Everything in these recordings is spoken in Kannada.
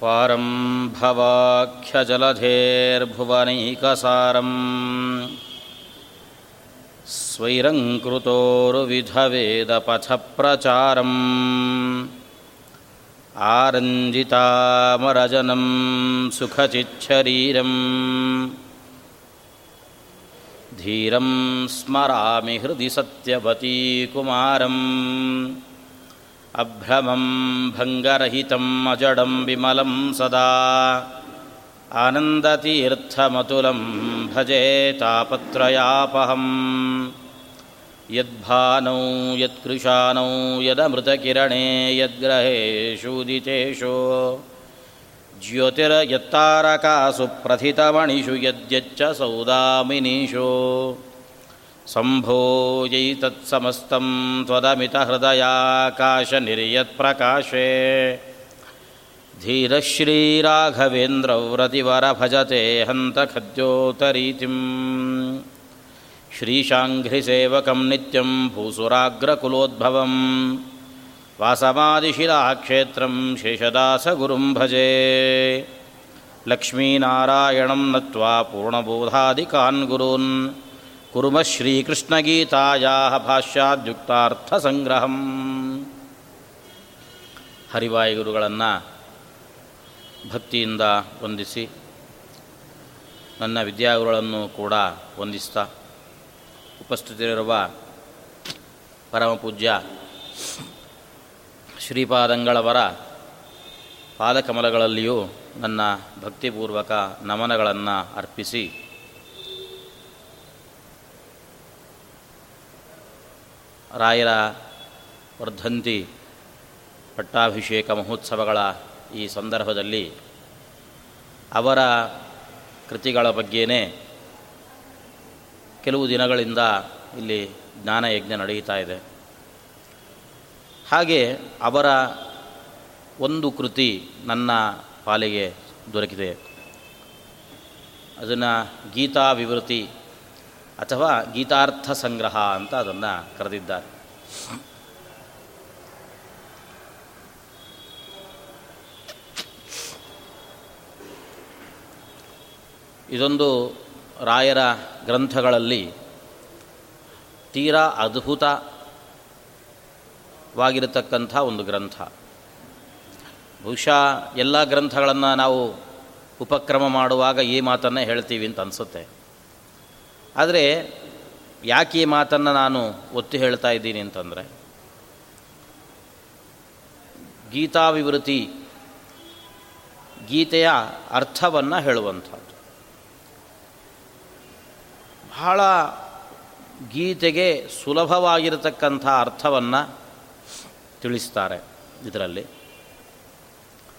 पारं भवाख्यजलधेर्भुवनैकसारम् स्वैरङ्कृतोरुविधवेदपथप्रचारम् आरञ्जितामरजनं सुखचिच्छरीरम् धीरं स्मरामि हृदि सत्यवतीकुमारम् अभ्रमं भङ्गरहितम् अजडं विमलं सदा। आनन्दतीर्थमतुलं भजे तापत्रयापहम्। यद्भानौ यत्कृशानौ यदमृतकिरणे यद्ग्रहेषूदितेषु ज्योतिर्यत्तारकासु प्रथितमणिषु यद्यच्च सौदामिनीषु सम्भोजैतत्समस्तं त्वदमितहृदयाकाशनिर्यत्प्रकाशे। धीरश्रीराघवेन्द्रव्रतिवरभजते हन्तखद्योतरीतिम्। श्रीशाङ्घ्रिसेवकं नित्यं भूसुराग्रकुलोद्भवं। वासमादिशिलाक्षेत्रं शेषदासगुरुं भजे। लक्ष्मीनारायणं नत्वा पूर्णबोधादिकान् गुरून् ಕುರುಮ ಶ್ರೀಕೃಷ್ಣಗೀತಾಯಾ ಭಾಷ್ಯಾದ್ಯುಕ್ತಾರ್ಥಸಂಗ್ರಹಂ ಸಂಗ್ರಹಂ ಹರಿವಾಯುಗುರುಗಳನ್ನು ಭಕ್ತಿಯಿಂದ ವಂದಿಸಿ, ನನ್ನ ವಿದ್ಯಾಗುರುಗಳನ್ನು ಕೂಡ ವಂದಿಸ್ತಾ, ಉಪಸ್ಥಿತರಿರುವ ಪರಮಪೂಜ್ಯ ಶ್ರೀಪಾದಂಗಳವರ ಪಾದಕಮಲಗಳಲ್ಲಿಯೂ ನನ್ನ ಭಕ್ತಿಪೂರ್ವಕ ನಮನಗಳನ್ನು ಅರ್ಪಿಸಿ ರಾಯರ ವರ್ಧಂತಿ ಪಟ್ಟಾಭಿಷೇಕ ಮಹೋತ್ಸವಗಳ ಈ ಸಂದರ್ಭದಲ್ಲಿ ಅವರ ಕೃತಿಗಳ ಬಗ್ಗೆನೇ ಕೆಲವು ದಿನಗಳಿಂದ ಇಲ್ಲಿ ಜ್ಞಾನಯಜ್ಞ ನಡೆಯುತ್ತಾ ಇದೆ. ಹಾಗೆ ಅವರ ಒಂದು ಕೃತಿ ನನ್ನ ಪಾಲಿಗೆ ದೊರಕಿದೆ. ಅದನ್ನು ಗೀತಾ ವಿವೃತಿ ಅಥವಾ ಗೀತಾರ್ಥ ಸಂಗ್ರಹ ಅಂತ ಅದನ್ನು ಕರೆದಿದ್ದಾರೆ. ಇದೊಂದು ರಾಯರ ಗ್ರಂಥಗಳಲ್ಲಿ ತೀರಾ ಅದ್ಭುತವಾಗಿರತಕ್ಕಂಥ ಒಂದು ಗ್ರಂಥ. ಬಹುಶಃ ಎಲ್ಲ ಗ್ರಂಥಗಳನ್ನು ನಾವು ಉಪಕ್ರಮ ಮಾಡುವಾಗ ಈ ಮಾತನ್ನೇ ಹೇಳ್ತೀವಿ ಅಂತ ಅನಿಸುತ್ತೆ. ಆದರೆ ಯಾಕೆ ಈ ಮಾತನ್ನು ನಾನು ಒತ್ತಿ ಹೇಳ್ತಾ ಇದ್ದೀನಿ ಅಂತಂದರೆ ಗೀತಾ ವಿವೃತಿ ಗೀತೆಯ ಅರ್ಥವನ್ನು ಹೇಳುವಂಥದ್ದು. ಬಹಳ ಗೀತೆಗೆ ಸುಲಭವಾಗಿರತಕ್ಕಂಥ ಅರ್ಥವನ್ನು ತಿಳಿಸ್ತಾರೆ ಇದರಲ್ಲಿ.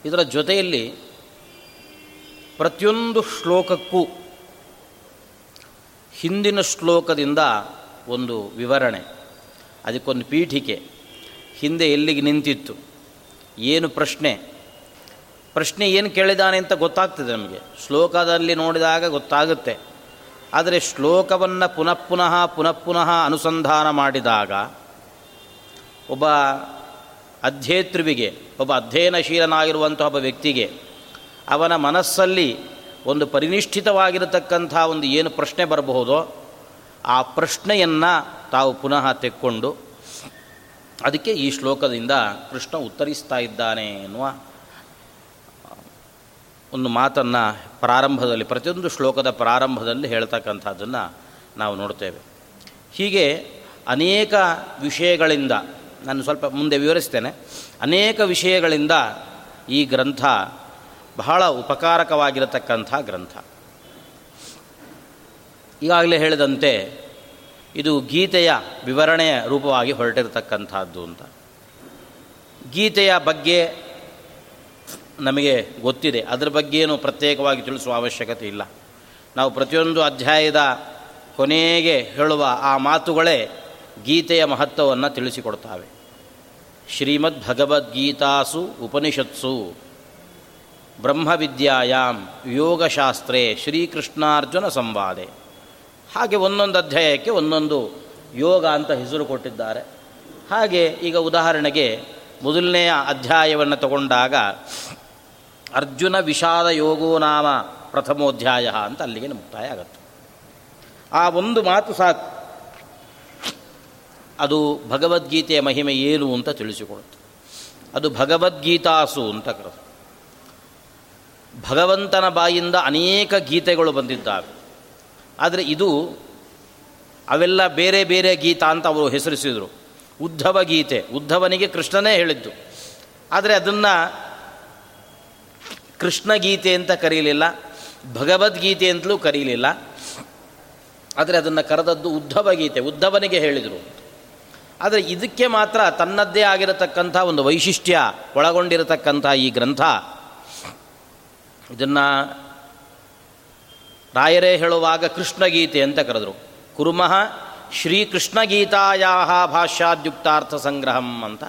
ಇದರ ಜೊತೆಯಲ್ಲಿ ಪ್ರತಿಯೊಂದು ಶ್ಲೋಕಕ್ಕೂ ಹಿಂದಿನ ಶ್ಲೋಕದಿಂದ ಒಂದು ವಿವರಣೆ, ಅದಕ್ಕೊಂದು ಪೀಠಿಕೆ. ಹಿಂದೆ ಎಲ್ಲಿಗೆ ನಿಂತಿತ್ತು? ಏನು ಪ್ರಶ್ನೆ? ಪ್ರಶ್ನೆ ಏನು ಕೇಳಿದಾನೆ ಅಂತ ಗೊತ್ತಾಗ್ತದೆ ನಮಗೆ. ಶ್ಲೋಕದಲ್ಲಿ ನೋಡಿದಾಗ ಗೊತ್ತಾಗುತ್ತೆ. ಆದರೆ ಶ್ಲೋಕವನ್ನು ಪುನಃ ಪುನಃ ಪುನಃ ಪುನಃ ಅನುಸಂಧಾನ ಮಾಡಿದಾಗ, ಒಬ್ಬ ಅಧ್ಯೇತೃವಿಗೆ, ಒಬ್ಬ ಅಧ್ಯಯನಶೀಲನಾಗಿರುವಂಥ ಒಬ್ಬ ವ್ಯಕ್ತಿಗೆ ಅವನ ಮನಸ್ಸಲ್ಲಿ ಒಂದು ಪರಿನಿಷ್ಠಿತವಾಗಿರತಕ್ಕಂಥ ಒಂದು ಏನು ಪ್ರಶ್ನೆ ಬರಬಹುದೋ ಆ ಪ್ರಶ್ನೆಯನ್ನು ತಾವು ಪುನಃ ತೆಕ್ಕೊಂಡು ಅದಕ್ಕೆ ಈ ಶ್ಲೋಕದಿಂದ ಕೃಷ್ಣ ಉತ್ತರಿಸ್ತಾ ಇದ್ದಾನೆ ಎನ್ನುವ ಒಂದು ಮಾತನ್ನು ಪ್ರಾರಂಭದಲ್ಲಿ, ಪ್ರತಿಯೊಂದು ಶ್ಲೋಕದ ಪ್ರಾರಂಭದಲ್ಲಿ ಹೇಳ್ತಕ್ಕಂಥದ್ದನ್ನು ನಾವು ನೋಡ್ತೇವೆ. ಹೀಗೆ ಅನೇಕ ವಿಷಯಗಳಿಂದ, ನಾನು ಸ್ವಲ್ಪ ಮುಂದೆ ವಿವರಿಸ್ತೇನೆ. ಅನೇಕ ವಿಷಯಗಳಿಂದ ಈ ಗ್ರಂಥ ಬಹಳ ಉಪಕಾರಕವಾಗಿರತಕ್ಕಂಥ ಗ್ರಂಥ. ಈಗಾಗಲೇ ಹೇಳಿದಂತೆ ಇದು ಗೀತೆಯ ವಿವರಣೆಯ ರೂಪವಾಗಿ ಹೊರಟಿರತಕ್ಕಂಥದ್ದು ಅಂತ. ಗೀತೆಯ ಬಗ್ಗೆ ನಮಗೆ ಗೊತ್ತಿದೆ. ಅದರ ಬಗ್ಗೆ ಏನು ಪ್ರತ್ಯೇಕವಾಗಿ ತಿಳಿಸುವ ಅವಶ್ಯಕತೆ ಇಲ್ಲ. ನಾವು ಪ್ರತಿಯೊಂದು ಅಧ್ಯಾಯದ ಕೊನೆಗೆ ಹೇಳುವ ಆ ಮಾತುಗಳೇ ಗೀತೆಯ ಮಹತ್ವವನ್ನು ತಿಳಿಸಿಕೊಡ್ತಾವೆ. ಶ್ರೀಮದ್ ಭಗವದ್ಗೀತಾಸು ಉಪನಿಷತ್ಸು ಬ್ರಹ್ಮವಿದ್ಯಾಯಾಮ್ ಯೋಗಶಾಸ್ತ್ರೇ ಶ್ರೀಕೃಷ್ಣಾರ್ಜುನ ಸಂವಾದೆ. ಹಾಗೆ ಒಂದೊಂದು ಅಧ್ಯಾಯಕ್ಕೆ ಒಂದೊಂದು ಯೋಗ ಅಂತ ಹೆಸರು ಕೊಟ್ಟಿದ್ದಾರೆ. ಹಾಗೆ ಈಗ ಉದಾಹರಣೆಗೆ ಮೊದಲನೆಯ ಅಧ್ಯಾಯವನ್ನು ತಗೊಂಡಾಗ ಅರ್ಜುನ ವಿಷಾದ ಯೋಗೋ ನಾಮ ಪ್ರಥಮೋಧ್ಯಾಯ ಅಂತ ಅಲ್ಲಿಗೆ ಮುಕ್ತಾಯ ಆಗುತ್ತೆ. ಆ ಒಂದು ಮಾತು ಸಾಕು. ಅದು ಭಗವದ್ಗೀತೆಯ ಮಹಿಮೆ ಏನು ಅಂತ ತಿಳಿಸಿಕೊಡುತ್ತೆ. ಅದು ಭಗವದ್ಗೀತಾಸು ಅಂತ ಕರೆದು. ಭಗವಂತನ ಬಾಯಿಂದ ಅನೇಕ ಗೀತೆಗಳು ಬಂದಿದ್ದಾವೆ. ಆದರೆ ಇದು ಅವೆಲ್ಲ ಬೇರೆ ಬೇರೆ ಗೀತಾ ಅಂತ ಅವರು ಹೆಸರಿಸಿದರು. ಉದ್ಧವ ಗೀತೆ. ಉದ್ಧವನಿಗೆ ಕೃಷ್ಣನೇ ಹೇಳಿದ್ದು. ಆದರೆ ಅದನ್ನು ಕೃಷ್ಣ ಗೀತೆ ಅಂತ ಕರೀಲಿಲ್ಲ ಭಗವದ್ಗೀತೆ ಅಂತಲೂ ಕರೀಲಿಲ್ಲ. ಆದರೆ ಅದನ್ನು ಕರೆದದ್ದು ಉದ್ಧವ ಗೀತೆ. ಉದ್ಧವನಿಗೆ ಹೇಳಿದರು. ಆದರೆ ಇದಕ್ಕೆ ಮಾತ್ರ ತನ್ನದ್ದೇ ಆಗಿರತಕ್ಕಂಥ ಒಂದು ವೈಶಿಷ್ಟ್ಯ ಒಳಗೊಂಡಿರತಕ್ಕಂಥ ಈ ಗ್ರಂಥ ಇದನ್ನು ರಾಯರೇ ಹೇಳುವಾಗ ಕೃಷ್ಣಗೀತೆ ಅಂತ ಕರೆದರು. ಕುರುಮಃ ಶ್ರೀಕೃಷ್ಣಗೀತಾಯಾ ಭಾಷ್ಯಾದ್ಯುಕ್ತಾರ್ಥ ಸಂಗ್ರಹಂ ಅಂತ.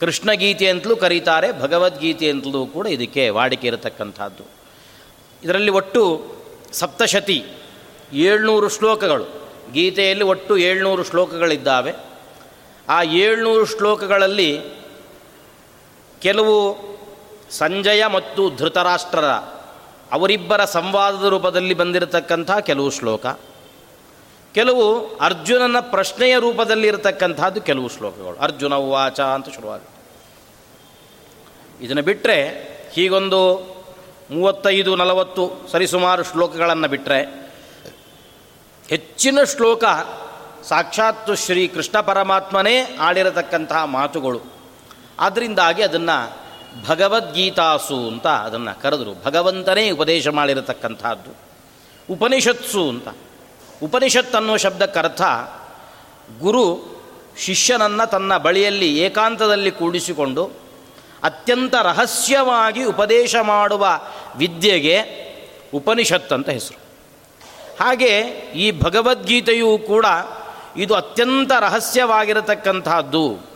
ಕೃಷ್ಣಗೀತೆ ಅಂತಲೂ ಕರೀತಾರೆ, ಭಗವದ್ಗೀತೆ ಅಂತಲೂ ಕೂಡ ಇದಕ್ಕೆ ವಾಡಿಕೆ ಇರತಕ್ಕಂಥದ್ದು. ಇದರಲ್ಲಿ ಒಟ್ಟು ಸಪ್ತಶತಿ, ಏಳ್ನೂರು ಶ್ಲೋಕಗಳು. ಗೀತೆಯಲ್ಲಿ ಒಟ್ಟು ಏಳ್ನೂರು ಶ್ಲೋಕಗಳಿದ್ದಾವೆ. ಆ ಏಳ್ನೂರು ಶ್ಲೋಕಗಳಲ್ಲಿ ಕೆಲವು ಸಂಜಯ ಮತ್ತು ಧೃತರಾಷ್ಟ್ರರ ಅವರಿಬ್ಬರ ಸಂವಾದದ ರೂಪದಲ್ಲಿ ಬಂದಿರತಕ್ಕಂಥ ಕೆಲವು ಶ್ಲೋಕ. ಕೆಲವು ಅರ್ಜುನನ ಪ್ರಶ್ನೆಯ ರೂಪದಲ್ಲಿ ಇರತಕ್ಕಂಥದ್ದು ಕೆಲವು ಶ್ಲೋಕಗಳು. ಅರ್ಜುನ ವಾಚ ಅಂತ ಶುರುವಾಗುತ್ತೆ. ಇದನ್ನು ಬಿಟ್ಟರೆ ಹೀಗೊಂದು ಮೂವತ್ತೈದು, ನಲವತ್ತು, ಸರಿಸುಮಾರು ಶ್ಲೋಕಗಳನ್ನು ಬಿಟ್ಟರೆ ಹೆಚ್ಚಿನ ಶ್ಲೋಕ ಸಾಕ್ಷಾತ್ತು ಶ್ರೀ ಕೃಷ್ಣ ಪರಮಾತ್ಮನೇ ಆಡಿರತಕ್ಕಂತಹ ಮಾತುಗಳು. ಆದ್ದರಿಂದಾಗಿ ಅದನ್ನು ಭಗವದ್ಗೀತಾಸು ಅಂತ ಅದನ್ನು ಕರೆದರು. ಭಗವಂತನೇ ಉಪದೇಶ ಮಾಡಿರತಕ್ಕಂಥದ್ದು. ಉಪನಿಷತ್ಸು ಅಂತ. ಉಪನಿಷತ್ ಅನ್ನುವ ಶಬ್ದಕ್ಕರ್ಥ ಗುರು ಶಿಷ್ಯನನ್ನು ತನ್ನ ಬಳಿಯಲ್ಲಿ ಏಕಾಂತದಲ್ಲಿ ಕೂಡಿಸಿಕೊಂಡು ಅತ್ಯಂತ ರಹಸ್ಯವಾಗಿ ಉಪದೇಶ ಮಾಡುವ ವಿದ್ಯೆಗೆ ಉಪನಿಷತ್ ಅಂತ ಹೆಸರು. ಹಾಗೆ ಈ ಭಗವದ್ಗೀತೆಯೂ ಕೂಡ ಇದು ಅತ್ಯಂತ ರಹಸ್ಯವಾಗಿರತಕ್ಕಂಥದ್ದು.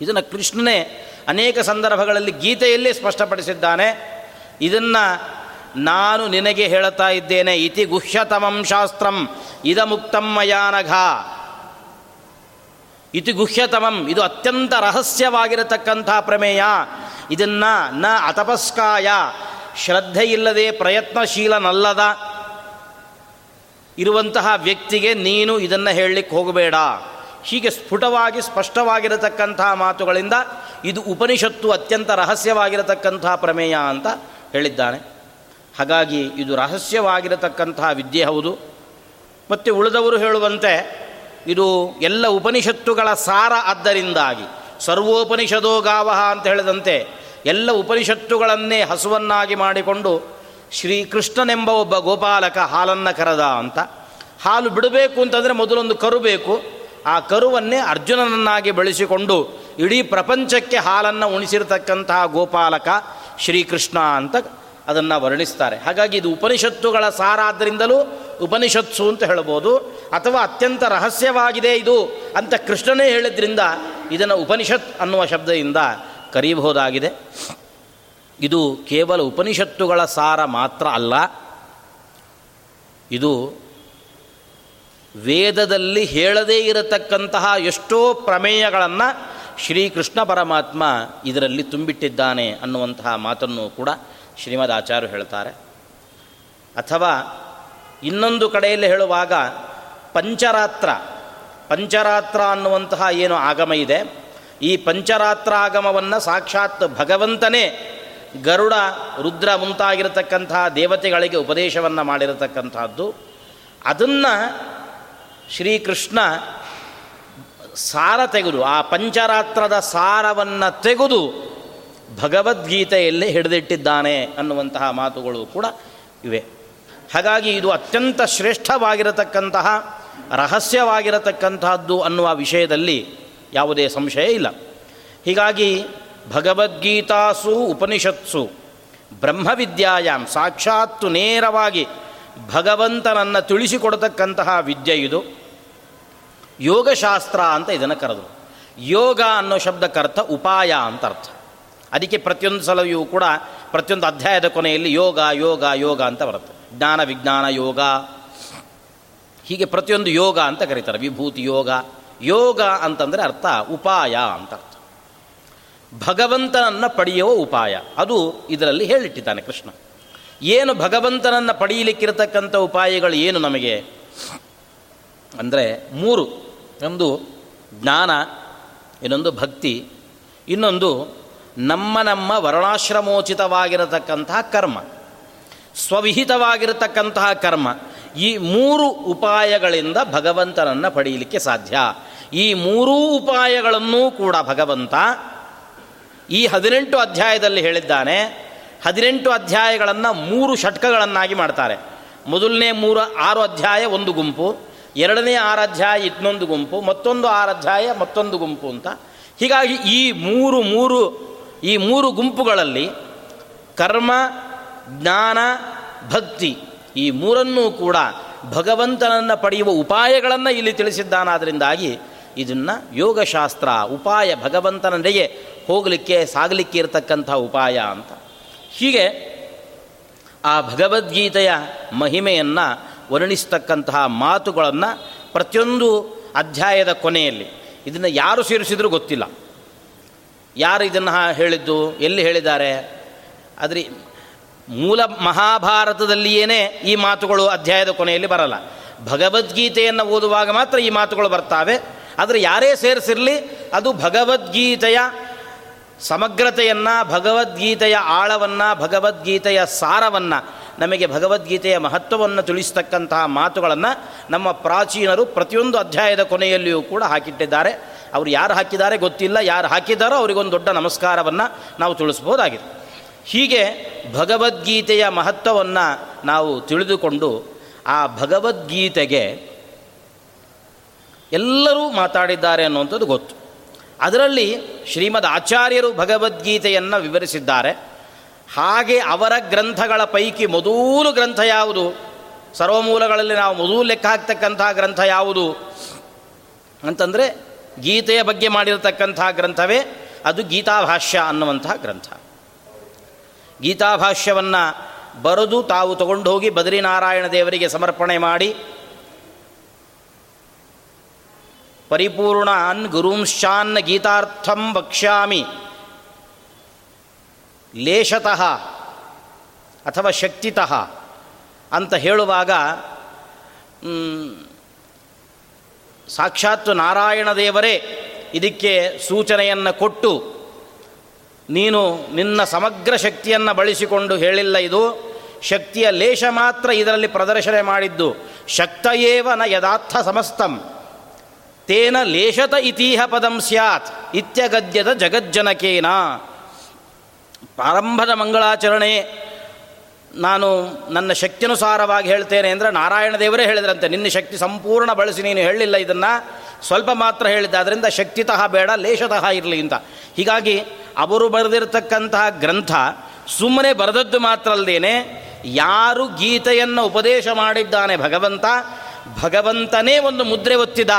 ಇದನ್ನು ಕೃಷ್ಣನೇ ಅನೇಕ ಸಂದರ್ಭಗಳಲ್ಲಿ ಗೀತೆಯಲ್ಲೇ ಸ್ಪಷ್ಟಪಡಿಸಿದ್ದಾನೆ. ಇದನ್ನು ನಾನು ನಿನಗೆ ಹೇಳುತ್ತಾ ಇದ್ದೇನೆ. ಇತಿ ಗುಹ್ಯತಮಂ ಶಾಸ್ತ್ರಂ ಇದ ಮುಕ್ತಮ್ಮಯಾನಘ ಇತಿ ಗುಹ್ಯತಮಂ, ಇದು ಅತ್ಯಂತ ರಹಸ್ಯವಾಗಿರತಕ್ಕಂಥ ಪ್ರಮೇಯ. ಇದನ್ನು ನ ಅತಪಸ್ಕಾಯ, ಶ್ರದ್ಧೆಯಿಲ್ಲದೆ ಪ್ರಯತ್ನಶೀಲನಲ್ಲದ ಇರುವಂತಹ ವ್ಯಕ್ತಿಗೆ ನೀನು ಇದನ್ನು ಹೇಳಲಿಕ್ಕೆ ಹೋಗಬೇಡ. ಹೀಗೆ ಸ್ಫುಟವಾಗಿ ಸ್ಪಷ್ಟವಾಗಿರತಕ್ಕಂಥ ಮಾತುಗಳಿಂದ ಇದು ಉಪನಿಷತ್ತು ಅತ್ಯಂತ ರಹಸ್ಯವಾಗಿರತಕ್ಕಂಥ ಪ್ರಮೇಯ ಅಂತ ಹೇಳಿದ್ದಾನೆ. ಹಾಗಾಗಿ ಇದು ರಹಸ್ಯವಾಗಿರತಕ್ಕಂಥ ವಿದ್ಯೆ ಹೌದು. ಮತ್ತು ಉಳಿದವರು ಹೇಳುವಂತೆ ಇದು ಎಲ್ಲ ಉಪನಿಷತ್ತುಗಳ ಸಾರ ಆದ್ದರಿಂದಾಗಿ, ಸರ್ವೋಪನಿಷದೋ ಗಾವಹ ಅಂತ ಹೇಳಿದಂತೆ ಎಲ್ಲ ಉಪನಿಷತ್ತುಗಳನ್ನೇ ಹಸುವನ್ನಾಗಿ ಮಾಡಿಕೊಂಡು ಶ್ರೀಕೃಷ್ಣನೆಂಬ ಒಬ್ಬ ಗೋಪಾಲಕ ಹಾಲನ್ನು ಕರೆದ ಅಂತ. ಹಾಲು ಬಿಡಬೇಕು ಅಂತಂದರೆ ಮೊದಲೊಂದು ಕರು ಬೇಕು ಆ ಕರುವನ್ನೇ ಅರ್ಜುನನನ್ನಾಗಿ ಬೆಳೆಸಿಕೊಂಡು ಇಡೀ ಪ್ರಪಂಚಕ್ಕೆ ಹಾಲನ್ನು ಉಣಿಸಿರತಕ್ಕಂತಹ ಗೋಪಾಲಕ ಶ್ರೀಕೃಷ್ಣ ಅಂತ ಅದನ್ನು ವರ್ಣಿಸ್ತಾರೆ. ಹಾಗಾಗಿ ಇದು ಉಪನಿಷತ್ತುಗಳ ಸಾರ ಆದ್ದರಿಂದಲೂ ಉಪನಿಷತ್ಸು ಅಂತ ಹೇಳ್ಬೋದು. ಅಥವಾ ಅತ್ಯಂತ ರಹಸ್ಯವಾಗಿದೆ ಇದು ಅಂತ ಕೃಷ್ಣನೇ ಹೇಳಿದ್ರಿಂದ ಇದನ್ನು ಉಪನಿಷತ್ ಅನ್ನುವ ಶಬ್ದದಿಂದ ಕರೀಬಹುದಾಗಿದೆ. ಇದು ಕೇವಲ ಉಪನಿಷತ್ತುಗಳ ಸಾರ ಮಾತ್ರ ಅಲ್ಲ. ಇದು ವೇದದಲ್ಲಿ ಹೇಳದೇ ಇರತಕ್ಕಂತಹ ಎಷ್ಟೋ ಪ್ರಮೇಯಗಳನ್ನು ಶ್ರೀಕೃಷ್ಣ ಪರಮಾತ್ಮ ಇದರಲ್ಲಿ ತುಂಬಿಟ್ಟಿದ್ದಾನೆ ಅನ್ನುವಂತಹ ಮಾತನ್ನು ಕೂಡ ಶ್ರೀಮದ್ ಆಚಾರ್ಯರು ಹೇಳ್ತಾರೆ. ಅಥವಾ ಇನ್ನೊಂದು ಕಡೆಯಲ್ಲಿ ಹೇಳುವಾಗ ಪಂಚರಾತ್ರ. ಪಂಚರಾತ್ರ ಅನ್ನುವಂತಹ ಏನು ಆಗಮ ಇದೆ? ಈ ಪಂಚರಾತ್ರ ಆಗಮವನ್ನು ಸಾಕ್ಷಾತ್ ಭಗವಂತನೇ ಗರುಡ, ರುದ್ರ ಮುಂತಾಗಿರತಕ್ಕಂತಹ ದೇವತೆಗಳಿಗೆ ಉಪದೇಶವನ್ನು ಮಾಡಿರತಕ್ಕಂಥದ್ದು ಅದನ್ನು ಶ್ರೀಕೃಷ್ಣ ಸಾರ ತೆಗೆದು, ಆ ಪಂಚರಾತ್ರದ ಸಾರವನ್ನು ತೆಗೆದು ಭಗವದ್ಗೀತೆಯಲ್ಲಿ ಹಿಡಿದಿಟ್ಟಿದ್ದಾನೆ ಅನ್ನುವಂತಹ ಮಾತುಗಳು ಕೂಡ ಇವೆ. ಹಾಗಾಗಿ ಇದು ಅತ್ಯಂತ ಶ್ರೇಷ್ಠವಾಗಿರತಕ್ಕಂತಹ, ರಹಸ್ಯವಾಗಿರತಕ್ಕಂತಹದ್ದು ಅನ್ನುವ ವಿಷಯದಲ್ಲಿ ಯಾವುದೇ ಸಂಶಯ ಇಲ್ಲ. ಹೀಗಾಗಿ ಭಗವದ್ಗೀತಾಸು ಉಪನಿಷತ್ಸು ಬ್ರಹ್ಮವಿದ್ಯಾಯಾಮ್ ಸಾಕ್ಷಾತ್ತು ನೇರವಾಗಿ ಭಗವಂತನನ್ನು ತಿಳಿಸಿಕೊಡತಕ್ಕಂತಹ ವಿದ್ಯೆ ಇದು. ಯೋಗಶಾಸ್ತ್ರ ಅಂತ ಇದನ್ನು ಕರೆದರು. ಯೋಗ ಅನ್ನೋ ಶಬ್ದಕ್ಕರ್ಥ ಉಪಾಯ ಅಂತ ಅರ್ಥ. ಅದಕ್ಕೆ ಪ್ರತಿಯೊಂದು ಸಲವಿಯೂ ಕೂಡ ಪ್ರತಿಯೊಂದು ಅಧ್ಯಾಯದ ಕೊನೆಯಲ್ಲಿ ಯೋಗ ಯೋಗ ಯೋಗ ಅಂತ ಬರುತ್ತೆ. ಜ್ಞಾನ, ವಿಜ್ಞಾನ, ಯೋಗ. ಹೀಗೆ ಪ್ರತಿಯೊಂದು ಯೋಗ ಅಂತ ಕರೀತಾರೆ. ವಿಭೂತಿ ಯೋಗ. ಯೋಗ ಅಂತಂದರೆ ಅರ್ಥ ಉಪಾಯ ಅಂತ ಅರ್ಥ. ಭಗವಂತನನ್ನು ಪಡೆಯುವ ಉಪಾಯ. ಅದು ಇದರಲ್ಲಿ ಹೇಳಿಟ್ಟಿದ್ದಾನೆ ಕೃಷ್ಣ. ಏನು ಭಗವಂತನನ್ನು ಪಡೆಯಲಿಕ್ಕಿರತಕ್ಕಂಥ ಉಪಾಯಗಳು ಏನು ನಮಗೆ? ಅಂದರೆ ಮೂರು. ಒಂದು ಜ್ಞಾನ, ಇನ್ನೊಂದು ಭಕ್ತಿ, ಇನ್ನೊಂದು ನಮ್ಮ ನಮ್ಮ ವರ್ಣಾಶ್ರಮೋಚಿತವಾಗಿರತಕ್ಕಂತಹ ಕರ್ಮ, ಸ್ವವಿಹಿತವಾಗಿರತಕ್ಕಂತಹ ಕರ್ಮ. ಈ ಮೂರು ಉಪಾಯಗಳಿಂದ ಭಗವಂತನನ್ನು ಪಡೆಯಲಿಕ್ಕೆ ಸಾಧ್ಯ. ಈ ಮೂರೂ ಉಪಾಯಗಳನ್ನೂ ಕೂಡ ಭಗವಂತ ಈ ಹದಿನೆಂಟು ಅಧ್ಯಾಯದಲ್ಲಿ ಹೇಳಿದ್ದಾನೆ. ಹದಿನೆಂಟು ಅಧ್ಯಾಯಗಳನ್ನು ಮೂರು ಷಟ್ಕಗಳನ್ನಾಗಿ ಮಾಡ್ತಾರೆ. ಮೊದಲನೇ ಮೂರು, ಆರು ಅಧ್ಯಾಯ ಒಂದು ಗುಂಪು, ಎರಡನೇ ಆರು ಅಧ್ಯಾಯ ಇನ್ನೊಂದು ಗುಂಪು, ಮತ್ತೊಂದು ಆರು ಅಧ್ಯಾಯ ಮತ್ತೊಂದು ಗುಂಪು ಅಂತ. ಹೀಗಾಗಿ ಈ ಮೂರು ಮೂರು, ಈ ಮೂರು ಗುಂಪುಗಳಲ್ಲಿ ಕರ್ಮ, ಜ್ಞಾನ, ಭಕ್ತಿ ಈ ಮೂರನ್ನೂ ಕೂಡ ಭಗವಂತನನ್ನು ಪಡೆಯುವ ಉಪಾಯಗಳನ್ನು ಇಲ್ಲಿ ತಿಳಿಸಿದ್ದಾನಾದ್ರಿಂದಾಗಿ ಇದನ್ನು ಯೋಗಶಾಸ್ತ್ರ, ಉಪಾಯ ಭಗವಂತನಡೆಗೆ ಹೋಗಲಿಕ್ಕೆ, ಸಾಗಲಿಕ್ಕೆ ಇರತಕ್ಕಂಥ ಉಪಾಯ ಅಂತ. ಹೀಗೆ ಆ ಭಗವದ್ಗೀತೆಯ ಮಹಿಮೆಯನ್ನು ವರ್ಣಿಸ್ತಕ್ಕಂತಹ ಮಾತುಗಳನ್ನು ಪ್ರತಿಯೊಂದು ಅಧ್ಯಾಯದ ಕೊನೆಯಲ್ಲಿ ಇದನ್ನು ಯಾರು ಸೇರಿಸಿದರೂ ಗೊತ್ತಿಲ್ಲ. ಯಾರು ಇದನ್ನು ಹೇಳಿದ್ದು, ಎಲ್ಲಿ ಹೇಳಿದ್ದಾರೆ? ಆದರೆ ಮೂಲ ಮಹಾಭಾರತದಲ್ಲಿಯೇ ಈ ಮಾತುಗಳು ಅಧ್ಯಾಯದ ಕೊನೆಯಲ್ಲಿ ಬರಲ್ಲ. ಭಗವದ್ಗೀತೆಯನ್ನು ಓದುವಾಗ ಮಾತ್ರ ಈ ಮಾತುಗಳು ಬರ್ತಾವೆ. ಆದರೆ ಯಾರೇ ಸೇರಿಸಿರಲಿ, ಅದು ಭಗವದ್ಗೀತೆಯ ಸಮಗ್ರತೆಯನ್ನು, ಭಗವದ್ಗೀತೆಯ ಆಳವನ್ನು, ಭಗವದ್ಗೀತೆಯ ಸಾರವನ್ನು, ನಮಗೆ ಭಗವದ್ಗೀತೆಯ ಮಹತ್ವವನ್ನು ತಿಳಿಸ್ತಕ್ಕಂತಹ ಮಾತುಗಳನ್ನು ನಮ್ಮ ಪ್ರಾಚೀನರು ಪ್ರತಿಯೊಂದು ಅಧ್ಯಾಯದ ಕೊನೆಯಲ್ಲಿಯೂ ಕೂಡ ಹಾಕಿಟ್ಟಿದ್ದಾರೆ. ಅವರು ಯಾರು ಹಾಕಿದ್ದಾರೆ ಗೊತ್ತಿಲ್ಲ, ಯಾರು ಹಾಕಿದ್ದಾರೋ ಅವರಿಗೊಂದು ದೊಡ್ಡ ನಮಸ್ಕಾರವನ್ನು ನಾವು ತಿಳಿಸ್ಬೋದಾಗಿದೆ ಹೀಗೆ ಭಗವದ್ಗೀತೆಯ ಮಹತ್ವವನ್ನು ನಾವು ತಿಳಿದುಕೊಂಡು ಆ ಭಗವದ್ಗೀತೆಗೆ ಎಲ್ಲರೂ ಮಾತಾಡಿದ್ದಾರೆ ಅನ್ನುವಂಥದ್ದು ಗೊತ್ತು. ಅದರಲ್ಲಿ ಶ್ರೀಮದ್ ಆಚಾರ್ಯರು ಭಗವದ್ಗೀತೆಯನ್ನು ವಿವರಿಸಿದ್ದಾರೆ. ಹಾಗೆ ಅವರ ಗ್ರಂಥಗಳ ಪೈಕಿ ಮೊದಲು ಗ್ರಂಥ ಯಾವುದು? ಸರ್ವಮೂಲಗಳಲ್ಲಿ ನಾವು ಮೊದಲು ಲೆಕ್ಕ ಹಾಕ್ತಕ್ಕಂಥ ಗ್ರಂಥ ಯಾವುದು? ಅಂತಂದರೆ ಗೀತೆಯ ಬಗ್ಗೆ ಮಾಡಿರತಕ್ಕಂತಹ ಗ್ರಂಥವೇ ಅದು ಗೀತಾಭಾಷ್ಯ ಅನ್ನುವಂತಹ ಗ್ರಂಥ. ಗೀತಾಭಾಷ್ಯವನ್ನು ಬರೆದು ತಾವು ತಗೊಂಡು ಹೋಗಿ ಬದರಿನಾರಾಯಣ ದೇವರಿಗೆ ಸಮರ್ಪಣೆ ಮಾಡಿ ಪರಿಪೂರ್ಣಾನ್ ಗುರುಂಶಾನ್ ಗೀತಾರ್ಥಂ ವಕ್ಷ್ಯಾಮಿ. ಲೇಷತಃ ಅಥವಾ ಶಕ್ತಿತಃ ಅಂತ ಹೇಳುವಾಗ ಸಾಕ್ಷಾತ್ ನಾರಾಯಣ ದೇವರೇ ಇದಕ್ಕೆ ಸೂಚನೆಯನ್ನು ಕೊಟ್ಟು, ನೀನು ನಿನ್ನ ಸಮಗ್ರ ಶಕ್ತಿಯನ್ನು ಬಳಸಿಕೊಂಡು ಹೇಳಿಲ್ಲ ಇದು, ಶಕ್ತಿಯ ಲೇಷ ಮಾತ್ರ ಇದರಲ್ಲಿ ಪ್ರದರ್ಶನ ಮಾಡಿದ್ದು, ಶಕ್ತಯೇವ ನ ಯದಾರ್ಥ ಸಮಸ್ತಂ. ತೇನ ಲೇಷತ ಇತಿಹ ಪದಂ ಸ್ಯಾತ್ ಇತ್ಯಗದ್ಯದ ಜಗಜ್ಜನಕೇನ. ಪ್ರಾರಂಭದ ಮಂಗಳಾಚರಣೆ ನಾನು ನನ್ನ ಶಕ್ತಿಯನುಸಾರವಾಗಿ ಹೇಳ್ತೇನೆ ಅಂದರೆ ನಾರಾಯಣ ದೇವರೇ ಹೇಳಿದ್ರಂತೆ, ನಿನ್ನ ಶಕ್ತಿ ಸಂಪೂರ್ಣ ಬಳಸಿ, ನೀನು ಹೇಳಲಿಲ್ಲ ಇದನ್ನು. ಸ್ವಲ್ಪ ಮಾತ್ರ ಹೇಳಿದ್ದೆ ಅದರಿಂದ ಶಕ್ತಿತಃ ಬೇಡ ಲೇಷತಃ ಇರಲಿ ಅಂತ. ಹೀಗಾಗಿ ಅವರು ಬರೆದಿರತಕ್ಕಂತಹ ಗ್ರಂಥ ಸುಮ್ಮನೆ ಬರೆದದ್ದು ಮಾತ್ರ ಅಲ್ಲದೇನೆ ಯಾರು ಗೀತೆಯನ್ನು ಉಪದೇಶ ಮಾಡಿದ್ದಾನೆ ಭಗವಂತ, ಭಗವಂತನೇ ಒಂದು ಮುದ್ರೆ ಒತ್ತಿದ.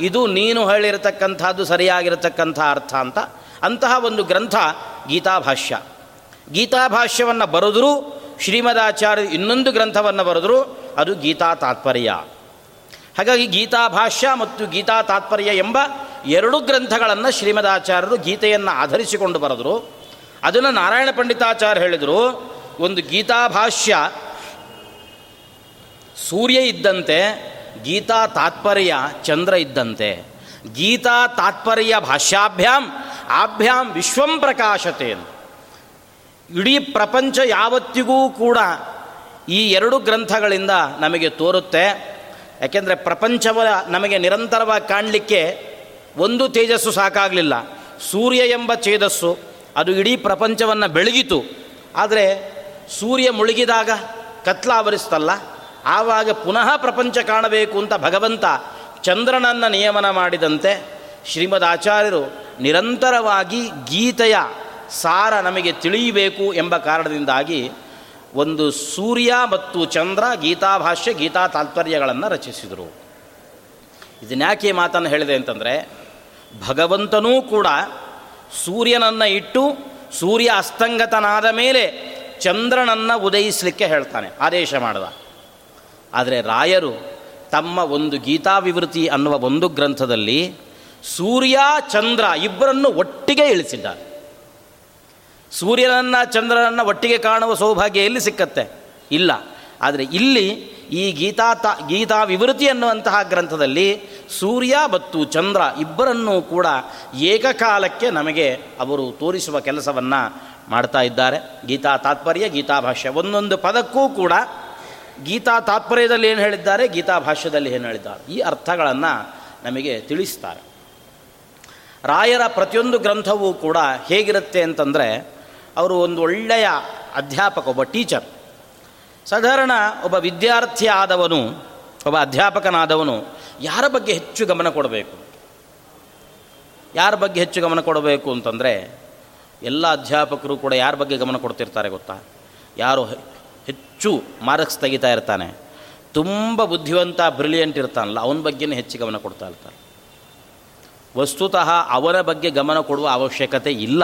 ಇದು ನೀನು ಹೇಳಿರತಕ್ಕಂಥದ್ದು ಸರಿಯಾಗಿರತಕ್ಕಂಥ ಅರ್ಥ ಅಂತ ಅಂತಹ ಒಂದು ಗ್ರಂಥ ಗೀತಾಭಾಷ್ಯ. ಗೀತಾಭಾಷ್ಯವನ್ನು ಬರೆದರೂ ಶ್ರೀಮದಾಚಾರ್ಯ ಇನ್ನೊಂದು ಗ್ರಂಥವನ್ನು ಬರೆದರೂ ಅದು ಗೀತಾ ತಾತ್ಪರ್ಯ. ಹಾಗಾಗಿ ಗೀತಾಭಾಷ್ಯ ಮತ್ತು ಗೀತಾ ತಾತ್ಪರ್ಯ ಎಂಬ ಎರಡು ಗ್ರಂಥಗಳನ್ನು ಶ್ರೀಮದಾಚಾರ್ಯರು ಗೀತೆಯನ್ನು ಆಧರಿಸಿಕೊಂಡು ಬರೆದರು. ಅದನ್ನು ನಾರಾಯಣ ಪಂಡಿತಾಚಾರ್ಯ ಹೇಳಿದರು, ಒಂದು ಗೀತಾಭಾಷ್ಯ ಸೂರ್ಯ ಇದ್ದಂತೆ ಗೀತಾ ತಾತ್ಪರ್ಯ ಚಂದ್ರ ಇದ್ದಂತೆ. ಗೀತಾ ತಾತ್ಪರ್ಯ ಭಾಷ್ಯಾಭ್ಯಾಂ, ಆಭ್ಯಾಂ ವಿಶ್ವಂ ಪ್ರಕಾಶತೆ ಇಡೀ ಪ್ರಪಂಚ ಯಾವತ್ತಿಗೂ ಕೂಡ ಈ ಎರಡು ಗ್ರಂಥಗಳಿಂದ ನಮಗೆ ತೋರುತ್ತೆ. ಯಾಕೆಂದರೆ ಪ್ರಪಂಚವ ನಮಗೆ ನಿರಂತರವಾಗಿ ಕಾಣಲಿಕ್ಕೆ ಒಂದು ತೇಜಸ್ಸು ಸಾಕಾಗಲಿಲ್ಲ. ಸೂರ್ಯ ಎಂಬ ತೇಜಸ್ಸು ಅದು ಇಡೀ ಪ್ರಪಂಚವನ್ನು ಬೆಳಗಿತು. ಆದರೆ ಸೂರ್ಯ ಮುಳುಗಿದಾಗ ಕತ್ಲಾವರಿಸ್ತಲ್ಲ. ಆವಾಗ ಪುನಃ ಪ್ರಪಂಚ ಕಾಣಬೇಕು ಅಂತ ಭಗವಂತ ಚಂದ್ರನನ್ನು ನಿಯಮನ ಮಾಡಿದಂತೆ ಶ್ರೀಮದ್ ಆಚಾರ್ಯರು ನಿರಂತರವಾಗಿ ಗೀತೆಯ ಸಾರ ನಮಗೆ ತಿಳಿಯಬೇಕು ಎಂಬ ಕಾರಣದಿಂದಾಗಿ ಒಂದು ಸೂರ್ಯ ಮತ್ತು ಚಂದ್ರ ಗೀತಾಭಾಷ್ಯ ಗೀತಾ ತಾತ್ಪರ್ಯಗಳನ್ನು ರಚಿಸಿದರು. ಇದನ್ಯಾಕೆ ಮಾತನ್ನು ಹೇಳಿದೆ ಅಂತಂದರೆ, ಭಗವಂತನೂ ಕೂಡ ಸೂರ್ಯನನ್ನು ಇಟ್ಟು ಸೂರ್ಯ ಅಸ್ತಂಗತನಾದ ಮೇಲೆ ಚಂದ್ರನನ್ನು ಉದಯಿಸಲಿಕ್ಕೆ ಹೇಳ್ತಾನೆ, ಆದೇಶ ಮಾಡಿದ. ಆದರೆ ರಾಯರು ತಮ್ಮ ಒಂದು ಗೀತಾವಿವೃತಿ ಅನ್ನುವ ಒಂದು ಗ್ರಂಥದಲ್ಲಿ ಸೂರ್ಯ, ಚಂದ್ರ ಇಬ್ಬರನ್ನು ಒಟ್ಟಿಗೆ ಇಳಿಸಿದ್ದಾರೆ. ಸೂರ್ಯನನ್ನು, ಚಂದ್ರನನ್ನು ಒಟ್ಟಿಗೆ ಕಾಣುವ ಸೌಭಾಗ್ಯ ಎಲ್ಲಿ ಸಿಕ್ಕತ್ತೆ? ಇಲ್ಲ. ಆದರೆ ಇಲ್ಲಿ ಈ ಗೀತಾ ತ ಗೀತಾ ವಿವೃತಿ ಅನ್ನುವಂತಹ ಗ್ರಂಥದಲ್ಲಿ ಸೂರ್ಯ ಮತ್ತು ಚಂದ್ರ ಇಬ್ಬರನ್ನೂ ಕೂಡ ಏಕಕಾಲಕ್ಕೆ ನಮಗೆ ಅವರು ತೋರಿಸುವ ಕೆಲಸವನ್ನು ಮಾಡ್ತಾ ಇದ್ದಾರೆ. ಗೀತಾ ತಾತ್ಪರ್ಯ, ಗೀತಾ ಭಾಷ್ಯ. ಒಂದೊಂದು ಪದಕ್ಕೂ ಕೂಡ ಗೀತಾ ತಾತ್ಪರ್ಯದಲ್ಲಿ ಏನು ಹೇಳಿದ್ದಾರೆ? ಗೀತಾ ಭಾಷ್ಯದಲ್ಲಿ ಏನು ಹೇಳಿದ್ದಾರೆ? ಈ ಅರ್ಥಗಳನ್ನು ನಮಗೆ ತಿಳಿಸ್ತಾರೆ. ರಾಯರ ಪ್ರತಿಯೊಂದು ಗ್ರಂಥವೂ ಕೂಡ ಹೇಗಿರುತ್ತೆ ಅಂತಂದರೆ, ಅವರು ಒಂದು ಒಳ್ಳೆಯ ಅಧ್ಯಾಪಕ, ಒಬ್ಬ ಟೀಚರ್. ಸಾಧಾರಣ ಒಬ್ಬ ವಿದ್ಯಾರ್ಥಿ ಆದವನು, ಒಬ್ಬ ಅಧ್ಯಾಪಕನಾದವನು ಯಾರ ಬಗ್ಗೆ ಹೆಚ್ಚು ಗಮನ ಕೊಡಬೇಕು? ಯಾರ ಬಗ್ಗೆ ಹೆಚ್ಚು ಗಮನ ಕೊಡಬೇಕು ಅಂತಂದರೆ, ಎಲ್ಲ ಅಧ್ಯಾಪಕರು ಕೂಡ ಯಾರ ಬಗ್ಗೆ ಗಮನ ಕೊಡ್ತಿರ್ತಾರೆ ಗೊತ್ತಾ? ಯಾರು ಹೆಚ್ಚು ಮಾರ್ಕ್ಸ್ ತೆಗಿತಾ ಇರ್ತಾನೆ. ತುಂಬ ಬುದ್ಧಿವಂತ, ಬ್ರಿಲಿಯಂಟ್ ಇರ್ತಾನಲ್ಲ, ಅವನ ಬಗ್ಗೆನೇ ಹೆಚ್ಚು ಗಮನ ಕೊಡ್ತಾ ಇರ್ತಾರೆ ವಸ್ತುತಃ ಅವರ ಬಗ್ಗೆ ಗಮನ ಕೊಡುವ ಅವಶ್ಯಕತೆ ಇಲ್ಲ.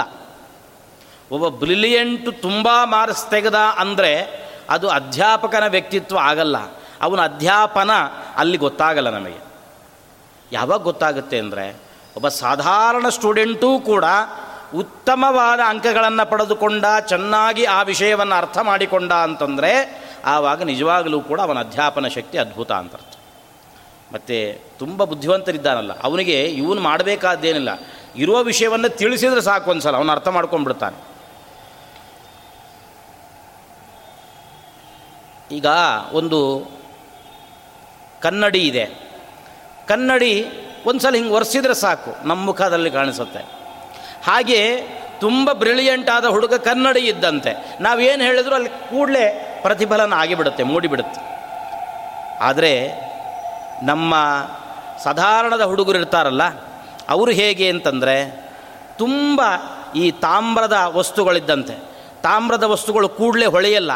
ಒಬ್ಬ ಬ್ರಿಲಿಯಂಟು ತುಂಬ ಮಾರ್ಕ್ಸ್ ತೆಗೆದ ಅಂದರೆ ಅದು ಅಧ್ಯಾಪಕನ ವ್ಯಕ್ತಿತ್ವ ಆಗಲ್ಲ. ಅವನ ಅಧ್ಯಾಪನ ಅಲ್ಲಿ ಗೊತ್ತಾಗಲ್ಲ ನಮಗೆ. ಯಾವಾಗ ಗೊತ್ತಾಗುತ್ತೆ ಅಂದರೆ, ಒಬ್ಬ ಸಾಧಾರಣ ಸ್ಟೂಡೆಂಟೂ ಕೂಡ ಉತ್ತಮವಾದ ಅಂಕಗಳನ್ನು ಪಡೆದುಕೊಂಡ, ಚೆನ್ನಾಗಿ ಆ ವಿಷಯವನ್ನು ಅರ್ಥ ಮಾಡಿಕೊಂಡ ಅಂತಂದರೆ, ಆವಾಗ ನಿಜವಾಗಲೂ ಕೂಡ ಅವನ ಅಧ್ಯಾಪನ ಶಕ್ತಿ ಅದ್ಭುತ ಅಂತ ಅರ್ಥ. ಮತ್ತು ತುಂಬ ಬುದ್ಧಿವಂತರಿದ್ದಾನಲ್ಲ. ಅವನಿಗೆ ಇವನು ಮಾಡಬೇಕಾದ್ದೇನಿಲ್ಲ. ಇರುವ ವಿಷಯವನ್ನು ತಿಳಿಸಿದ್ರೆ ಸಾಕು ಒಂದ್ಸಲ. ಅವನು ಅರ್ಥ ಮಾಡ್ಕೊಂಡ್ಬಿಡ್ತಾನೆ. ಈಗ ಒಂದು ಕನ್ನಡಿ ಇದೆ. ಕನ್ನಡಿ ಒಂದು ಸಲ ಹಿಂಗೆ ಒರೆಸಿದ್ರೆ ಸಾಕು. ನಮ್ಮ ಮುಖದಲ್ಲಿ ಕಾಣಿಸುತ್ತೆ. ಹಾಗೆ ತುಂಬ ಬ್ರಿಲಿಯಂಟ್ ಆದ ಹುಡುಗ ಕನ್ನಡಿ ಇದ್ದಂತೆ. ನಾವೇನು ಹೇಳಿದ್ರು ಅಲ್ಲಿ ಕೂಡಲೇ ಪ್ರತಿಫಲನ ಆಗಿಬಿಡುತ್ತೆ, ಮೂಡಿಬಿಡುತ್ತೆ. ಆದರೆ ನಮ್ಮ ಸಾಧಾರಣದ ಹುಡುಗರು ಇರ್ತಾರಲ್ಲ, ಅವರು ಹೇಗೆ ಅಂತಂದರೆ ತುಂಬ ಈ ತಾಮ್ರದ ವಸ್ತುಗಳಿದ್ದಂತೆ. ತಾಮ್ರದ ವಸ್ತುಗಳು ಕೂಡಲೇ ಹೊಳೆಯಲ್ಲ.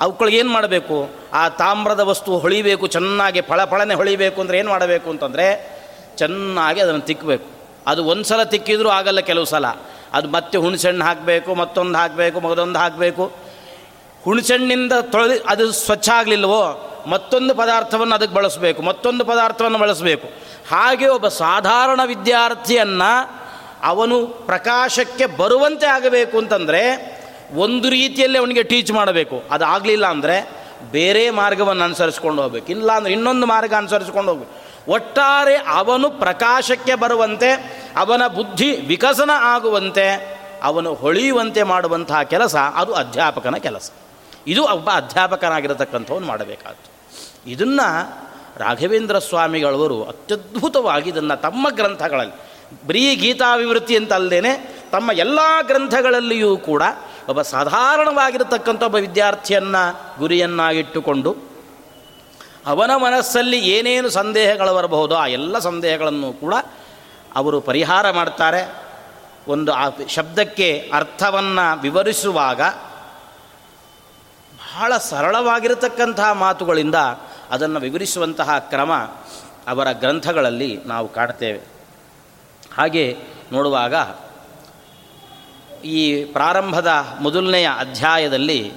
ಅವುಗಳಿಗೇನು ಮಾಡಬೇಕು? ಆ ತಾಮ್ರದ ವಸ್ತು ಹೊಳಿಬೇಕು, ಚೆನ್ನಾಗಿ ಫಳಫಳನೆ ಹೊಳಿಬೇಕು ಅಂದರೆ ಏನು ಮಾಡಬೇಕು ಅಂತಂದರೆ ಚೆನ್ನಾಗಿ ಅದನ್ನು ತಿಕ್ಕಬೇಕು ಅದು ಒಂದು ಸಲ ತಿಕ್ಕಿದ್ರೂ ಆಗಲ್ಲ ಕೆಲವು ಸಲ. ಅದು ಮತ್ತೆ ಹುಣಸೆಣ್ಣು ಹಾಕಬೇಕು, ಮತ್ತೊಂದು ಹಾಕಬೇಕು, ಮಗದೊಂದು ಹಾಕಬೇಕು. ಹುಣಸೆಣ್ಣಿಂದ ತೊಳೆದು ಅದು ಸ್ವಚ್ಛ ಆಗಲಿಲ್ಲವೋ ಮತ್ತೊಂದು ಪದಾರ್ಥವನ್ನು ಅದಕ್ಕೆ ಬಳಸಬೇಕು, ಮತ್ತೊಂದು ಪದಾರ್ಥವನ್ನು ಬಳಸಬೇಕು. ಹಾಗೆ ಒಬ್ಬ ಸಾಧಾರಣ ವಿದ್ಯಾರ್ಥಿಯನ್ನು ಅವನು ಪ್ರಕಾಶಕ್ಕೆ ಬರುವಂತೆ ಆಗಬೇಕು ಅಂತಂದರೆ ಒಂದು ರೀತಿಯಲ್ಲಿ ಅವನಿಗೆ ಟೀಚ್ ಮಾಡಬೇಕು. ಅದು ಆಗಲಿಲ್ಲ ಅಂದರೆ ಬೇರೆ ಮಾರ್ಗವನ್ನು ಅನುಸರಿಸ್ಕೊಂಡು ಹೋಗ್ಬೇಕು. ಇಲ್ಲ ಅಂದರೆ ಇನ್ನೊಂದು ಮಾರ್ಗ ಅನುಸರಿಸ್ಕೊಂಡು ಹೋಗ್ಬೇಕು. ಒಟ್ಟಾರೆ ಅವನು ಪ್ರಕಾಶಕ್ಕೆ ಬರುವಂತೆ, ಅವನ ಬುದ್ಧಿ ವಿಕಸನ ಆಗುವಂತೆ, ಅವನು ಹೊಳೆಯುವಂತೆ ಮಾಡುವಂತಹ ಕೆಲಸ ಅದು ಅಧ್ಯಾಪಕನ ಕೆಲಸ. ಇದು ಒಬ್ಬ ಅಧ್ಯಾಪಕನಾಗಿರತಕ್ಕಂಥವನು ಮಾಡಬೇಕಾದ್ದು. ಇದನ್ನು ರಾಘವೇಂದ್ರ ಸ್ವಾಮಿಗಳವರು ಅತ್ಯದ್ಭುತವಾಗಿ ಇದನ್ನು ತಮ್ಮ ಗ್ರಂಥಗಳಲ್ಲಿ, ಬರೀ ಗೀತಾಭಿವೃತ್ತಿ ಅಂತ ಅಲ್ಲದೇನೆ ತಮ್ಮ ಎಲ್ಲ ಗ್ರಂಥಗಳಲ್ಲಿಯೂ ಕೂಡ ಒಬ್ಬ ಸಾಧಾರಣವಾಗಿರತಕ್ಕಂಥ ಒಬ್ಬ ವಿದ್ಯಾರ್ಥಿಯನ್ನು ಗುರಿಯನ್ನಾಗಿಟ್ಟುಕೊಂಡು ಅವನ ಮನಸ್ಸಲ್ಲಿ ಏನೇನು ಸಂದೇಹಗಳು ಬರಬಹುದೋ ಆ ಎಲ್ಲ ಸಂದೇಹಗಳನ್ನು ಕೂಡ ಅವರು ಪರಿಹಾರ ಮಾಡ್ತಾರೆ. ಒಂದು ಆ ಶಬ್ದಕ್ಕೆ ಅರ್ಥವನ್ನು ವಿವರಿಸುವಾಗ ಬಹಳ ಸರಳವಾಗಿರತಕ್ಕಂತಹ ಮಾತುಗಳಿಂದ ಅದನ್ನು ವಿವರಿಸುವಂತಹ ಕ್ರಮ ಅವರ ಗ್ರಂಥಗಳಲ್ಲಿ ನಾವು ಕಾಣ್ತೇವೆ. ಹಾಗೆ ನೋಡುವಾಗ ಈ ಪ್ರಾರಂಭದ ಮೊದಲನೆಯ ಅಧ್ಯಾಯದಲ್ಲಿ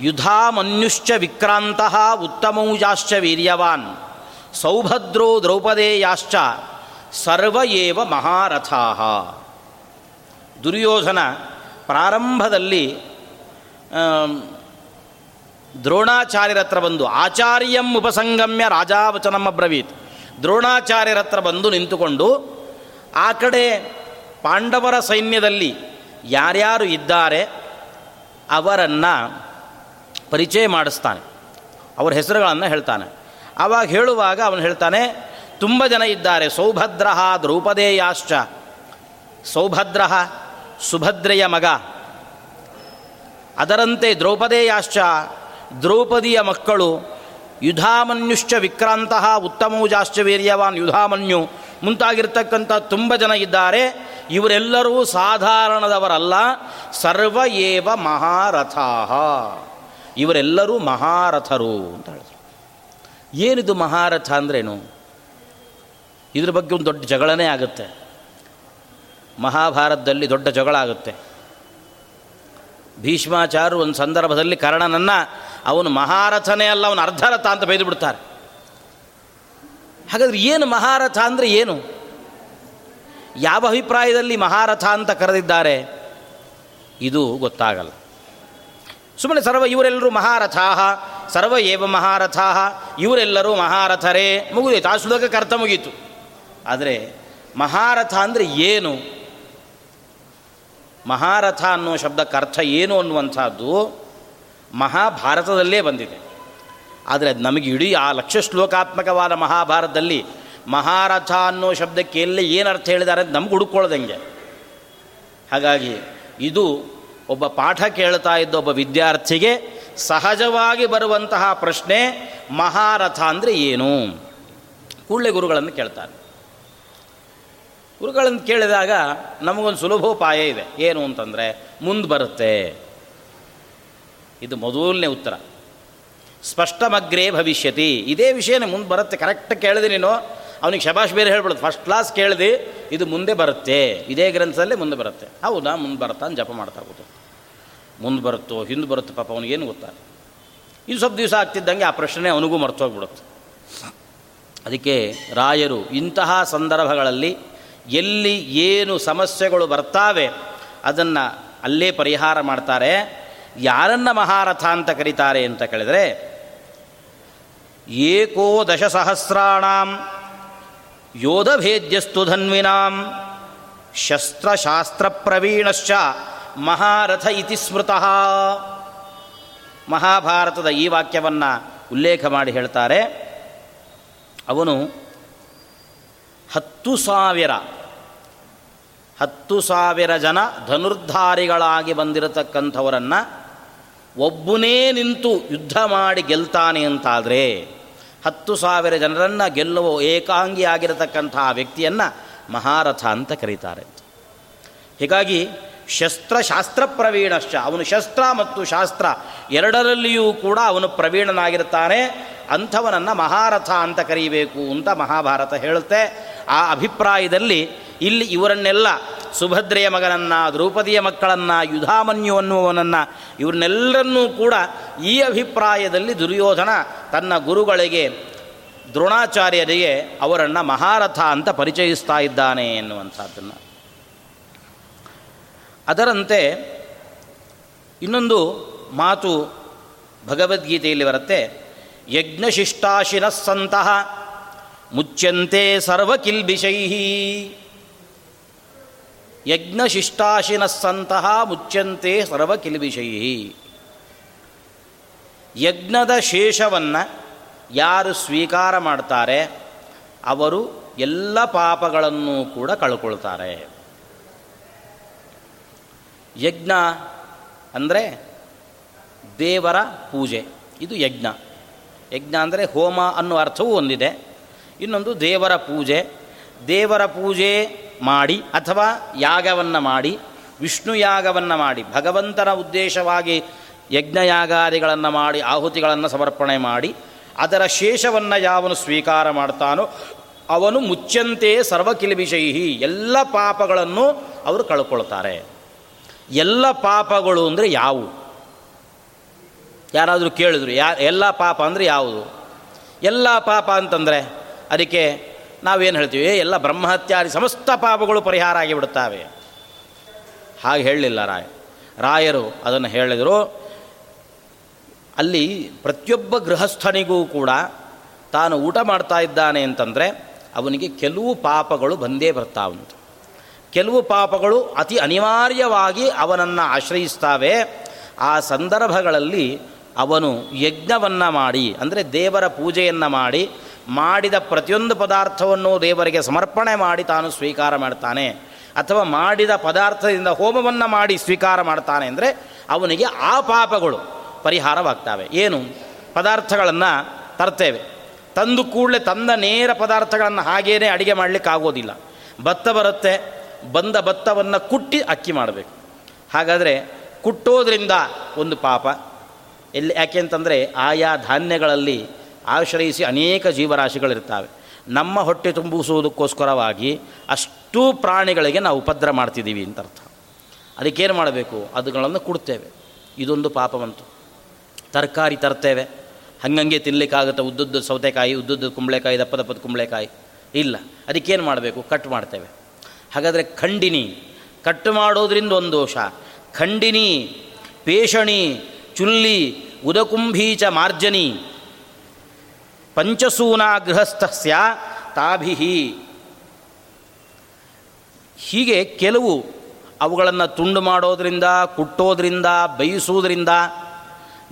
ಯುಧಾಮನ್ಯುಶ್ಚ ವಿಕ್ರಾಂತ ಉತ್ತಮೌಜಾಶ್ಚ ವೀರ್ಯವಾನ್, ಸೌಭದ್ರೋ ದ್ರೌಪದೇಯಾಶ್ಚ ಸರ್ವ ಏವ ಮಹಾರಥಾ. ದುರ್ಯೋಧನ ಪ್ರಾರಂಭದಲ್ಲಿ ದ್ರೋಣಾಚಾರ್ಯರತ್ರ ಬಂದು, ಆಚಾರ್ಯಂ ಉಪಸಂಗಮ್ಯ ರಾಜಾವಚನಮ್ಮ ಬ್ರವೀತ್ ದ್ರೋಣಾಚಾರ್ಯರ ಹತ್ರ ಬಂದು ನಿಂತುಕೊಂಡು, ಆ ಕಡೆ ಪಾಂಡವರ ಸೈನ್ಯದಲ್ಲಿ ಯಾರ್ಯಾರು ಇದ್ದಾರೆ, ಅವರನ್ನು ಪರಿಚಯ ಮಾಡಿಸ್ತಾನೆ. ಅವರ ಹೆಸರುಗಳನ್ನು ಹೇಳ್ತಾನೆ. ಆವಾಗ ಹೇಳುವಾಗ ಅವನು ಹೇಳ್ತಾನೆ, ತುಂಬ ಜನ ಇದ್ದಾರೆ ಸೌಭದ್ರಹ ದ್ರೌಪದೇಯಾಶ್ಚ. ಸೌಭದ್ರಹ ಸುಭದ್ರೆಯ ಮಗ. ಅದರಂತೆ ದ್ರೌಪದೇಯಾಶ್ಚ, ದ್ರೌಪದಿಯ ಮಕ್ಕಳು ಯುಧಾಮನ್ಯುಶ್ಚ ವಿಕ್ರಾಂತಹ ಉತ್ತಮೌಜಾಶ್ಚ ವೀರ್ಯವಾನ್ ಯುಧಾಮನ್ಯು ಮುಂತಾಗಿರ್ತಕ್ಕಂಥ ತುಂಬ ಜನ ಇದ್ದಾರೆ. ಇವರೆಲ್ಲರೂ ಸಾಧಾರಣದವರಲ್ಲ, ಸರ್ವ ಏವ ಮಹಾರಥಾ. ಇವರೆಲ್ಲರೂ ಮಹಾರಥರು ಅಂತ ಹೇಳಿದ್ರು. ಏನಿದು ಮಹಾರಥ ಅಂದ್ರೇನು? ಇದ್ರ ಬಗ್ಗೆ ಒಂದು ದೊಡ್ಡ ಜಗಳನೇ ಆಗುತ್ತೆ. ಮಹಾಭಾರತದಲ್ಲಿ ದೊಡ್ಡ ಜಗಳ ಆಗುತ್ತೆ. ಭೀಷ್ಮಾಚಾರ್ಯ ಒಂದು ಸಂದರ್ಭದಲ್ಲಿ ಕರ್ಣನನ್ನು ಅವನು ಮಹಾರಥನೇ ಅಲ್ಲ, ಅವನು ಅರ್ಧರಥ ಅಂತ ಬೈದು ಬಿಡ್ತಾರೆ. ಹಾಗಾದ್ರೆ ಏನು ಮಹಾರಥ ಅಂದರೆ ಏನು? ಯಾವ ಅಭಿಪ್ರಾಯದಲ್ಲಿ ಮಹಾರಥ ಅಂತ ಕರೆದಿದ್ದಾರೆ? ಇದು ಗೊತ್ತಾಗಲ್ಲ. ಸುಮ್ಮನೆ ಸರ್ವ ಇವರೆಲ್ಲರೂ ಮಹಾರಥಾ ಸರ್ವ ಏವ ಮಹಾರಥಾ ಇವರೆಲ್ಲರೂ ಮಹಾರಥರೇ. ಮುಗಿದೋಯ್ತು. ಆ ಶ್ಲೋಕ ಕರ್ತ ಮುಗೀತು. ಆದರೆ ಮಹಾರಥ ಅಂದರೆ ಏನು? ಮಹಾರಥ ಅನ್ನೋ ಶಬ್ದಕ್ಕೆ ಅರ್ಥ ಏನು ಅನ್ನುವಂಥದ್ದು ಮಹಾಭಾರತದಲ್ಲೇ ಬಂದಿದೆ. ಆದರೆ ಅದು ನಮಗೆ ಇಡೀ ಆ ಲಕ್ಷ ಶ್ಲೋಕಾತ್ಮಕವಾದ ಮಹಾಭಾರತದಲ್ಲಿ ಮಹಾರಥ ಅನ್ನೋ ಶಬ್ದಕ್ಕೆ ಎಲ್ಲ ಏನು ಅರ್ಥ ಹೇಳಿದ್ದಾರೆ ಅಂತ ನಮ್ಗೆ ಹುಡುಕೊಳ್ಳೋದಂಗೆ ಹಾಗಾಗಿ ಇದು ಒಬ್ಬ ಪಾಠ ಕೇಳ್ತಾ ಇದ್ದ ಒಬ್ಬ ವಿದ್ಯಾರ್ಥಿಗೆ ಸಹಜವಾಗಿ ಬರುವಂತಹ ಪ್ರಶ್ನೆ, ಮಹಾರಥ ಅಂದರೆ ಏನು? ಕೂಡಲೇ ಗುರುಗಳನ್ನು ಕೇಳ್ತಾರೆ. ಗುರುಗಳನ್ನು ಕೇಳಿದಾಗ ನಮಗೊಂದು ಸುಲಭೋಪಾಯ ಇದೆ. ಏನು ಅಂತಂದರೆ, ಮುಂದೆ ಬರುತ್ತೆ. ಇದು ಮೊದಲನೇ ಉತ್ತರ. ಸ್ಪಷ್ಟಮಗ್ರೇ ಭವಿಷ್ಯತಿ. ಇದೇ ವಿಷಯನೇ ಮುಂದೆ ಬರುತ್ತೆ. ಕರೆಕ್ಟ್ ಕೇಳಿದೆ ನೀನು. ಅವನಿಗೆ ಶಬಾಷ್ ಬೇರೆ ಹೇಳ್ಬಿಡೋದು. ಫಸ್ಟ್ ಕ್ಲಾಸ್ ಕೇಳಿದೆ, ಇದು ಮುಂದೆ ಬರುತ್ತೆ. ಇದೇ ಗ್ರಂಥದಲ್ಲೇ ಮುಂದೆ ಬರುತ್ತೆ. ಹೌದಾ? ಮುಂದೆ ಬರುತ್ತಾ ಅಂತ ಜಪ ಮಾಡ್ತಾ ಕೂತು ಮುಂದೆ ಬರುತ್ತೋ, ಹಿಂದೆ ಬರುತ್ತೋ ಪಾಪ ಅವನಿಗೇನು ಗೊತ್ತಾ? ಇದು ಸ್ವಲ್ಪ ದಿವಸ ಆಗ್ತಿದ್ದಂಗೆ ಆ ಪ್ರಶ್ನೆ ಅವನಿಗೂ ಮರ್ತೋಗ್ಬಿಡುತ್ತೆ. ಅದಕ್ಕೆ ರಾಯರು, ಇಂತಹ ಸಂದರ್ಭಗಳಲ್ಲಿ ಎಲ್ಲಿ ಏನು ಸಮಸ್ಯೆಗಳು ಬರ್ತಾವೆ, ಅದನ್ನು ಅಲ್ಲೇ ಪರಿಹಾರ ಮಾಡ್ತಾರೆ. ಯಾರನ್ನ ಮಹಾರಥ ಅಂತ ಕರೀತಾರೆ ಅಂತ ಕೇಳಿದರೆ, ಏಕೋ ದಶಸಹಸ್ರಾಣಾಂ ಯೋಧಭೇದ್ಯಸ್ತು ಧನ್ವಿನಾಂ ಶಸ್ತ್ರಶಾಸ್ತ್ರ ಪ್ರವೀಣಶ್ಚ ಮಹಾರಥ ಇತಿ ಸ್ಮೃತಃ. ಮಹಾಭಾರತದ ಈ ವಾಕ್ಯವನ್ನು ಉಲ್ಲೇಖ ಮಾಡಿ ಹೇಳ್ತಾರೆ. ಅವನು ಹತ್ತು ಸಾವಿರ ಹತ್ತು ಸಾವಿರ ಜನ ಧನುರ್ಧಾರಿಗಳಾಗಿ ಬಂದಿರತಕ್ಕಂಥವರನ್ನು ಒಬ್ಬನೇ ನಿಂತು ಯುದ್ಧ ಮಾಡಿ ಗೆಲ್ತಾನೆ ಅಂತಾದರೆ ಹತ್ತು ಸಾವಿರ ಜನರನ್ನು ಗೆಲ್ಲುವ ಏಕಾಂಗಿಯಾಗಿರತಕ್ಕಂತಹ ವ್ಯಕ್ತಿಯನ್ನು ಮಹಾರಥ ಅಂತ ಕರೀತಾರೆ. ಹೀಗಾಗಿ ಶಸ್ತ್ರಶಾಸ್ತ್ರ ಪ್ರವೀಣಶ್ಚ. ಅವನು ಶಸ್ತ್ರ ಮತ್ತು ಶಾಸ್ತ್ರ ಎರಡರಲ್ಲಿಯೂ ಕೂಡ ಅವನು ಪ್ರವೀಣನಾಗಿರ್ತಾನೆ. ಅಂಥವನನ್ನು ಮಹಾರಥ ಅಂತ ಕರೀಬೇಕು ಅಂತ ಮಹಾಭಾರತ ಹೇಳುತ್ತೆ. ಆ ಅಭಿಪ್ರಾಯದಲ್ಲಿ ಇಲ್ಲಿ ಇವರನ್ನೆಲ್ಲ ಸುಭದ್ರೆಯ ಮಗನನ್ನು, ದ್ರೌಪದಿಯ ಮಕ್ಕಳನ್ನು, ಯುಧಾಮನ್ಯು ಅನ್ನುವನನ್ನು ಇವ್ರನ್ನೆಲ್ಲರನ್ನೂ ಕೂಡ ಈ ಅಭಿಪ್ರಾಯದಲ್ಲಿ ದುರ್ಯೋಧನ ತನ್ನ ಗುರುಗಳಿಗೆ ದ್ರೋಣಾಚಾರ್ಯರಿಗೆ ಅವರನ್ನು ಮಹಾರಥ ಅಂತ ಪರಿಚಯಿಸ್ತಾ ಇದ್ದಾನೆ ಎನ್ನುವಂಥದ್ದನ್ನು. ಅದರಂತೆ ಇನ್ನೊಂದು ಮಾತು ಭಗವದ್ಗೀತೆಯಲ್ಲಿ ಬರುತ್ತೆ ಯಜ್ಞಶಿಷ್ಟಾಶಿನ ಸಂತಹ ಮುಚ್ಚಂತೆ ಸರ್ವಕಿಲ್ಬಿಷೈ ಯಜ್ಞಶಿಷ್ಟಾಶಿನ ಸಂತಹ ಮುಚ್ಚಂತೆ ಕಿಲಿಬಿಷಯಿ ಯಜ್ಞದ ಶೇಷವನ್ನು ಯಾರು ಸ್ವೀಕಾರ ಮಾಡ್ತಾರೆ, ಅವರು ಎಲ್ಲ ಪಾಪಗಳನ್ನು ಕೂಡ ಕಳ್ಕೊಳ್ತಾರೆ. ಯಜ್ಞ ಅಂದರೆ ದೇವರ ಪೂಜೆ, ಇದು ಯಜ್ಞ. ಯಜ್ಞ ಅಂದರೆ ಹೋಮ ಅನ್ನೋ ಅರ್ಥವೂ ಒಂದಿದೆ. ಇನ್ನೊಂದು ದೇವರ ಪೂಜೆ. ದೇವರ ಪೂಜೆ ಮಾಡಿ ಅಥವಾ ಯಾಗವನ್ನು ಮಾಡಿ, ವಿಷ್ಣು ಯಾಗವನ್ನು ಮಾಡಿ, ಭಗವಂತನ ಉದ್ದೇಶವಾಗಿ ಯಜ್ಞಯಾಗಾದಿಗಳನ್ನು ಮಾಡಿ, ಆಹುತಿಗಳನ್ನು ಸಮರ್ಪಣೆ ಮಾಡಿ, ಅದರ ಶೇಷವನ್ನು ಯಾವನು ಸ್ವೀಕಾರ ಮಾಡ್ತಾನೋ ಅವನು ಮುಚ್ಚಂತೆ ಸರ್ವಕಿಲಿಬಿಷೈಹಿ, ಎಲ್ಲ ಪಾಪಗಳನ್ನು ಅವರು ಕಳ್ಕೊಳ್ತಾರೆ. ಎಲ್ಲ ಪಾಪಗಳು ಅಂದರೆ ಯಾವುವು ಯಾರಾದರೂ ಕೇಳಿದ್ರು, ಯಾ, ಎಲ್ಲ ಪಾಪ ಅಂದರೆ ಯಾವುದು? ಎಲ್ಲ ಪಾಪ ಅಂತಂದರೆ ಅದಕ್ಕೆ ನಾವೇನು ಹೇಳ್ತೀವಿ? ಎಲ್ಲ ಬ್ರಹ್ಮಹತ್ಯಾದಿ ಸಮಸ್ತ ಪಾಪಗಳು ಪರಿಹಾರ ಆಗಿಬಿಡುತ್ತವೆ. ಹಾಗೆ ಹೇಳಲಿಲ್ಲ ರಾಯ. ರಾಯರು ಅದನ್ನು ಹೇಳಿದರು. ಅಲ್ಲಿ ಪ್ರತಿಯೊಬ್ಬ ಗೃಹಸ್ಥನಿಗೂ ಕೂಡ ತಾನು ಊಟ ಮಾಡ್ತಾ ಇದ್ದಾನೆ ಅಂತಂದರೆ ಅವನಿಗೆ ಕೆಲವು ಪಾಪಗಳು ಬಂದೇ ಬರ್ತಾವಂತ ಕೆಲವು ಪಾಪಗಳು ಅತಿ ಅನಿವಾರ್ಯವಾಗಿ ಅವನನ್ನು ಆಶ್ರಯಿಸ್ತಾವೆ. ಆ ಸಂದರ್ಭಗಳಲ್ಲಿ ಅವನು ಯಜ್ಞವನ್ನು ಮಾಡಿ, ಅಂದರೆ ದೇವರ ಪೂಜೆಯನ್ನು ಮಾಡಿ ಮಾಡಿದ ಪ್ರತಿಯೊಂದು ಪದಾರ್ಥವನ್ನು ದೇವರಿಗೆ ಸಮರ್ಪಣೆ ಮಾಡಿ ತಾನು ಸ್ವೀಕಾರ ಮಾಡ್ತಾನೆ. ಅಥವಾ ಮಾಡಿದ ಪದಾರ್ಥದಿಂದ ಹೋಮವನ್ನು ಮಾಡಿ ಸ್ವೀಕಾರ ಮಾಡ್ತಾನೆ ಅಂದರೆ ಅವನಿಗೆ ಆ ಪಾಪಗಳು ಪರಿಹಾರವಾಗ್ತವೆ. ಏನು? ಪದಾರ್ಥಗಳನ್ನು ತರ್ತೇವೆ. ತಂದು ಕೂಡಲೇ ತಂದ ನೇರ ಪದಾರ್ಥಗಳನ್ನು ಹಾಗೇನೆ ಅಡುಗೆ ಮಾಡಲಿಕ್ಕೆ ಆಗೋದಿಲ್ಲ. ಭತ್ತ ಬರುತ್ತೆ, ಬಂದ ಭತ್ತವನ್ನು ಕುಟ್ಟಿ ಅಕ್ಕಿ ಮಾಡಬೇಕು. ಹಾಗಾದರೆ ಕುಟ್ಟೋದ್ರಿಂದ ಒಂದು ಪಾಪ. ಎಲ್ಲಿ, ಯಾಕೆ ಅಂತಂದರೆ ಆಯಾ ಧಾನ್ಯಗಳಲ್ಲಿ ಆಶ್ರಯಿಸಿ ಅನೇಕ ಜೀವರಾಶಿಗಳಿರ್ತಾವೆ. ನಮ್ಮ ಹೊಟ್ಟೆ ತುಂಬಿಸುವುದಕ್ಕೋಸ್ಕರವಾಗಿ ಅಷ್ಟೂ ಪ್ರಾಣಿಗಳಿಗೆ ನಾವು ಉಪದ್ರ ಮಾಡ್ತಿದ್ದೀವಿ ಅಂತ ಅರ್ಥ. ಅದಕ್ಕೇನು ಮಾಡಬೇಕು? ಅದುಗಳನ್ನು ಕೊಡ್ತೇವೆ. ಇದೊಂದು ಪಾಪವಂತು. ತರಕಾರಿ ತರ್ತೇವೆ. ಹಂಗಂಗೆ ತಿನ್ನಲಿಕ್ಕಾಗುತ್ತೆ ಉದ್ದುದ್ದು ಸೌತೆಕಾಯಿ, ಉದ್ದುದ್ದು ಕುಂಬಳೆಕಾಯಿ ದಪ್ಪ ದಪ್ಪದ ಕುಂಬಳೆಕಾಯಿ? ಇಲ್ಲ. ಅದಕ್ಕೇನು ಮಾಡಬೇಕು? ಕಟ್ ಮಾಡ್ತೇವೆ. ಹಾಗಾದರೆ ಖಂಡಿನಿ, ಕಟ್ ಮಾಡೋದ್ರಿಂದ ಒಂದು ದೋಷ. ಖಂಡಿನಿ, ಪೇಷಣಿ, ಚುಲ್ಲಿ, ಉದಕುಂಭೀಚ ಮಾರ್ಜನಿ ಪಂಚಸೂನ ಗೃಹಸ್ಥಸ್ಯ ತಾಭಿಹಿ. ಹೀಗೆ ಕೆಲವು ಅವುಗಳನ್ನು ತುಂಡು ಮಾಡೋದರಿಂದ, ಕುಟ್ಟೋದ್ರಿಂದ ಬೇಯಿಸುವುದರಿಂದ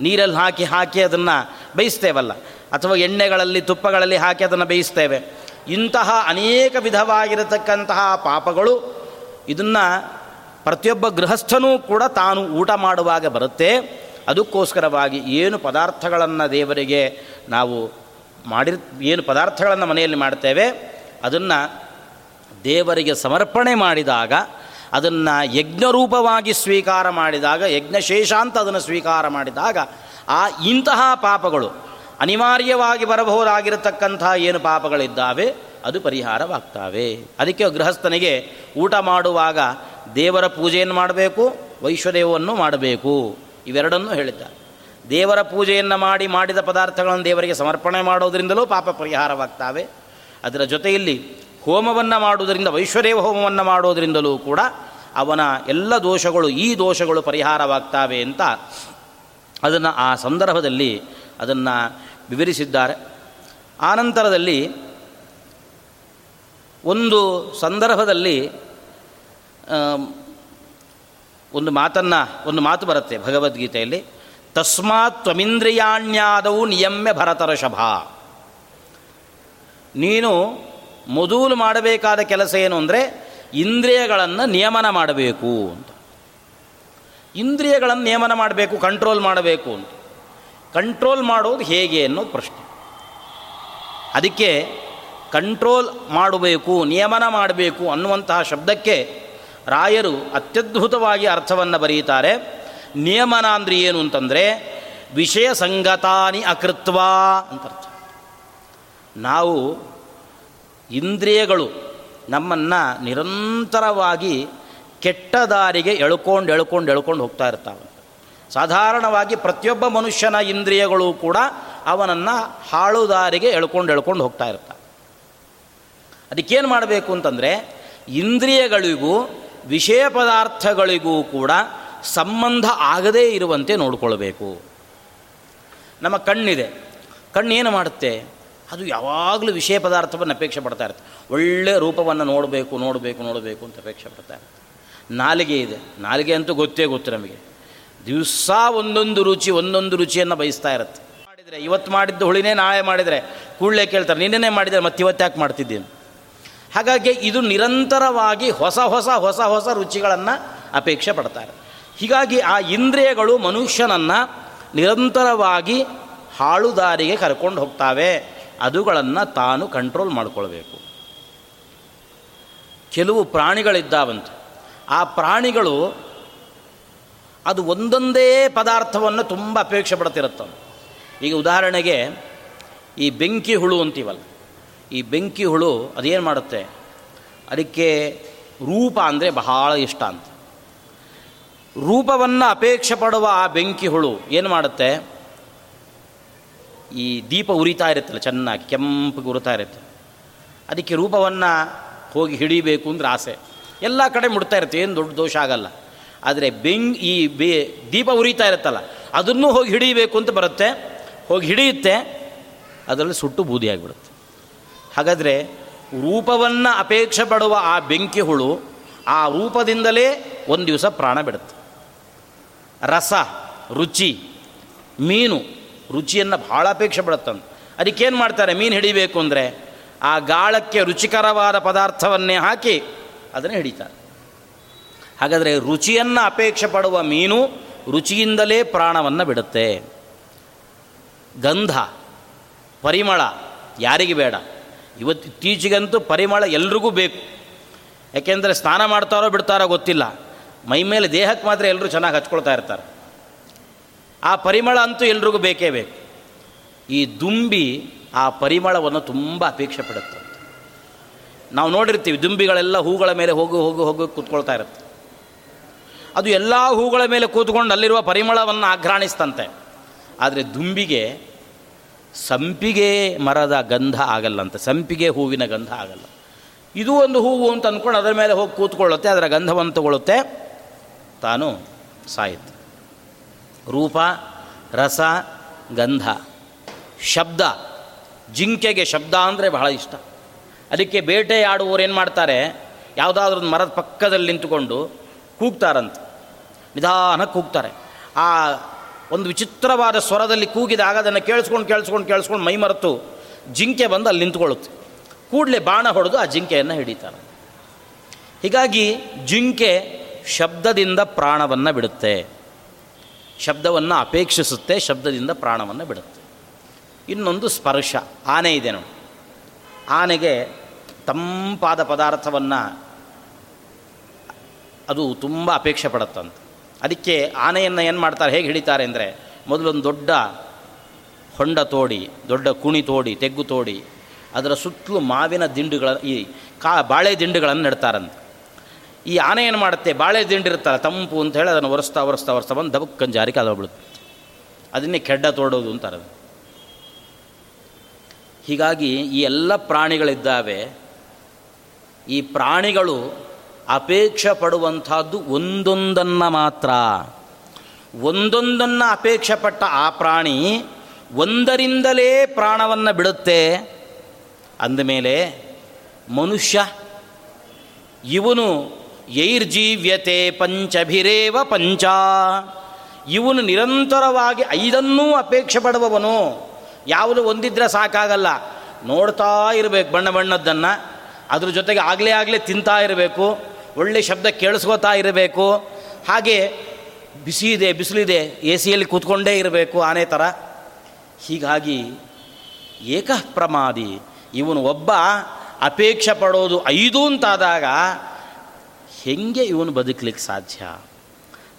ನೀರಲ್ಲಿ ಹಾಕಿ ಹಾಕಿ ಅದನ್ನು ಬೇಯಿಸ್ತೇವಲ್ಲ ಅಥವಾ ಎಣ್ಣೆಗಳಲ್ಲಿ, ತುಪ್ಪಗಳಲ್ಲಿ ಹಾಕಿ ಅದನ್ನು ಬೇಯಿಸ್ತೇವೆ ಇಂತಹ ಅನೇಕ ವಿಧವಾಗಿರತಕ್ಕಂತಹ ಪಾಪಗಳು ಇದನ್ನು ಪ್ರತಿಯೊಬ್ಬ ಗೃಹಸ್ಥನೂ ಕೂಡ ತಾನು ಊಟ ಮಾಡುವಾಗ ಬರುತ್ತೆ. ಅದಕ್ಕೋಸ್ಕರವಾಗಿ ಏನು ಪದಾರ್ಥಗಳನ್ನು ದೇವರಿಗೆ ನಾವು ಮಾಡಿರ್, ಏನು ಪದಾರ್ಥಗಳನ್ನು ಮನೆಯಲ್ಲಿ ಮಾಡ್ತೇವೆ, ಅದನ್ನು ದೇವರಿಗೆ ಸಮರ್ಪಣೆ ಮಾಡಿದಾಗ, ಅದನ್ನು ಯಜ್ಞರೂಪವಾಗಿ ಸ್ವೀಕಾರ ಮಾಡಿದಾಗ ಯಜ್ಞಶೇಷ ಅಂತ ಅದನ್ನು ಸ್ವೀಕಾರ ಮಾಡಿದಾಗ, ಆ ಇಂತಹ ಪಾಪಗಳು ಅನಿವಾರ್ಯವಾಗಿ ಬರಬಹುದಾಗಿರತಕ್ಕಂಥ ಏನು ಪಾಪಗಳಿದ್ದಾವೆ, ಅದು ಪರಿಹಾರವಾಗ್ತಾವೆ. ಅದಕ್ಕೆ ಗೃಹಸ್ಥನಿಗೆ ಊಟ ಮಾಡುವಾಗ ದೇವರ ಪೂಜೆಯನ್ನು ಮಾಡಬೇಕು, ವೈಶ್ವದೇವವನ್ನು ಮಾಡಬೇಕು. ಇವೆರಡನ್ನೂ ಹೇಳಿದ್ದಾರೆ. ದೇವರ ಪೂಜೆಯನ್ನು ಮಾಡಿ ಮಾಡಿದ ಪದಾರ್ಥಗಳನ್ನು ದೇವರಿಗೆ ಸಮರ್ಪಣೆ ಮಾಡೋದರಿಂದಲೂ ಪಾಪ ಪರಿಹಾರವಾಗ್ತವೆ. ಅದರ ಜೊತೆಯಲ್ಲಿ ಹೋಮವನ್ನು ಮಾಡುವುದರಿಂದ ವೈಶ್ವದೇವ ಹೋಮವನ್ನು ಮಾಡೋದರಿಂದಲೂ ಕೂಡ ಅವನ ಎಲ್ಲ ದೋಷಗಳು, ಈ ದೋಷಗಳು ಪರಿಹಾರವಾಗ್ತಾವೆ ಅಂತ ಅದನ್ನು ಆ ಸಂದರ್ಭದಲ್ಲಿ ಅದನ್ನು ವಿವರಿಸಿದ್ದಾರೆ. ಆನಂತರದಲ್ಲಿ ಒಂದು ಸಂದರ್ಭದಲ್ಲಿ ಒಂದು ಮಾತನ್ನು, ಒಂದು ಮಾತು ಬರುತ್ತೆ ಭಗವದ್ಗೀತೆಯಲ್ಲಿ. ತಸ್ಮಾತ್ ತ್ವಮಿಂದ್ರಿಯಾಣ್ಯಾದವು ನಿಯಮ್ಯ ಭರತರಷಭ. ನೀನು ಮೊದಲು ಮಾಡಬೇಕಾದ ಕೆಲಸ ಏನು ಅಂದರೆ ಇಂದ್ರಿಯಗಳನ್ನು ನಿಯಮನ ಮಾಡಬೇಕು ಅಂತ. ಇಂದ್ರಿಯಗಳನ್ನು ನಿಯಮನ ಮಾಡಬೇಕು ಕಂಟ್ರೋಲ್ ಮಾಡಬೇಕು ಅಂತ. ಕಂಟ್ರೋಲ್ ಮಾಡೋದು ಹೇಗೆ ಅನ್ನೋದು ಪ್ರಶ್ನೆ. ಅದಕ್ಕೆ ಕಂಟ್ರೋಲ್ ಮಾಡಬೇಕು, ನಿಯಮನ ಮಾಡಬೇಕು ಅನ್ನುವಂತಹ ಶಬ್ದಕ್ಕೆ ರಾಯರು ಅತ್ಯದ್ಭುತವಾಗಿ ಅರ್ಥವನ್ನು ಬರೆಯುತ್ತಾರೆ ನಿಯಮನ ಅಂದರೆ ಏನು ಅಂತಂದರೆ, ವಿಷಯ ಸಂಗತಾನಿ ಅಕೃತ್ವ ಅಂತರ್ಥ. ನಾವು ಇಂದ್ರಿಯಗಳು ನಮ್ಮನ್ನು ನಿರಂತರವಾಗಿ ಕೆಟ್ಟ ದಾರಿಗೆ ಎಳ್ಕೊಂಡು ಎಳ್ಕೊಂಡು ಎಳ್ಕೊಂಡು ಹೋಗ್ತಾ ಇರ್ತಾವೆ. ಸಾಧಾರಣವಾಗಿ ಪ್ರತಿಯೊಬ್ಬ ಮನುಷ್ಯನ ಇಂದ್ರಿಯಗಳು ಕೂಡ ಅವನನ್ನು ಹಾಳು ದಾರಿಗೆ ಎಳ್ಕೊಂಡು ಎಳ್ಕೊಂಡು ಹೋಗ್ತಾ ಇರ್ತಾವೆ. ಅದಕ್ಕೇನು ಮಾಡಬೇಕು ಅಂತಂದರೆ, ಇಂದ್ರಿಯಗಳಿಗೂ ವಿಷಯ ಪದಾರ್ಥಗಳಿಗೂ ಕೂಡ ಸಂಬಂಧ ಆಗದೇ ಇರುವಂತೆ ನೋಡಿಕೊಳ್ಬೇಕು. ನಮ್ಮ ಕಣ್ಣಿದೆ. ಕಣ್ಣೇನು ಮಾಡುತ್ತೆ? ಅದು ಯಾವಾಗಲೂ ವಿಷಯ ಪದಾರ್ಥವನ್ನು ಅಪೇಕ್ಷೆ ಪಡ್ತಾ ಇರುತ್ತೆ. ಒಳ್ಳೆಯ ರೂಪವನ್ನು ನೋಡಬೇಕು ನೋಡಬೇಕು ನೋಡಬೇಕು ಅಂತ ಅಪೇಕ್ಷೆ ಪಡ್ತಾ ಇರುತ್ತೆ. ನಾಲಿಗೆ ಇದೆ. ನಾಲಿಗೆ ಅಂತೂ ಗೊತ್ತೇ ಗೊತ್ತು ನಮಗೆ. ದಿವಸ ಒಂದೊಂದು ರುಚಿ, ಒಂದೊಂದು ರುಚಿಯನ್ನು ಬಯಸ್ತಾ ಇರುತ್ತೆ. ಮಾಡಿದರೆ, ಇವತ್ತು ಮಾಡಿದ್ದು ಹುಳಿನೇ ನಾಳೆ ಮಾಡಿದರೆ ಕೂಡಲೇ ಕೇಳ್ತಾರೆ ನಿನ್ನೇ ಮಾಡಿದರೆ ಮತ್ತೆ ಇವತ್ತು ಯಾಕೆ ಮಾಡ್ತಿದ್ದೀನಿ? ಹಾಗಾಗಿ ಇದು ನಿರಂತರವಾಗಿ ಹೊಸ ಹೊಸ ಹೊಸ ಹೊಸ ರುಚಿಗಳನ್ನು ಅಪೇಕ್ಷೆ ಪಡ್ತಾರೆ ಹೀಗಾಗಿ ಆ ಇಂದ್ರಿಯಗಳು ಮನುಷ್ಯನನ್ನು ನಿರಂತರವಾಗಿ ಹಾಳುದಾರಿಗೆ ಕರ್ಕೊಂಡು ಹೋಗ್ತಾವೆ. ಅದುಗಳನ್ನು ತಾನು ಕಂಟ್ರೋಲ್ ಮಾಡಿಕೊಳ್ಬೇಕು. ಕೆಲವು ಪ್ರಾಣಿಗಳಿದ್ದಾವಂತೆ. ಆ ಪ್ರಾಣಿಗಳು ಅದು ಒಂದೊಂದೇ ಪದಾರ್ಥವನ್ನು ತುಂಬ ಅಪೇಕ್ಷೆ ಪಡ್ತಿರುತ್ತವೆ. ಈಗ ಉದಾಹರಣೆಗೆ ಈ ಬೆಂಕಿ ಹುಳು ಅಂತೀವಲ್ಲ, ಈ ಬೆಂಕಿ ಹುಳು ಅದೇನು ಮಾಡುತ್ತೆ? ಅದಕ್ಕೆ ರೂಪ ಅಂದರೆ ಬಹಳ ಇಷ್ಟ ಅಂತ. ರೂಪವನ್ನು ಅಪೇಕ್ಷೆ ಪಡುವ ಆ ಬೆಂಕಿ ಹುಳು ಏನು ಮಾಡುತ್ತೆ? ಈ ದೀಪ ಉರಿತಾ ಇರುತ್ತಲ್ಲ, ಚೆನ್ನಾಗಿ ಕೆಂಪಿಗೆ ಉರಿತಾ ಇರುತ್ತೆ. ಅದಕ್ಕೆ ರೂಪವನ್ನು ಹೋಗಿ ಹಿಡಿಬೇಕು ಅಂದ್ರೆ ಆಸೆ. ಎಲ್ಲ ಕಡೆ ಮುಡ್ತಾ ಇರುತ್ತೆ, ಏನು ದೊಡ್ಡ ದೋಷ ಆಗಲ್ಲ. ಆದರೆ ಬೆಂಗ್, ಈ ಬೇ, ದೀಪ ಉರಿತಾ ಇರುತ್ತಲ್ಲ, ಅದನ್ನು ಹೋಗಿ ಹಿಡಿಯಬೇಕು ಅಂತ ಬರುತ್ತೆ. ಹೋಗಿ ಹಿಡಿಯುತ್ತೆ, ಅದರಲ್ಲಿ ಸುಟ್ಟು ಬೂದಿಯಾಗಿಬಿಡುತ್ತೆ ಹಾಗಾದರೆ ರೂಪವನ್ನು ಅಪೇಕ್ಷೆ ಪಡುವ ಆ ಬೆಂಕಿ ಹುಳು ಆ ರೂಪದಿಂದಲೇ ಒಂದು ದಿವಸ ಪ್ರಾಣ ಬಿಡುತ್ತೆ. ರಸ, ರುಚಿ, ಮೀನು, ರುಚಿಯನ್ನು ಭಾಳ ಅಪೇಕ್ಷೆ ಪಡುತ್ತಂತೆ. ಅದಕ್ಕೇನು ಮಾಡ್ತಾರೆ? ಮೀನು ಹಿಡಿಬೇಕು ಅಂದರೆ ಆ ಗಾಳಕ್ಕೆ ರುಚಿಕರವಾದ ಪದಾರ್ಥವನ್ನೇ ಹಾಕಿ ಅದನ್ನು ಹಿಡಿತಾರೆ. ಹಾಗಾದರೆ ರುಚಿಯನ್ನು ಅಪೇಕ್ಷೆ ಪಡುವ ಮೀನು ರುಚಿಯಿಂದಲೇ ಪ್ರಾಣವನ್ನು ಬಿಡುತ್ತೆ. ಗಂಧ, ಪರಿಮಳ ಯಾರಿಗೆ ಬೇಡ. ಇವತ್ತು ಇತ್ತೀಚೆಗಂತೂ ಪರಿಮಳ ಎಲ್ರಿಗೂ ಬೇಕು. ಯಾಕೆಂದರೆ ಸ್ನಾನ ಮಾಡ್ತಾರೋ ಬಿಡ್ತಾರೋ ಗೊತ್ತಿಲ್ಲ. ಮೈ ಮೇಲೆ ದೇಹಕ್ಕೆ ಮಾತ್ರ ಎಲ್ಲರೂ ಚೆನ್ನಾಗಿ ಹಚ್ಕೊಳ್ತಾ ಇರ್ತಾರೆ. ಆ ಪರಿಮಳ ಅಂತೂ ಎಲ್ರಿಗೂ ಬೇಕೇ ಬೇಕು. ಈ ದುಂಬಿ ಆ ಪರಿಮಳವನ್ನು ತುಂಬ ಅಪೇಕ್ಷೆ ಪಡುತ್ತೆ. ನಾವು ನೋಡಿರ್ತೀವಿ ದುಂಬಿಗಳೆಲ್ಲ ಹೂಗಳ ಮೇಲೆ ಹೋಗು ಹೋಗು ಹೋಗು ಕೂತ್ಕೊಳ್ತಾ ಇರುತ್ತೆ. ಅದು ಎಲ್ಲ ಹೂಗಳ ಮೇಲೆ ಕೂತ್ಕೊಂಡು ಅಲ್ಲಿರುವ ಪರಿಮಳವನ್ನು ಆಘ್ರಾಣಿಸ್ತಂತೆ. ಆದರೆ ದುಂಬಿಗೆ ಸಂಪಿಗೆ ಮರದ ಗಂಧ ಆಗಲ್ಲಂತೆ. ಸಂಪಿಗೆ ಹೂವಿನ ಗಂಧ ಆಗಲ್ಲ. ಇದು ಒಂದು ಹೂವು ಅಂತ ಅಂದ್ಕೊಂಡು ಅದರ ಮೇಲೆ ಹೋಗಿ ಕೂತ್ಕೊಳ್ಳುತ್ತೆ, ಅದರ ಗಂಧವನ್ನು ತಗೊಳ್ಳುತ್ತೆ. ತಾನು ಸಾಯಿತು. ರೂಪ, ರಸ, ಗಂಧ, ಶಬ್ದ. ಜಿಂಕೆಗೆ ಶಬ್ದ ಅಂದರೆ ಬಹಳ ಇಷ್ಟ. ಅದಕ್ಕೆ ಬೇಟೆಯಾಡುವವರು ಏನು ಮಾಡ್ತಾರೆ? ಯಾವುದಾದ್ರೂ ಮರದ ಪಕ್ಕದಲ್ಲಿ ನಿಂತುಕೊಂಡು ಕೂಗ್ತಾರಂತೆ. ನಿಧಾನಕ್ಕೆ ಕೂಗ್ತಾರೆ. ಆ ಒಂದು ವಿಚಿತ್ರವಾದ ಸ್ವರದಲ್ಲಿ ಕೂಗಿದಾಗ ಅದನ್ನು ಕೇಳಿಸ್ಕೊಂಡು ಕೇಳಿಸ್ಕೊಂಡು ಕೇಳಿಸ್ಕೊಂಡು ಮೈ ಮರೆತು ಜಿಂಕೆ ಬಂದು ಅಲ್ಲಿ ನಿಂತ್ಕೊಳ್ಳುತ್ತೆ. ಕೂಡಲೇ ಬಾಣ ಹೊಡೆದು ಆ ಜಿಂಕೆಯನ್ನು ಹಿಡಿತಾರೆ. ಹೀಗಾಗಿ ಜಿಂಕೆ ಶಬ್ದದಿಂದ ಪ್ರಾಣವನ್ನು ಬಿಡುತ್ತೆ. ಶಬ್ದವನ್ನು ಅಪೇಕ್ಷಿಸುತ್ತೆ, ಶಬ್ದದಿಂದ ಪ್ರಾಣವನ್ನು ಬಿಡುತ್ತೆ. ಇನ್ನೊಂದು ಸ್ಪರ್ಶ, ಆನೆ ಇದೆ ನೋಡಿ. ಆನೆಗೆ ತಂಪಾದ ಪದಾರ್ಥವನ್ನು ಅದು ತುಂಬ ಅಪೇಕ್ಷೆ ಪಡುತ್ತಂತೆ. ಅದಕ್ಕೆ ಆನೆಯನ್ನು ಏನು ಮಾಡ್ತಾರೆ, ಹೇಗೆ ಹಿಡಿತಾರೆ ಅಂದರೆ, ಮೊದಲೊಂದು ದೊಡ್ಡ ಹೊಂಡ ತೋಡಿ, ದೊಡ್ಡ ಕುಣಿ ತೋಡಿ, ತೆಗ್ಗು ತೋಡಿ, ಅದರ ಸುತ್ತಲೂ ಮಾವಿನ ದಿಂಡುಗಳ, ಈ ಕಾ, ಬಾಳೆ ದಿಂಡುಗಳನ್ನು ನೆಡ್ತಾರಂತೆ. ಈ ಆನೆ ಏನು ಮಾಡುತ್ತೆ? ಬಾಳೆ ದಿಂಡಿರುತ್ತಲ್ಲ ತಂಪು ಅಂತ ಹೇಳಿ ಅದನ್ನು ಒರೆಸ್ತಾ ಒರೆಸ್ತಾ ಒರೆಸ್ತಾ ಬಂದು ದಬಕ್ಕನ್ ಜಾರಿ ಕಾಲೋಗ್ಬಿಡುತ್ತೆ ಅದನ್ನೇ ಕೆಡ್ಡ ತೋಡೋದು ಅಂತಾರೆ ಹೀಗಾಗಿ ಈ ಎಲ್ಲ ಪ್ರಾಣಿಗಳಿದ್ದಾವೆ, ಈ ಪ್ರಾಣಿಗಳು ಅಪೇಕ್ಷೆ ಪಡುವಂಥದ್ದು ಒಂದೊಂದನ್ನು ಮಾತ್ರ. ಒಂದೊಂದನ್ನು ಅಪೇಕ್ಷೆ ಪಟ್ಟ ಆ ಪ್ರಾಣಿ ಒಂದರಿಂದಲೇ ಪ್ರಾಣವನ್ನು ಬಿಡುತ್ತೆ. ಅಂದಮೇಲೆ ಮನುಷ್ಯ ಇವನು ಯೈರ್ಜೀವ್ಯತೆ ಪಂಚಭಿರೇವ ಪಂಚ. ಇವನು ನಿರಂತರವಾಗಿ ಐದನ್ನೂ ಅಪೇಕ್ಷೆ ಪಡುವವನು. ಯಾವುದು ಒಂದಿದ್ರೆ ಸಾಕಾಗಲ್ಲ. ನೋಡ್ತಾ ಇರಬೇಕು ಬಣ್ಣ ಬಣ್ಣದ್ದನ್ನು. ಅದ್ರ ಜೊತೆಗೆ ಆಗಲೇ ಆಗಲೇ ತಿಂತಾ ಇರಬೇಕು. ಒಳ್ಳೆ ಶಬ್ದ ಕೇಳಿಸ್ಕೋತಾ ಇರಬೇಕು. ಹಾಗೆ ಬಿಸಿ ಇದೆ, ಬಿಸಿಲಿದೆ ಎ ಸಿಯಲ್ಲಿ ಕೂತ್ಕೊಂಡೇ ಇರಬೇಕು ಆನೆ ಥರ ಹೀಗಾಗಿ ಏಕ ಪ್ರಮಾದಿ. ಇವನು ಒಬ್ಬ ಅಪೇಕ್ಷೆ ಪಡೋದು ಐದು ಅಂತಾದಾಗ ಹೆಂಗೆ ಇವನು ಬದುಕಲಿಕ್ಕೆ ಸಾಧ್ಯ?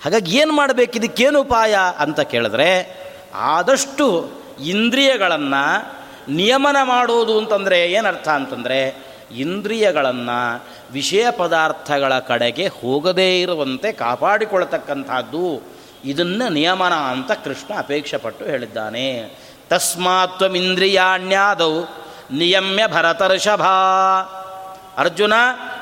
ಹಾಗಾಗಿ ಏನು ಮಾಡಬೇಕು? ಇದಕ್ಕೇನು ಉಪಾಯ ಅಂತ ಕೇಳಿದ್ರೆ, ಆದಷ್ಟು ಇಂದ್ರಿಯಗಳನ್ನು ನಿಯಮನ ಮಾಡೋದು ಅಂತಂದರೆ ಏನರ್ಥ ಅಂತಂದರೆ, ಇಂದ್ರಿಯಗಳನ್ನು ವಿಷಯ ಪದಾರ್ಥಗಳ ಕಡೆಗೆ ಹೋಗದೇ ಇರುವಂತೆ ಕಾಪಾಡಿಕೊಳ್ತಕ್ಕಂಥದ್ದು. ಇದನ್ನು ನಿಯಮನ ಅಂತ ಕೃಷ್ಣ ಅಪೇಕ್ಷೆ ಪಟ್ಟು ಹೇಳಿದ್ದಾನೆ ತಸ್ಮಾತ್ವಮಿಂದ್ರಿಯಾಣ್ಯಾದವು ನಿಯಮ್ಯ ಭರತರ್ಷಭ. ಅರ್ಜುನ,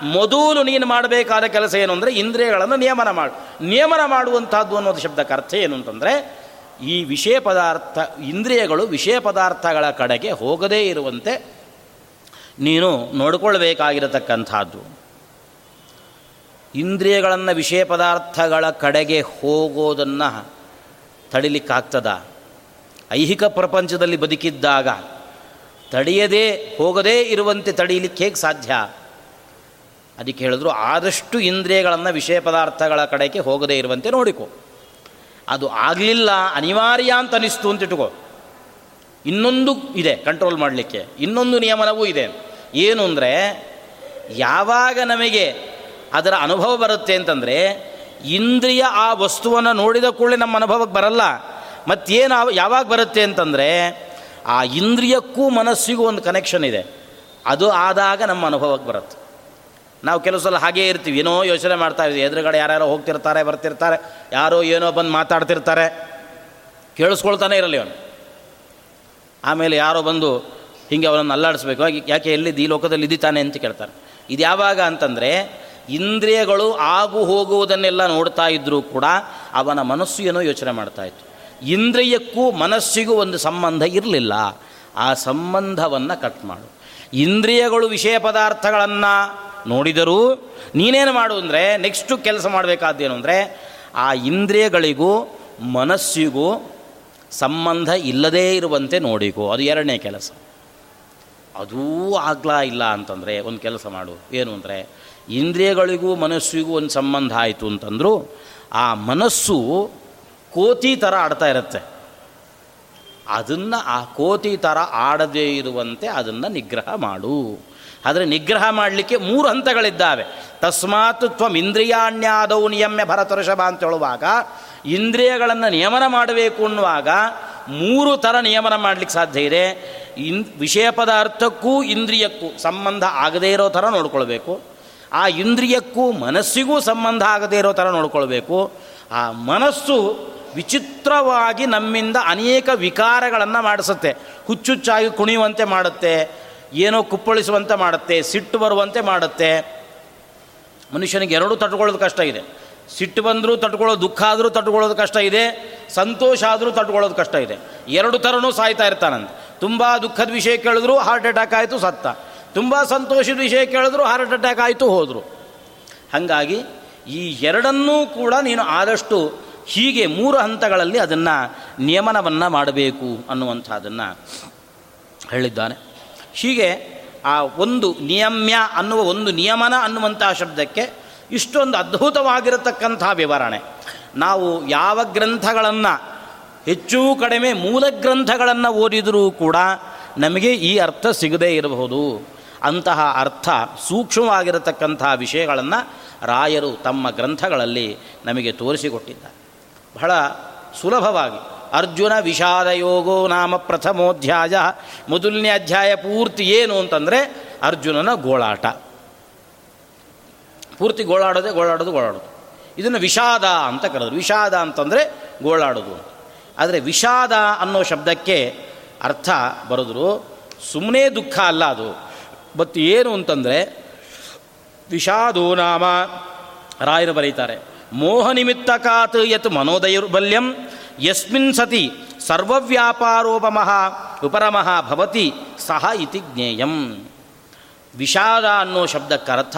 ಮೊದಲು ನೀನು ಮಾಡಬೇಕಾದ ಕೆಲಸ ಏನು ಅಂದರೆ ಇಂದ್ರಿಯಗಳನ್ನು ನಿಯಮನ ಮಾಡು. ನಿಯಮನ ಮಾಡುವಂಥದ್ದು ಅನ್ನೋದು ಶಬ್ದಕ್ಕೆ ಅರ್ಥ ಏನು ಅಂತಂದರೆ, ಈ ವಿಷಯ ಪದಾರ್ಥ, ಇಂದ್ರಿಯಗಳು ವಿಷಯ ಪದಾರ್ಥಗಳ ಕಡೆಗೆ ಹೋಗದೇ ಇರುವಂತೆ ನೀನು ನೋಡಿಕೊಳ್ಬೇಕಾಗಿರತಕ್ಕಂಥದ್ದು. ಇಂದ್ರಿಯಗಳನ್ನು ವಿಷಯ ಪದಾರ್ಥಗಳ ಕಡೆಗೆ ಹೋಗೋದನ್ನು ತಡಿಲಿಕ್ಕಾಗ್ತದ? ಐಹಿಕ ಪ್ರಪಂಚದಲ್ಲಿ ಬದುಕಿದ್ದಾಗ ತಡೆಯದೇ, ಹೋಗದೇ ಇರುವಂತೆ ತಡೆಯಲಿಕ್ಕೆ ಹೇಗೆ ಸಾಧ್ಯ? ಅದಕ್ಕೆ ಹೇಳಿದ್ರು, ಆದಷ್ಟು ಇಂದ್ರಿಯಗಳನ್ನು ವಿಷಯ ಪದಾರ್ಥಗಳ ಕಡೆಗೆ ಹೋಗದೇ ಇರುವಂತೆ ನೋಡಿಕೊ. ಅದು ಆಗಲಿಲ್ಲ, ಅನಿವಾರ್ಯ ಅಂತ ಅನಿಸ್ತು ಅಂತ ಇಟ್ಕೋ. ಇನ್ನೊಂದು ಇದೆ ಕಂಟ್ರೋಲ್ ಮಾಡಲಿಕ್ಕೆ. ಇನ್ನೊಂದು ನಿಯಮನವೂ ಇದೆ. ಏನು ಅಂದರೆ, ಯಾವಾಗ ನಮಗೆ ಅದರ ಅನುಭವ ಬರುತ್ತೆ ಅಂತಂದರೆ, ಇಂದ್ರಿಯ ಆ ವಸ್ತುವನ್ನು ನೋಡಿದ ಕೂಡಲೇ ನಮ್ಮ ಅನುಭವಕ್ಕೆ ಬರಲ್ಲ. ಮತ್ತೇನು ಯಾವಾಗ ಬರುತ್ತೆ ಅಂತಂದರೆ, ಆ ಇಂದ್ರಿಯಕ್ಕೂ ಮನಸ್ಸಿಗೂ ಒಂದು ಕನೆಕ್ಷನ್ ಇದೆ. ಅದು ಆದಾಗ ನಮ್ಮ ಅನುಭವಕ್ಕೆ ಬರುತ್ತೆ. ನಾವು ಕೆಲವು ಸಲ ಹಾಗೇ ಇರ್ತೀವಿ. ಏನೋ ಯೋಚನೆ ಮಾಡ್ತಾ ಇದ್ದೀವಿ ಎದುರುಗಡೆ ಯಾರ್ಯಾರೋ ಹೋಗ್ತಿರ್ತಾರೆ, ಬರ್ತಿರ್ತಾರೆ. ಯಾರೋ ಏನೋ ಬಂದು ಮಾತಾಡ್ತಿರ್ತಾರೆ. ಕೇಳಿಸ್ಕೊಳ್ತಾನೆ ಇರಲಿ ಅವನು. ಆಮೇಲೆ ಯಾರೋ ಬಂದು ಹಿಂಗೆ ಅವನನ್ನು ಅಲ್ಲಾಡಿಸ್ಬೇಕು. ಯಾಕೆ ಎಲ್ಲಿದ್ದು ಈ ಲೋಕದಲ್ಲಿ ಇದ್ದಿತಾನೆ ಅಂತ ಕೇಳ್ತಾರೆ. ಇದು ಯಾವಾಗ ಅಂತಂದರೆ, ಇಂದ್ರಿಯಗಳು ಆಗು ಹೋಗುವುದನ್ನೆಲ್ಲ ನೋಡ್ತಾ ಇದ್ದರೂ ಕೂಡ ಅವನ ಮನಸ್ಸು ಏನೋ ಯೋಚನೆ ಮಾಡ್ತಾ ಇತ್ತು. ಇಂದ್ರಿಯಕ್ಕೂ ಮನಸ್ಸಿಗೂ ಒಂದು ಸಂಬಂಧ ಇರಲಿಲ್ಲ. ಆ ಸಂಬಂಧವನ್ನು ಕಟ್ ಮಾಡು. ಇಂದ್ರಿಯಗಳು ವಿಷಯ ಪದಾರ್ಥಗಳನ್ನು ನೋಡಿದರೂ ನೀನೇನು ಮಾಡು ಅಂದರೆ ನೆಕ್ಸ್ಟು ಕೆಲಸ ಮಾಡಬೇಕಾದ್ದೇನು ಅಂದರೆ, ಆ ಇಂದ್ರಿಯಗಳಿಗೂ ಮನಸ್ಸಿಗೂ ಸಂಬಂಧ ಇಲ್ಲದೇ ಇರುವಂತೆ ನೋಡಿಕೋ. ಅದು ಎರಡನೇ ಕೆಲಸ. ಅದೂ ಆಗ್ಲಾ ಇಲ್ಲ ಅಂತಂದರೆ, ಒಂದು ಕೆಲಸ ಮಾಡು. ಏನು ಅಂದರೆ, ಇಂದ್ರಿಯಗಳಿಗೂ ಮನಸ್ಸಿಗೂ ಒಂದು ಸಂಬಂಧ ಆಯಿತು ಅಂತಂದರೂ, ಆ ಮನಸ್ಸು ಕೋತಿ ಥರ ಆಡ್ತಾ ಇರುತ್ತೆ. ಅದನ್ನು ಆ ಕೋತಿ ಥರ ಆಡದೇ ಇರುವಂತೆ ಅದನ್ನು ನಿಗ್ರಹ ಮಾಡು. ಆದರೆ ನಿಗ್ರಹ ಮಾಡಲಿಕ್ಕೆ ಮೂರು ಹಂತಗಳಿದ್ದಾವೆ. ತಸ್ಮಾತ್ ತ್ವಮಿಂದ್ರಿಯಾಣ್ಯಾದೌ ನಿಯಮ್ಯ ಭರತಋಷಭ ಅಂತ ಹೇಳುವಾಗ, ಇಂದ್ರಿಯಗಳನ್ನು ನಿಯಮನ ಮಾಡಬೇಕು ಅನ್ನುವಾಗ ಮೂರು ಥರ ನಿಯಮನ ಮಾಡಲಿಕ್ಕೆ ಸಾಧ್ಯ ಇದೆ. ಇನ್ ವಿಷಯ ಪದಾರ್ಥಕ್ಕೂ ಇಂದ್ರಿಯಕ್ಕೂ ಸಂಬಂಧ ಆಗದೇ ಇರೋ ಥರ ನೋಡ್ಕೊಳ್ಬೇಕು. ಆ ಇಂದ್ರಿಯಕ್ಕೂ ಮನಸ್ಸಿಗೂ ಸಂಬಂಧ ಆಗದೇ ಇರೋ ಥರ ನೋಡ್ಕೊಳ್ಬೇಕು. ಆ ಮನಸ್ಸು ವಿಚಿತ್ರವಾಗಿ ನಮ್ಮಿಂದ ಅನೇಕ ವಿಕಾರಗಳನ್ನು ಮಾಡಿಸುತ್ತೆ. ಹುಚ್ಚುಚ್ಚಾಗಿ ಕುಣಿಯುವಂತೆ ಮಾಡುತ್ತೆ. ಏನೋ ಕುಪ್ಪಳಿಸುವಂತೆ ಮಾಡುತ್ತೆ, ಸಿಟ್ಟು ಬರುವಂತೆ ಮಾಡುತ್ತೆ. ಮನುಷ್ಯನಿಗೆ ಎರಡೂ ತಟ್ಕೊಳ್ಳೋದು ಕಷ್ಟ ಇದೆ. ಸಿಟ್ಟು ಬಂದರೂ ತಟ್ಕೊಳ್ಳೋದು ದುಃಖ ಆದರೂ ತಟ್ಕೊಳ್ಳೋದು ಕಷ್ಟ ಇದೆ, ಸಂತೋಷ ಆದರೂ ತಟ್ಕೊಳ್ಳೋದು ಕಷ್ಟ ಇದೆ. ಎರಡು ಥರನೂ ಸಾಯ್ತಾ ಇರ್ತಾನಂತೆ. ತುಂಬ ದುಃಖದ ವಿಷಯ ಕೇಳಿದ್ರು ಹಾರ್ಟ್ ಅಟ್ಯಾಕ್ ಆಯಿತು, ಸತ್ತ. ತುಂಬ ಸಂತೋಷದ ವಿಷಯ ಕೇಳಿದ್ರು ಹಾರ್ಟ್ ಅಟ್ಯಾಕ್ ಆಯಿತು, ಹೋದರು. ಹಾಗಾಗಿ ಈ ಎರಡನ್ನೂ ಕೂಡ ನೀನು ಆದಷ್ಟು ಹೀಗೆ ಮೂರು ಹಂತಗಳಲ್ಲಿ ಅದನ್ನು ನಿಯಮನವನ್ನು ಮಾಡಬೇಕು ಅನ್ನುವಂಥದ್ದನ್ನು ಹೇಳಿದ್ದಾನೆ. ಹೀಗೆ ಆ ಒಂದು ನಿಯಮ್ಯ ಅನ್ನುವ ಒಂದು ನಿಯಮನ ಅನ್ನುವಂತಹ ಶಬ್ದಕ್ಕೆ ಇಷ್ಟೊಂದು ಅದ್ಭುತವಾಗಿರತಕ್ಕಂಥ ವಿವರಣೆ. ನಾವು ಯಾವ ಗ್ರಂಥಗಳನ್ನು ಹೆಚ್ಚು ಕಡಿಮೆ ಮೂಲ ಗ್ರಂಥಗಳನ್ನು ಓದಿದರೂ ಕೂಡ ನಮಗೆ ಈ ಅರ್ಥ ಸಿಗದೇ ಇರಬಹುದು. ಅಂತಹ ಅರ್ಥ ಸೂಕ್ಷ್ಮವಾಗಿರತಕ್ಕಂಥ ವಿಷಯಗಳನ್ನು ರಾಯರು ತಮ್ಮ ಗ್ರಂಥಗಳಲ್ಲಿ ನಮಗೆ ತೋರಿಸಿಕೊಟ್ಟಿದ್ದಾರೆ. ಬಹಳ ಸುಲಭವಾಗಿ ಅರ್ಜುನ ವಿಷಾದ ಯೋಗೋ ನಾಮ ಪ್ರಥಮೋಧ್ಯಾಯ. ಮೊದಲನೇ ಅಧ್ಯಾಯ ಪೂರ್ತಿ ಏನು ಅಂತಂದರೆ ಅರ್ಜುನನ ಗೋಳಾಟ. ಪೂರ್ತಿ ಗೋಳಾಡೋದೆ ಗೋಳಾಡೋದು ಗೋಳಾಡೋದು. ಇದನ್ನು ವಿಷಾದ ಅಂತ ಕರೆದ್ರು. ವಿಷಾದ ಅಂತಂದರೆ ಗೋಳಾಡೋದು ಆದರೆ ವಿಷಾದ ಅನ್ನೋ ಶಬ್ದಕ್ಕೆ ಅರ್ಥ ಬರೆದ್ರು ಸುಮ್ಮನೆ ದುಃಖ ಅಲ್ಲ ಅದು. ಬಟ್ ಏನು ಅಂತಂದರೆ ವಿಷಾದೋ ನಾಮ. ರಾಯರು ಬರೀತಾರೆ, ಮೋಹ ನಿಮಿತ್ತಕಾತ್ ಯತ್ ಮನೋದೈರ್ಬಲ್ಯಂ ಯಸ್ಮಿನ್ ಸತಿ ಸರ್ವವ್ಯಾಪಾರೋಪಮಃ ಉಪರಮಃ ಭವತಿ ಸಹ ಇತಿ ಜ್ಞೇಯಂ. ವಿಷಾದ ಅನ್ನೋ ಶಬ್ದಕ್ಕರ್ಥ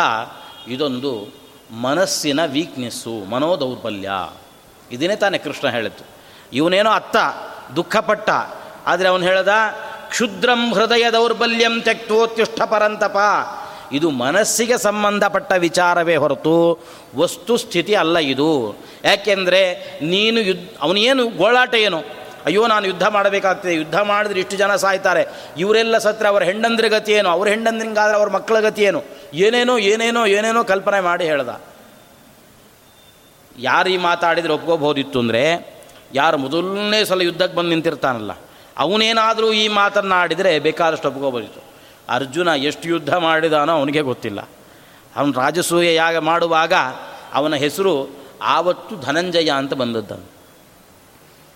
ಇದೊಂದು ಮನಸ್ಸಿನ ವೀಕ್ನೆಸ್ಸು ಮನೋದೌರ್ಬಲ್ಯ. ಇದನ್ನೇ ತಾನೇ ಕೃಷ್ಣ ಹೇಳಿತು ಇವನೇನೋ ಅತ್ತ, ದುಃಖಪಟ್ಟ, ಆದರೆ ಅವನು ಹೇಳ್ದ, ಕ್ಷುದ್ರಂ ಹೃದಯ ದೌರ್ಬಲ್ಯಂ ತ್ಯಕ್ತೋತ್ಯುಷ್ಠ ಪರಂತಪ. ಇದು ಮನಸ್ಸಿಗೆ ಸಂಬಂಧಪಟ್ಟ ವಿಚಾರವೇ ಹೊರತು ವಸ್ತು ಸ್ಥಿತಿ ಅಲ್ಲ ಇದು. ಯಾಕೆಂದರೆ ನೀನು ಯುದ್ಧ, ಅವನೇನು ಗೋಳಾಟ ಏನು? ಅಯ್ಯೋ, ನಾನು ಯುದ್ಧ ಮಾಡಬೇಕಾಗ್ತದೆ. ಯುದ್ಧ ಮಾಡಿದ್ರೆ ಇಷ್ಟು ಜನ ಸಾಯ್ತಾರೆ. ಇವರೆಲ್ಲ ಸತ್ರ ಅವರ ಹೆಂಡಂದ್ರ ಗತಿ ಏನು? ಅವ್ರ ಹೆಂಡಂದ್ರಿಂಗಾದ್ರೆ ಅವ್ರ ಮಕ್ಕಳ ಗತಿ ಏನು? ಏನೇನೋ ಏನೇನೋ ಏನೇನೋ ಕಲ್ಪನೆ ಮಾಡಿ ಹೇಳ್ದ. ಯಾರು ಈ ಮಾತಾಡಿದರೆ ಒಪ್ಕೋಬೋದಿತ್ತು ಅಂದರೆ, ಯಾರು ಮೊದಲನೇ ಸಲ ಯುದ್ಧಕ್ಕೆ ಬಂದು ನಿಂತಿರ್ತಾನಲ್ಲ, ಅವನೇನಾದರೂ ಈ ಮಾತನ್ನು ಆಡಿದರೆ ಬೇಕಾದಷ್ಟು ಒಪ್ಕೋಬೋದಿತ್ತು ಅರ್ಜುನ ಎಷ್ಟು ಯುದ್ಧ ಮಾಡಿದಾನೋ ಅವನಿಗೆ ಗೊತ್ತಿಲ್ಲ. ಅವನು ರಾಜಸೂಯ ಯಾಗ ಮಾಡುವಾಗ ಅವನ ಹೆಸರು ಆವತ್ತು ಧನಂಜಯ ಅಂತ ಬಂದದ್ದನು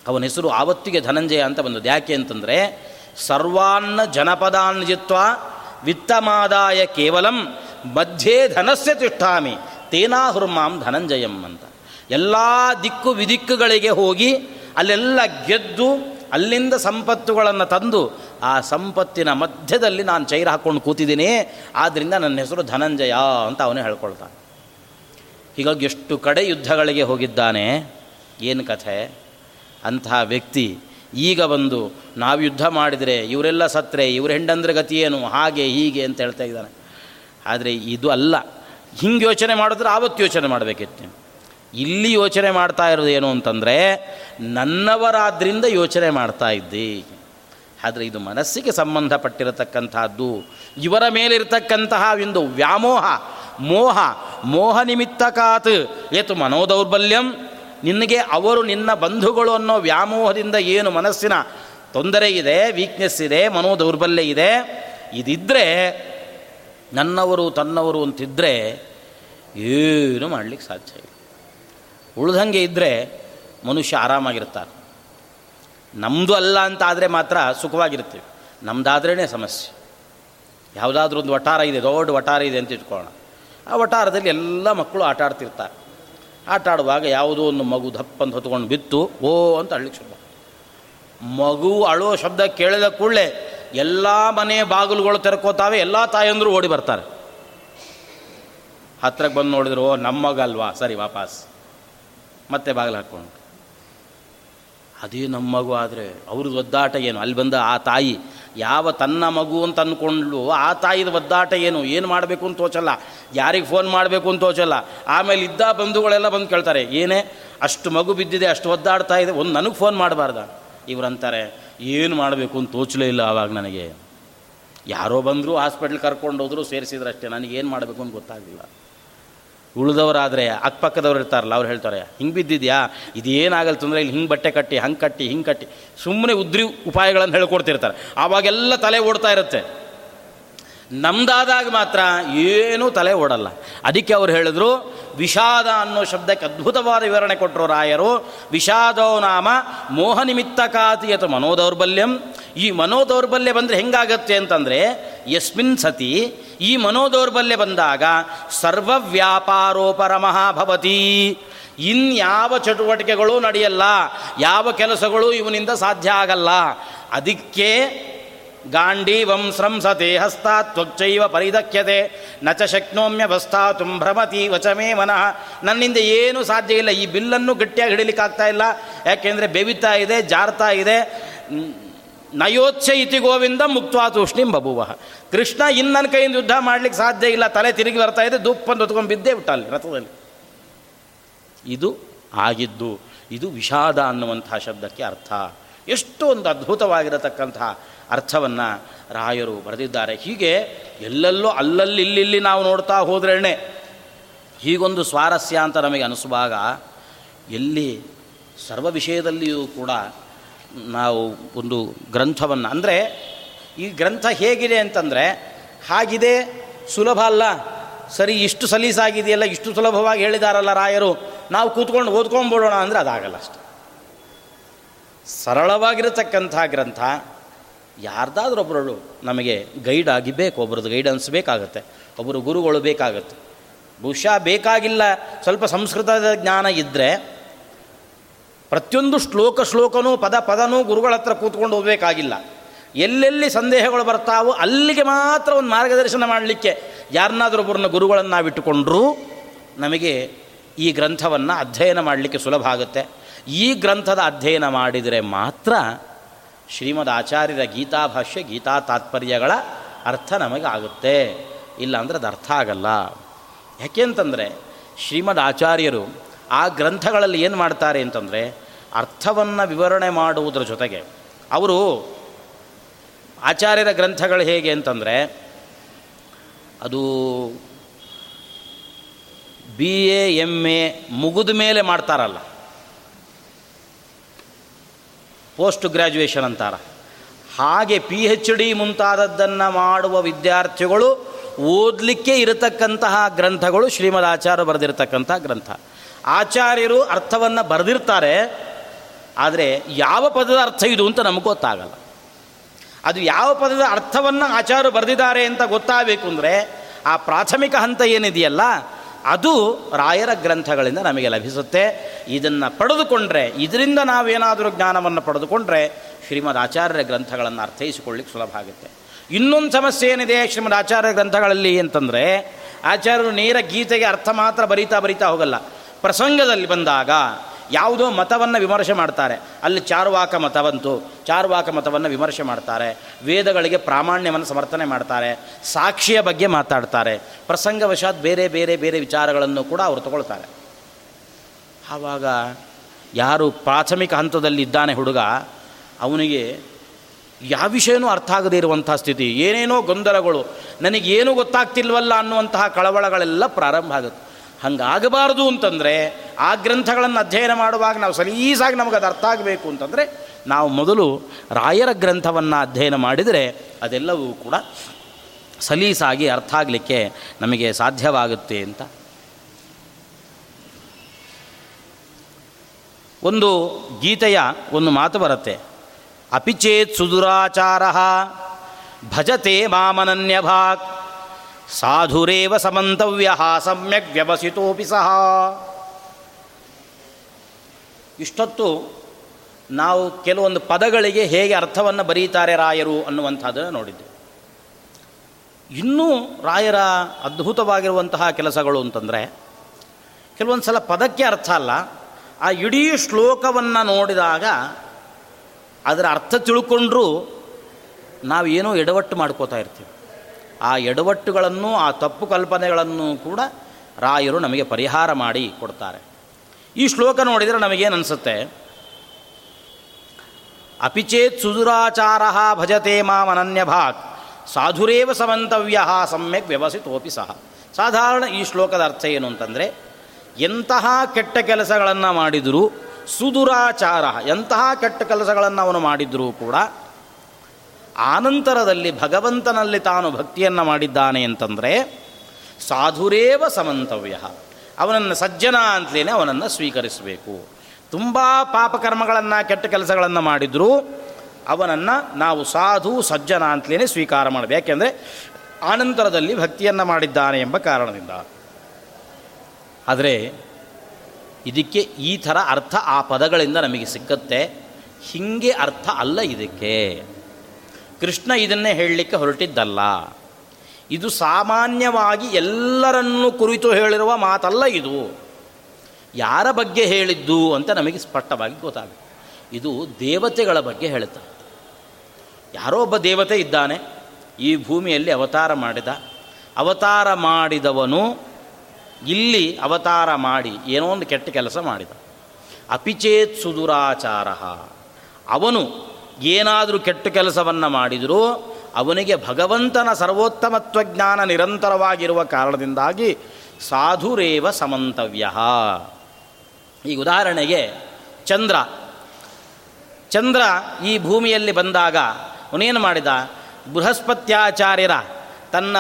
ಅವನ ಹೆಸರು ಆವತ್ತಿಗೆ ಧನಂಜಯ ಅಂತ ಬಂದದ್ದು. ಯಾಕೆ ಅಂತಂದರೆ, ಸರ್ವಾನ್ನ ಜನಪದಾನ್ ಜಿತ್ವ ವಿತ್ತಮಾದಾಯ ಕೇವಲಂ ಮಧ್ಯೆ ಧನಸ್ಯ ತಿಷ್ಠಾಮಿ, ತೇನಾಹುರ್ಮಾಂ ಧನಂಜಯಂ ಅಂತ. ಎಲ್ಲ ದಿಕ್ಕು ವಿದಿಕ್ಕುಗಳಿಗೆ ಹೋಗಿ ಅಲ್ಲೆಲ್ಲ ಗೆದ್ದು ಅಲ್ಲಿಂದ ಸಂಪತ್ತುಗಳನ್ನು ತಂದು ಆ ಸಂಪತ್ತಿನ ಮಧ್ಯದಲ್ಲಿ ನಾನು ಚೈರ ಹಾಕ್ಕೊಂಡು ಕೂತಿದ್ದೀನಿ. ಆದ್ದರಿಂದ ನನ್ನ ಹೆಸರು ಧನಂಜಯ ಅಂತ ಅವನೇ ಹೇಳ್ಕೊಳ್ತಾನೆ. ಹೀಗಾಗಿ ಎಷ್ಟು ಕಡೆ ಯುದ್ಧಗಳಿಗೆ ಹೋಗಿದ್ದಾನೆ. ಏನು ಕಥೆ? ಅಂತಹ ವ್ಯಕ್ತಿ ಈಗ ಬಂದು ನಾವು ಯುದ್ಧ ಮಾಡಿದರೆ ಇವರೆಲ್ಲ ಸತ್ರೆ, ಇವ್ರ ಹೆಂಡಂದ್ರೆ ಗತಿ ಏನು, ಹಾಗೆ, ಹೀಗೆ ಅಂತ ಹೇಳ್ತಾ ಇದ್ದಾನೆ. ಆದರೆ ಇದು ಅಲ್ಲ. ಹಿಂಗೆ ಯೋಚನೆ ಮಾಡಿದ್ರೆ ಆವತ್ತು ಯೋಚನೆ ಮಾಡಬೇಕಿತ್ತು. ಇಲ್ಲಿ ಯೋಚನೆ ಮಾಡ್ತಾ ಇರೋದು ಏನು ಅಂತಂದರೆ, ನನ್ನವರಾದ್ರಿಂದ ಯೋಚನೆ ಮಾಡ್ತಾ ಇದ್ದಿ. ಆದರೆ ಇದು ಮನಸ್ಸಿಗೆ ಸಂಬಂಧಪಟ್ಟಿರತಕ್ಕಂಥದ್ದು, ಇವರ ಮೇಲಿರ್ತಕ್ಕಂತಹ ಒಂದು ವ್ಯಾಮೋಹ, ಮೋಹ ಮೋಹ ನಿಮಿತ್ತಕಾತ್ ಏತು ಮನೋದೌರ್ಬಲ್ಯಂ, ನಿನಗೆ ಅವರು ನಿನ್ನ ಬಂಧುಗಳು ಅನ್ನೋ ವ್ಯಾಮೋಹದಿಂದ ಏನು ಮನಸ್ಸಿನ ತೊಂದರೆ ಇದೆ ವೀಕ್ನೆಸ್ ಇದೆ, ಮನೋದೌರ್ಬಲ್ಯ ಇದೆ ಇದಿದ್ದರೆ ನನ್ನವರು ತನ್ನವರು ಅಂತಿದ್ದರೆ ಏನು ಮಾಡಲಿಕ್ಕೆ ಸಾಧ್ಯ ಇಲ್ಲ. ಉಳ್ದಂಗೆ ಇದ್ದರೆ ಮನುಷ್ಯ ಆರಾಮಾಗಿರ್ತಾರೆ ನಮ್ಮದು ಅಲ್ಲ ಅಂತ ಆದರೆ ಮಾತ್ರ ಸುಖವಾಗಿರ್ತೀವಿ. ನಮ್ಮದಾದ್ರೇ ಸಮಸ್ಯೆ. ಯಾವುದಾದ್ರೂ ಒಂದು ವಟಾರ ಇದೆ, ದೊಡ್ಡ ವಟಾರ ಇದೆ ಅಂತ ಇಟ್ಕೊಳ್ಳೋಣ. ಆ ವಟಾರದಲ್ಲಿ ಎಲ್ಲ ಮಕ್ಕಳು ಆಟ ಆಡ್ತಿರ್ತಾರೆ. ಆಟ ಆಡುವಾಗ ಯಾವುದೋ ಒಂದು ಮಗು ದಪ್ಪಂತ ಹೊತ್ಕೊಂಡು ಬಿತ್ತು, ಓ ಅಂತ ಅಳ್ಳಿಕ್ಕೆ ಶುರು ಮಗು ಅಳೋ ಶಬ್ದ ಕೇಳಿದ ಕೂಡಲೇ ಎಲ್ಲ ಮನೆ ಬಾಗಿಲುಗಳು ತೆರ್ಕೋತಾವೆ, ಎಲ್ಲ ತಾಯಂದರು ಓಡಿ ಬರ್ತಾರೆ. ಹತ್ರಕ್ಕೆ ಬಂದು ನೋಡಿದ್ರು, ಓ ಅಲ್ವಾ ಸರಿ, ವಾಪಸ್. ಮತ್ತೆ ಬಾಗಿಲು ಹಾಕ್ಕೊಂಡು. ಅದೇ ನಮ್ಮ ಮಗು ಆದರೆ ಅವ್ರದ್ದು ಒದ್ದಾಟ ಏನು? ಅಲ್ಲಿ ಬಂದ ಆ ತಾಯಿ ಯಾವ ತನ್ನ ಮಗು ಅಂತ ಅಂದ್ಕೊಂಡ್ಲು ಆ ತಾಯಿದ ಒದ್ದಾಟ ಏನು? ಏನು ಮಾಡಬೇಕು ಅಂತ ತೋಚಲ್ಲ. ಯಾರಿಗೆ ಫೋನ್ ಮಾಡಬೇಕು ಅಂತ ತೋಚಲ್ಲ. ಆಮೇಲೆ ಇದ್ದ ಬಂಧುಗಳೆಲ್ಲ ಬಂದು ಕೇಳ್ತಾರೆ, ಏನೇ? ಅಷ್ಟು ಮಗು ಬಿದ್ದಿದೆ, ಅಷ್ಟು ಒದ್ದಾಡ್ತಾ ಇದೆ. ಒಂದು ನನಗೆ ಫೋನ್ ಮಾಡಬಾರ್ದ? ಇವರಂತಾರೆ ಏನು ಮಾಡಬೇಕು ಅಂತ ತೋಚಲೇ ಇಲ್ಲ ಆವಾಗ ನನಗೆ. ಯಾರೋ ಬಂದರೂ ಹಾಸ್ಪಿಟ್ಲ್ ಕರ್ಕೊಂಡು ಹೋದ್ರು ಸೇರಿಸಿದ್ರಷ್ಟೇ. ನನಗೆ ಏನು ಮಾಡಬೇಕು ಅಂತ ಗೊತ್ತಾಗಲಿಲ್ಲ. ಉಳಿದವರಾದರೆ ಅಕ್ಕಪಕ್ಕದವ್ರು ಇರ್ತಾರಲ್ಲ, ಅವ್ರು ಹೇಳ್ತಾರೆ, ಹಿಂಗೆ ಬಿದ್ದಿದ್ಯಾ? ಇದೇನಾಗಲ್ಲ ತೊಂದರೆ ಇಲ್ಲಿ, ಹಿಂಗೆ ಬಟ್ಟೆ ಕಟ್ಟಿ, ಹಂಗೆ ಕಟ್ಟಿ, ಹಿಂಗೆ ಕಟ್ಟಿ. ಸುಮ್ಮನೆ ಉದ್ರಿ ಉಪಾಯಗಳನ್ನು ಹೇಳ್ಕೊಡ್ತಿರ್ತಾರೆ. ಆವಾಗೆಲ್ಲ ತಲೆ ಓಡ್ತಾ ಇರುತ್ತೆ. ನಮ್ದಾದಾಗ ಮಾತ್ರ ಏನೂ ತಲೆ ಓಡಲ್ಲ. ಅದಕ್ಕೆ ಅವ್ರು ಹೇಳಿದ್ರು, ವಿಷಾದ ಅನ್ನೋ ಶಬ್ದಕ್ಕೆ ಅದ್ಭುತವಾದ ವಿವರಣೆ ಕೊಟ್ಟರು ರಾಯರು. ವಿಷಾದೋ ನಾಮ ಮೋಹ ನಿಮಿತ್ತ ಕಾತಿಯತ ಮನೋದೌರ್ಬಲ್ಯಂ. ಈ ಮನೋದೌರ್ಬಲ್ಯ ಬಂದರೆ ಹೆಂಗಾಗತ್ತೆ ಅಂತಂದರೆ, ಯಸ್ಮಿನ್ ಸತಿ ಈ ಮನೋದೌರ್ಬಲ್ಯ ಬಂದಾಗ ಸರ್ವವ್ಯಾಪಾರೋಪರಮಃ ಭವತಿ. ಇನ್ಯಾವ ಚಟುವಟಿಕೆಗಳು ನಡೆಯಲ್ಲ, ಯಾವ ಕೆಲಸಗಳು ಇವನಿಂದ ಸಾಧ್ಯ ಆಗಲ್ಲ. ಅದಕ್ಕೆ ಗಾಂಡಿ ಸ್ರಂಸತೆ ಹಸ್ತಾ ತ್ವಚ್ಚೈವ ಪರಿದಕ್ಯತೆ ನಚ ಶಕ್ನೋಮ್ಯವಸ್ಥಾತು ಭ್ರಮತಿ ವಚಮೇ ಮನಃ. ನನ್ನಿಂದ ಏನೂ ಸಾಧ್ಯ ಇಲ್ಲ, ಈ ಬಿಲ್ಲನ್ನು ಗಟ್ಟಿಯಾಗಿ ಹಿಡಿಲಿಕ್ಕಾಗ್ತಾ ಇಲ್ಲ. ಯಾಕೆಂದರೆ ಬೆವಿತಾ ಇದೆ, ಜಾರ್ತಾ ಇದೆ. ನಯೋತ್ಸ ಇತಿ ಗೋವಿಂದ ಮುಕ್ತವಾತೂಷ್ಣಿಂ ಬಬುವ ಕೃಷ್ಣ ಇನ್ನು ಕೈಯಿಂದ ಯುದ್ಧ ಮಾಡಲಿಕ್ಕೆ ಸಾಧ್ಯ ಇಲ್ಲ, ತಲೆ ತಿರುಗಿ ಬರ್ತಾ ಇದೆ ದುಪ್ಪಂದು ಹೊತ್ಕೊಂಡು ಬಿದ್ದೇ ಬಿಟ್ಟ ಅಲ್ಲಿ ರಥದಲ್ಲಿ. ಇದು ಆಗಿದ್ದು, ಇದು ವಿಷಾದ ಅನ್ನುವಂಥ ಶಬ್ದಕ್ಕೆ ಅರ್ಥ. ಎಷ್ಟು ಒಂದು ಅದ್ಭುತವಾಗಿರತಕ್ಕಂತಹ ಅರ್ಥವನ್ನು ರಾಯರು ಬರೆದಿದ್ದಾರೆ. ಹೀಗೆ ಎಲ್ಲೆಲ್ಲೋ ಅಲ್ಲಲ್ಲಿ ಇಲ್ಲಿಲ್ಲಿ ನಾವು ನೋಡ್ತಾ ಹೋದ್ರೇನೆ ಹೀಗೊಂದು ಸ್ವಾರಸ್ಯ ಅಂತ ನಮಗೆ ಅನಿಸುವಾಗ ಎಲ್ಲಿ ಸರ್ವ ವಿಷಯದಲ್ಲಿಯೂ ಕೂಡ ನಾವು ಒಂದು ಗ್ರಂಥವನ್ನು. ಅಂದರೆ ಈ ಗ್ರಂಥ ಹೇಗಿದೆ ಅಂತಂದರೆ, ಹಾಗಿದೆ ಸುಲಭ ಅಲ್ಲ. ಸರಿ, ಇಷ್ಟು ಸಲೀಸಾಗಿದೆಯಲ್ಲ, ಇಷ್ಟು ಸುಲಭವಾಗಿ ಹೇಳಿದಾರಲ್ಲ ರಾಯರು. ನಾವು ಕೂತ್ಕೊಂಡು ಓದ್ಕೊಂಡ್ಬಿಡೋಣ ಅಂದರೆ ಅದಾಗಲ್ಲ ಅಷ್ಟೆ. ಸರಳವಾಗಿರತಕ್ಕಂಥ ಗ್ರಂಥ ಯಾರ್ದಾದ್ರೊಬ್ಬರು ನಮಗೆ ಗೈಡ್ ಆಗಿ ಬೇಕು ಒಬ್ಬರದ್ದು ಗೈಡೆನ್ಸ್ ಬೇಕಾಗುತ್ತೆ ಒಬ್ಬರು ಗುರುಗಳು ಬೇಕಾಗುತ್ತೆ. ಬಹುಶಃ ಬೇಕಾಗಿಲ್ಲ. ಸ್ವಲ್ಪ ಸಂಸ್ಕೃತದ ಜ್ಞಾನ ಇದ್ದರೆ ಪ್ರತಿಯೊಂದು ಶ್ಲೋಕ ಶ್ಲೋಕನೂ ಪದ ಪದನೂ ಗುರುಗಳ ಹತ್ರ ಕೂತ್ಕೊಂಡು ಹೋಗಬೇಕಾಗಿಲ್ಲ ಎಲ್ಲೆಲ್ಲಿ ಸಂದೇಹಗಳು ಬರ್ತಾವೋ ಅಲ್ಲಿಗೆ ಮಾತ್ರ ಒಂದು ಮಾರ್ಗದರ್ಶನ ಮಾಡಲಿಕ್ಕೆ ಯಾರನ್ನಾದರೂ ಒಬ್ಬರನ್ನ ಗುರುಗಳನ್ನು ನಾವಿಟ್ಟುಕೊಂಡ್ರೂ ನಮಗೆ ಈ ಗ್ರಂಥವನ್ನು ಅಧ್ಯಯನ ಮಾಡಲಿಕ್ಕೆ ಸುಲಭ ಆಗುತ್ತೆ. ಈ ಗ್ರಂಥದ ಅಧ್ಯಯನ ಮಾಡಿದರೆ ಮಾತ್ರ ಶ್ರೀಮದ್ ಆಚಾರ್ಯರ ಗೀತಾಭಾಷ್ಯ ಗೀತಾ ತಾತ್ಪರ್ಯಗಳ ಅರ್ಥ ನಮಗೆ ಆಗುತ್ತೆ. ಇಲ್ಲ ಅದು ಅರ್ಥ ಆಗಲ್ಲ. ಯಾಕೆ ಅಂತಂದರೆ ಶ್ರೀಮದ್ ಆಚಾರ್ಯರು ಆ ಗ್ರಂಥಗಳಲ್ಲಿ ಏನು ಮಾಡ್ತಾರೆ ಅಂತಂದರೆ ಅರ್ಥವನ್ನು ವಿವರಣೆ ಮಾಡುವುದರ ಜೊತೆಗೆ ಅವರು ಆಚಾರ್ಯರ ಗ್ರಂಥಗಳು ಹೇಗೆ ಅಂತಂದರೆ ಅದು ಬಿ ಎ ಎಂ ಎ ಮುಗಿದ ಮೇಲೆ ಮಾಡ್ತಾರಲ್ಲ. ಪೋಸ್ಟ್ ಗ್ರ್ಯಾಜುಯೇಷನ್ ಅಂತಾರ. ಹಾಗೆ ಪಿ ಹೆಚ್ ಡಿ ಮುಂತಾದದ್ದನ್ನು ಮಾಡುವ ವಿದ್ಯಾರ್ಥಿಗಳು ಓದಲಿಕ್ಕೆ ಇರತಕ್ಕಂತಹ ಗ್ರಂಥಗಳು ಶ್ರೀಮದ್ ಆಚಾರ್ಯ ಬರೆದಿರತಕ್ಕಂಥ ಗ್ರಂಥ. ಆಚಾರ್ಯರು ಅರ್ಥವನ್ನು ಬರೆದಿರ್ತಾರೆ, ಆದರೆ ಯಾವ ಪದದ ಅರ್ಥ ಇದು ಅಂತ ನಮಗೆ ಗೊತ್ತಾಗಲ್ಲ. ಅದು ಯಾವ ಪದದ ಅರ್ಥವನ್ನು ಆಚಾರ್ಯರು ಬರೆದಿದ್ದಾರೆ ಅಂತ ಗೊತ್ತಾಗಬೇಕು ಅಂದರೆ, ಆ ಪ್ರಾಥಮಿಕ ಹಂತ ಏನಿದೆಯಲ್ಲ, ಅದು ರಾಯರ ಗ್ರಂಥಗಳಿಂದ ನಮಗೆ ಲಭಿಸುತ್ತೆ. ಇದನ್ನು ಪಡೆದುಕೊಂಡ್ರೆ, ಇದರಿಂದ ನಾವೇನಾದರೂ ಜ್ಞಾನವನ್ನು ಪಡೆದುಕೊಂಡ್ರೆ, ಶ್ರೀಮದ್ ಆಚಾರ್ಯರ ಗ್ರಂಥಗಳನ್ನು ಅರ್ಥೈಸಿಕೊಳ್ಳಿಕ್ಕೆ ಸುಲಭ ಆಗುತ್ತೆ. ಇನ್ನೊಂದು ಸಮಸ್ಯೆ ಏನಿದೆ ಶ್ರೀಮದ್ ಆಚಾರ್ಯ ಗ್ರಂಥಗಳಲ್ಲಿ ಅಂತಂದರೆ, ಆಚಾರ್ಯರು ನೇರ ಗೀತೆಗೆ ಅರ್ಥ ಮಾತ್ರ ಬರೀತಾ ಬರೀತಾ ಹೋಗಲ್ಲ. ಪ್ರಸಂಗದಲ್ಲಿ ಬಂದಾಗ ಯಾವುದೋ ಮತವನ್ನು ವಿಮರ್ಶೆ ಮಾಡ್ತಾರೆ. ಅಲ್ಲಿ ಚಾರುವಾಕ ಮತವಂತು, ಚಾರುವಾಕ ಮತವನ್ನು ವಿಮರ್ಶೆ ಮಾಡ್ತಾರೆ. ವೇದಗಳಿಗೆ ಪ್ರಾಮಾಣ್ಯವನ್ನು ಸಮರ್ಥನೆ ಮಾಡ್ತಾರೆ. ಸಾಕ್ಷಿಯ ಬಗ್ಗೆ ಮಾತಾಡ್ತಾರೆ. ಪ್ರಸಂಗವಶಾತ್ ಬೇರೆ ಬೇರೆ ಬೇರೆ ವಿಚಾರಗಳನ್ನು ಕೂಡ ಅವರು ತಗೊಳ್ತಾರೆ. ಆವಾಗ ಯಾರು ಪ್ರಾಥಮಿಕ ಹಂತದಲ್ಲಿ ಇದ್ದಾನೆ ಹುಡುಗ, ಅವನಿಗೆ ಯಾವ ವಿಷಯನೂ ಅರ್ಥ ಆಗದೇ ಇರುವಂತಹ ಸ್ಥಿತಿ, ಏನೇನೋ ಗೊಂದಲಗಳು, ನನಗೇನು ಗೊತ್ತಾಗ್ತಿಲ್ವಲ್ಲ ಅನ್ನುವಂತಹ ಕಳವಳಗಳೆಲ್ಲ ಪ್ರಾರಂಭ ಆಗುತ್ತೆ. ಹಂಗಾಗಬಾರ್ದು ಅಂತಂದರೆ ಆ ಗ್ರಂಥಗಳನ್ನು ಅಧ್ಯಯನ ಮಾಡುವಾಗ ನಾವು ಸಲೀಸಾಗಿ ನಮಗೆ ಅದು ಅರ್ಥ ಆಗಬೇಕು ಅಂತಂದರೆ ನಾವು ಮೊದಲು ರಾಯರ ಗ್ರಂಥವನ್ನು ಅಧ್ಯಯನ ಮಾಡಿದರೆ ಅದೆಲ್ಲವೂ ಕೂಡ ಸಲೀಸಾಗಿ ಅರ್ಥ ಆಗಲಿಕ್ಕೆ ನಮಗೆ ಸಾಧ್ಯವಾಗುತ್ತೆ ಅಂತ. ಒಂದು ಗೀತೆಯ ಒಂದು ಮಾತು ಬರುತ್ತೆ. ಅಪಿಚೇತ್ ಸುದುರಾಚಾರ ಭಜತೆ ಮಾಮನನ್ಯ ಭಾಗ್ ಸಾಧುರೇವ ಸಮಂತವ್ಯ ಸಮ್ಯಕ್ ವ್ಯವಸಿತೋಪಿ ಸಹ. ಇಷ್ಟೊತ್ತು ನಾವು ಕೆಲವೊಂದು ಪದಗಳಿಗೆ ಹೇಗೆ ಅರ್ಥವನ್ನು ಬರೀತಾರೆ ರಾಯರು ಅನ್ನುವಂಥದ್ದನ್ನು ನೋಡಿದ್ದೆ. ಇನ್ನೂ ರಾಯರ ಅದ್ಭುತವಾಗಿರುವಂತಹ ಕೆಲಸಗಳು ಅಂತಂದರೆ, ಕೆಲವೊಂದು ಸಲ ಪದಕ್ಕೆ ಅರ್ಥ ಅಲ್ಲ, ಆ ಇಡೀ ಶ್ಲೋಕವನ್ನು ನೋಡಿದಾಗ ಅದರ ಅರ್ಥ ತಿಳ್ಕೊಂಡ್ರೂ ಏನೋ ಎಡವಟ್ಟು ಮಾಡ್ಕೋತಾ ಇರ್ತೀವಿ. ಆ ಎಡವಟ್ಟುಗಳನ್ನು, ಆ ತಪ್ಪು ಕಲ್ಪನೆಗಳನ್ನು ಕೂಡ ರಾಯರು ನಮಗೆ ಪರಿಹಾರ ಮಾಡಿ ಕೊಡ್ತಾರೆ. ಈ ಶ್ಲೋಕ ನೋಡಿದರೆ ನಮಗೇನು ಅನಿಸುತ್ತೆ ಅಪಿಚೇತ್ ಸುದುರಾಚಾರ ಭಜತೆ ಮಾಮನನ್ಯ ಭಾಕ್ ಸಾಧುರೇವ ಸಮಂತವ್ಯ ಸಮ್ಯಕ್ ವ್ಯವಸಿತೋಪಿ ಸಹ. ಸಾಧಾರಣ ಈ ಶ್ಲೋಕದ ಅರ್ಥ ಏನು ಅಂತಂದರೆ, ಎಂತಹ ಕೆಟ್ಟ ಕೆಲಸಗಳನ್ನು ಮಾಡಿದರೂ ಸುದುರಾಚಾರ, ಎಂತಹ ಕೆಟ್ಟ ಕೆಲಸಗಳನ್ನು ಅವನು ಮಾಡಿದರೂ ಕೂಡ ಆನಂತರದಲ್ಲಿ ಭಗವಂತನಲ್ಲಿ ತಾನು ಭಕ್ತಿಯನ್ನು ಮಾಡಿದ್ದಾನೆ ಅಂತಂದರೆ ಸಾಧುರೇವ ಸಮಂತವ್ಯ. ಅವನನ್ನು ಸಜ್ಜನ ಅಂತಲೇ ಅವನನ್ನು ಸ್ವೀಕರಿಸಬೇಕು. ತುಂಬ ಪಾಪಕರ್ಮಗಳನ್ನು, ಕೆಟ್ಟ ಕೆಲಸಗಳನ್ನು ಮಾಡಿದರೂ ಅವನನ್ನು ನಾವು ಸಾಧು, ಸಜ್ಜನ ಅಂತಲೇ ಸ್ವೀಕಾರ ಮಾಡಬೇಕು. ಯಾಕೆಂದರೆ ಆನಂತರದಲ್ಲಿ ಭಕ್ತಿಯನ್ನು ಮಾಡಿದ್ದಾನೆ ಎಂಬ ಕಾರಣದಿಂದ. ಆದರೆ ಇದಕ್ಕೆ ಈ ಥರ ಅರ್ಥ ಆ ಪದಗಳಿಂದ ನಮಗೆ ಸಿಕ್ಕತ್ತೆ. ಹೀಗೆ ಅರ್ಥ ಅಲ್ಲ ಇದಕ್ಕೆ. ಕೃಷ್ಣ ಇದನ್ನೇ ಹೇಳಲಿಕ್ಕೆ ಹೊರಟಿದ್ದಲ್ಲ. ಇದು ಸಾಮಾನ್ಯವಾಗಿ ಎಲ್ಲರನ್ನೂ ಕುರಿತು ಹೇಳಿರುವ ಮಾತಲ್ಲ ಇದು. ಯಾರ ಬಗ್ಗೆ ಹೇಳಿದ್ದು ಅಂತ ನಮಗೆ ಸ್ಪಷ್ಟವಾಗಿ ಗೊತ್ತಾಗುತ್ತೆ. ಇದು ದೇವತೆಗಳ ಬಗ್ಗೆ ಹೇಳುತ್ತಾರೆ ಯಾರೋ ಒಬ್ಬ ದೇವತೆ ಇದ್ದಾನೆ, ಈ ಭೂಮಿಯಲ್ಲಿ ಅವತಾರ ಮಾಡಿದ. ಅವತಾರ ಮಾಡಿದವನು ಇಲ್ಲಿ ಅವತಾರ ಮಾಡಿ ಏನೋ ಒಂದು ಕೆಟ್ಟ ಕೆಲಸ ಮಾಡಿದ. ಅಪಿಚೇತ್ ಸುದುರಾಚಾರ. ಅವನು ಏನಾದರೂ ಕೆಟ್ಟ ಕೆಲಸವನ್ನು ಮಾಡಿದರೂ ಅವನಿಗೆ ಭಗವಂತನ ಸರ್ವೋತ್ತಮತ್ವ ಜ್ಞಾನ ನಿರಂತರವಾಗಿರುವ ಕಾರಣದಿಂದಾಗಿ ಸಾಧುರೇವ ಸಮಂತವ್ಯ. ಈಗ ಉದಾಹರಣೆಗೆ ಚಂದ್ರ. ಚಂದ್ರ ಈ ಭೂಮಿಯಲ್ಲಿ ಬಂದಾಗ ಅವನೇನು ಮಾಡಿದ? ಬೃಹಸ್ಪತ್ಯಾಚಾರ್ಯರ ತನ್ನ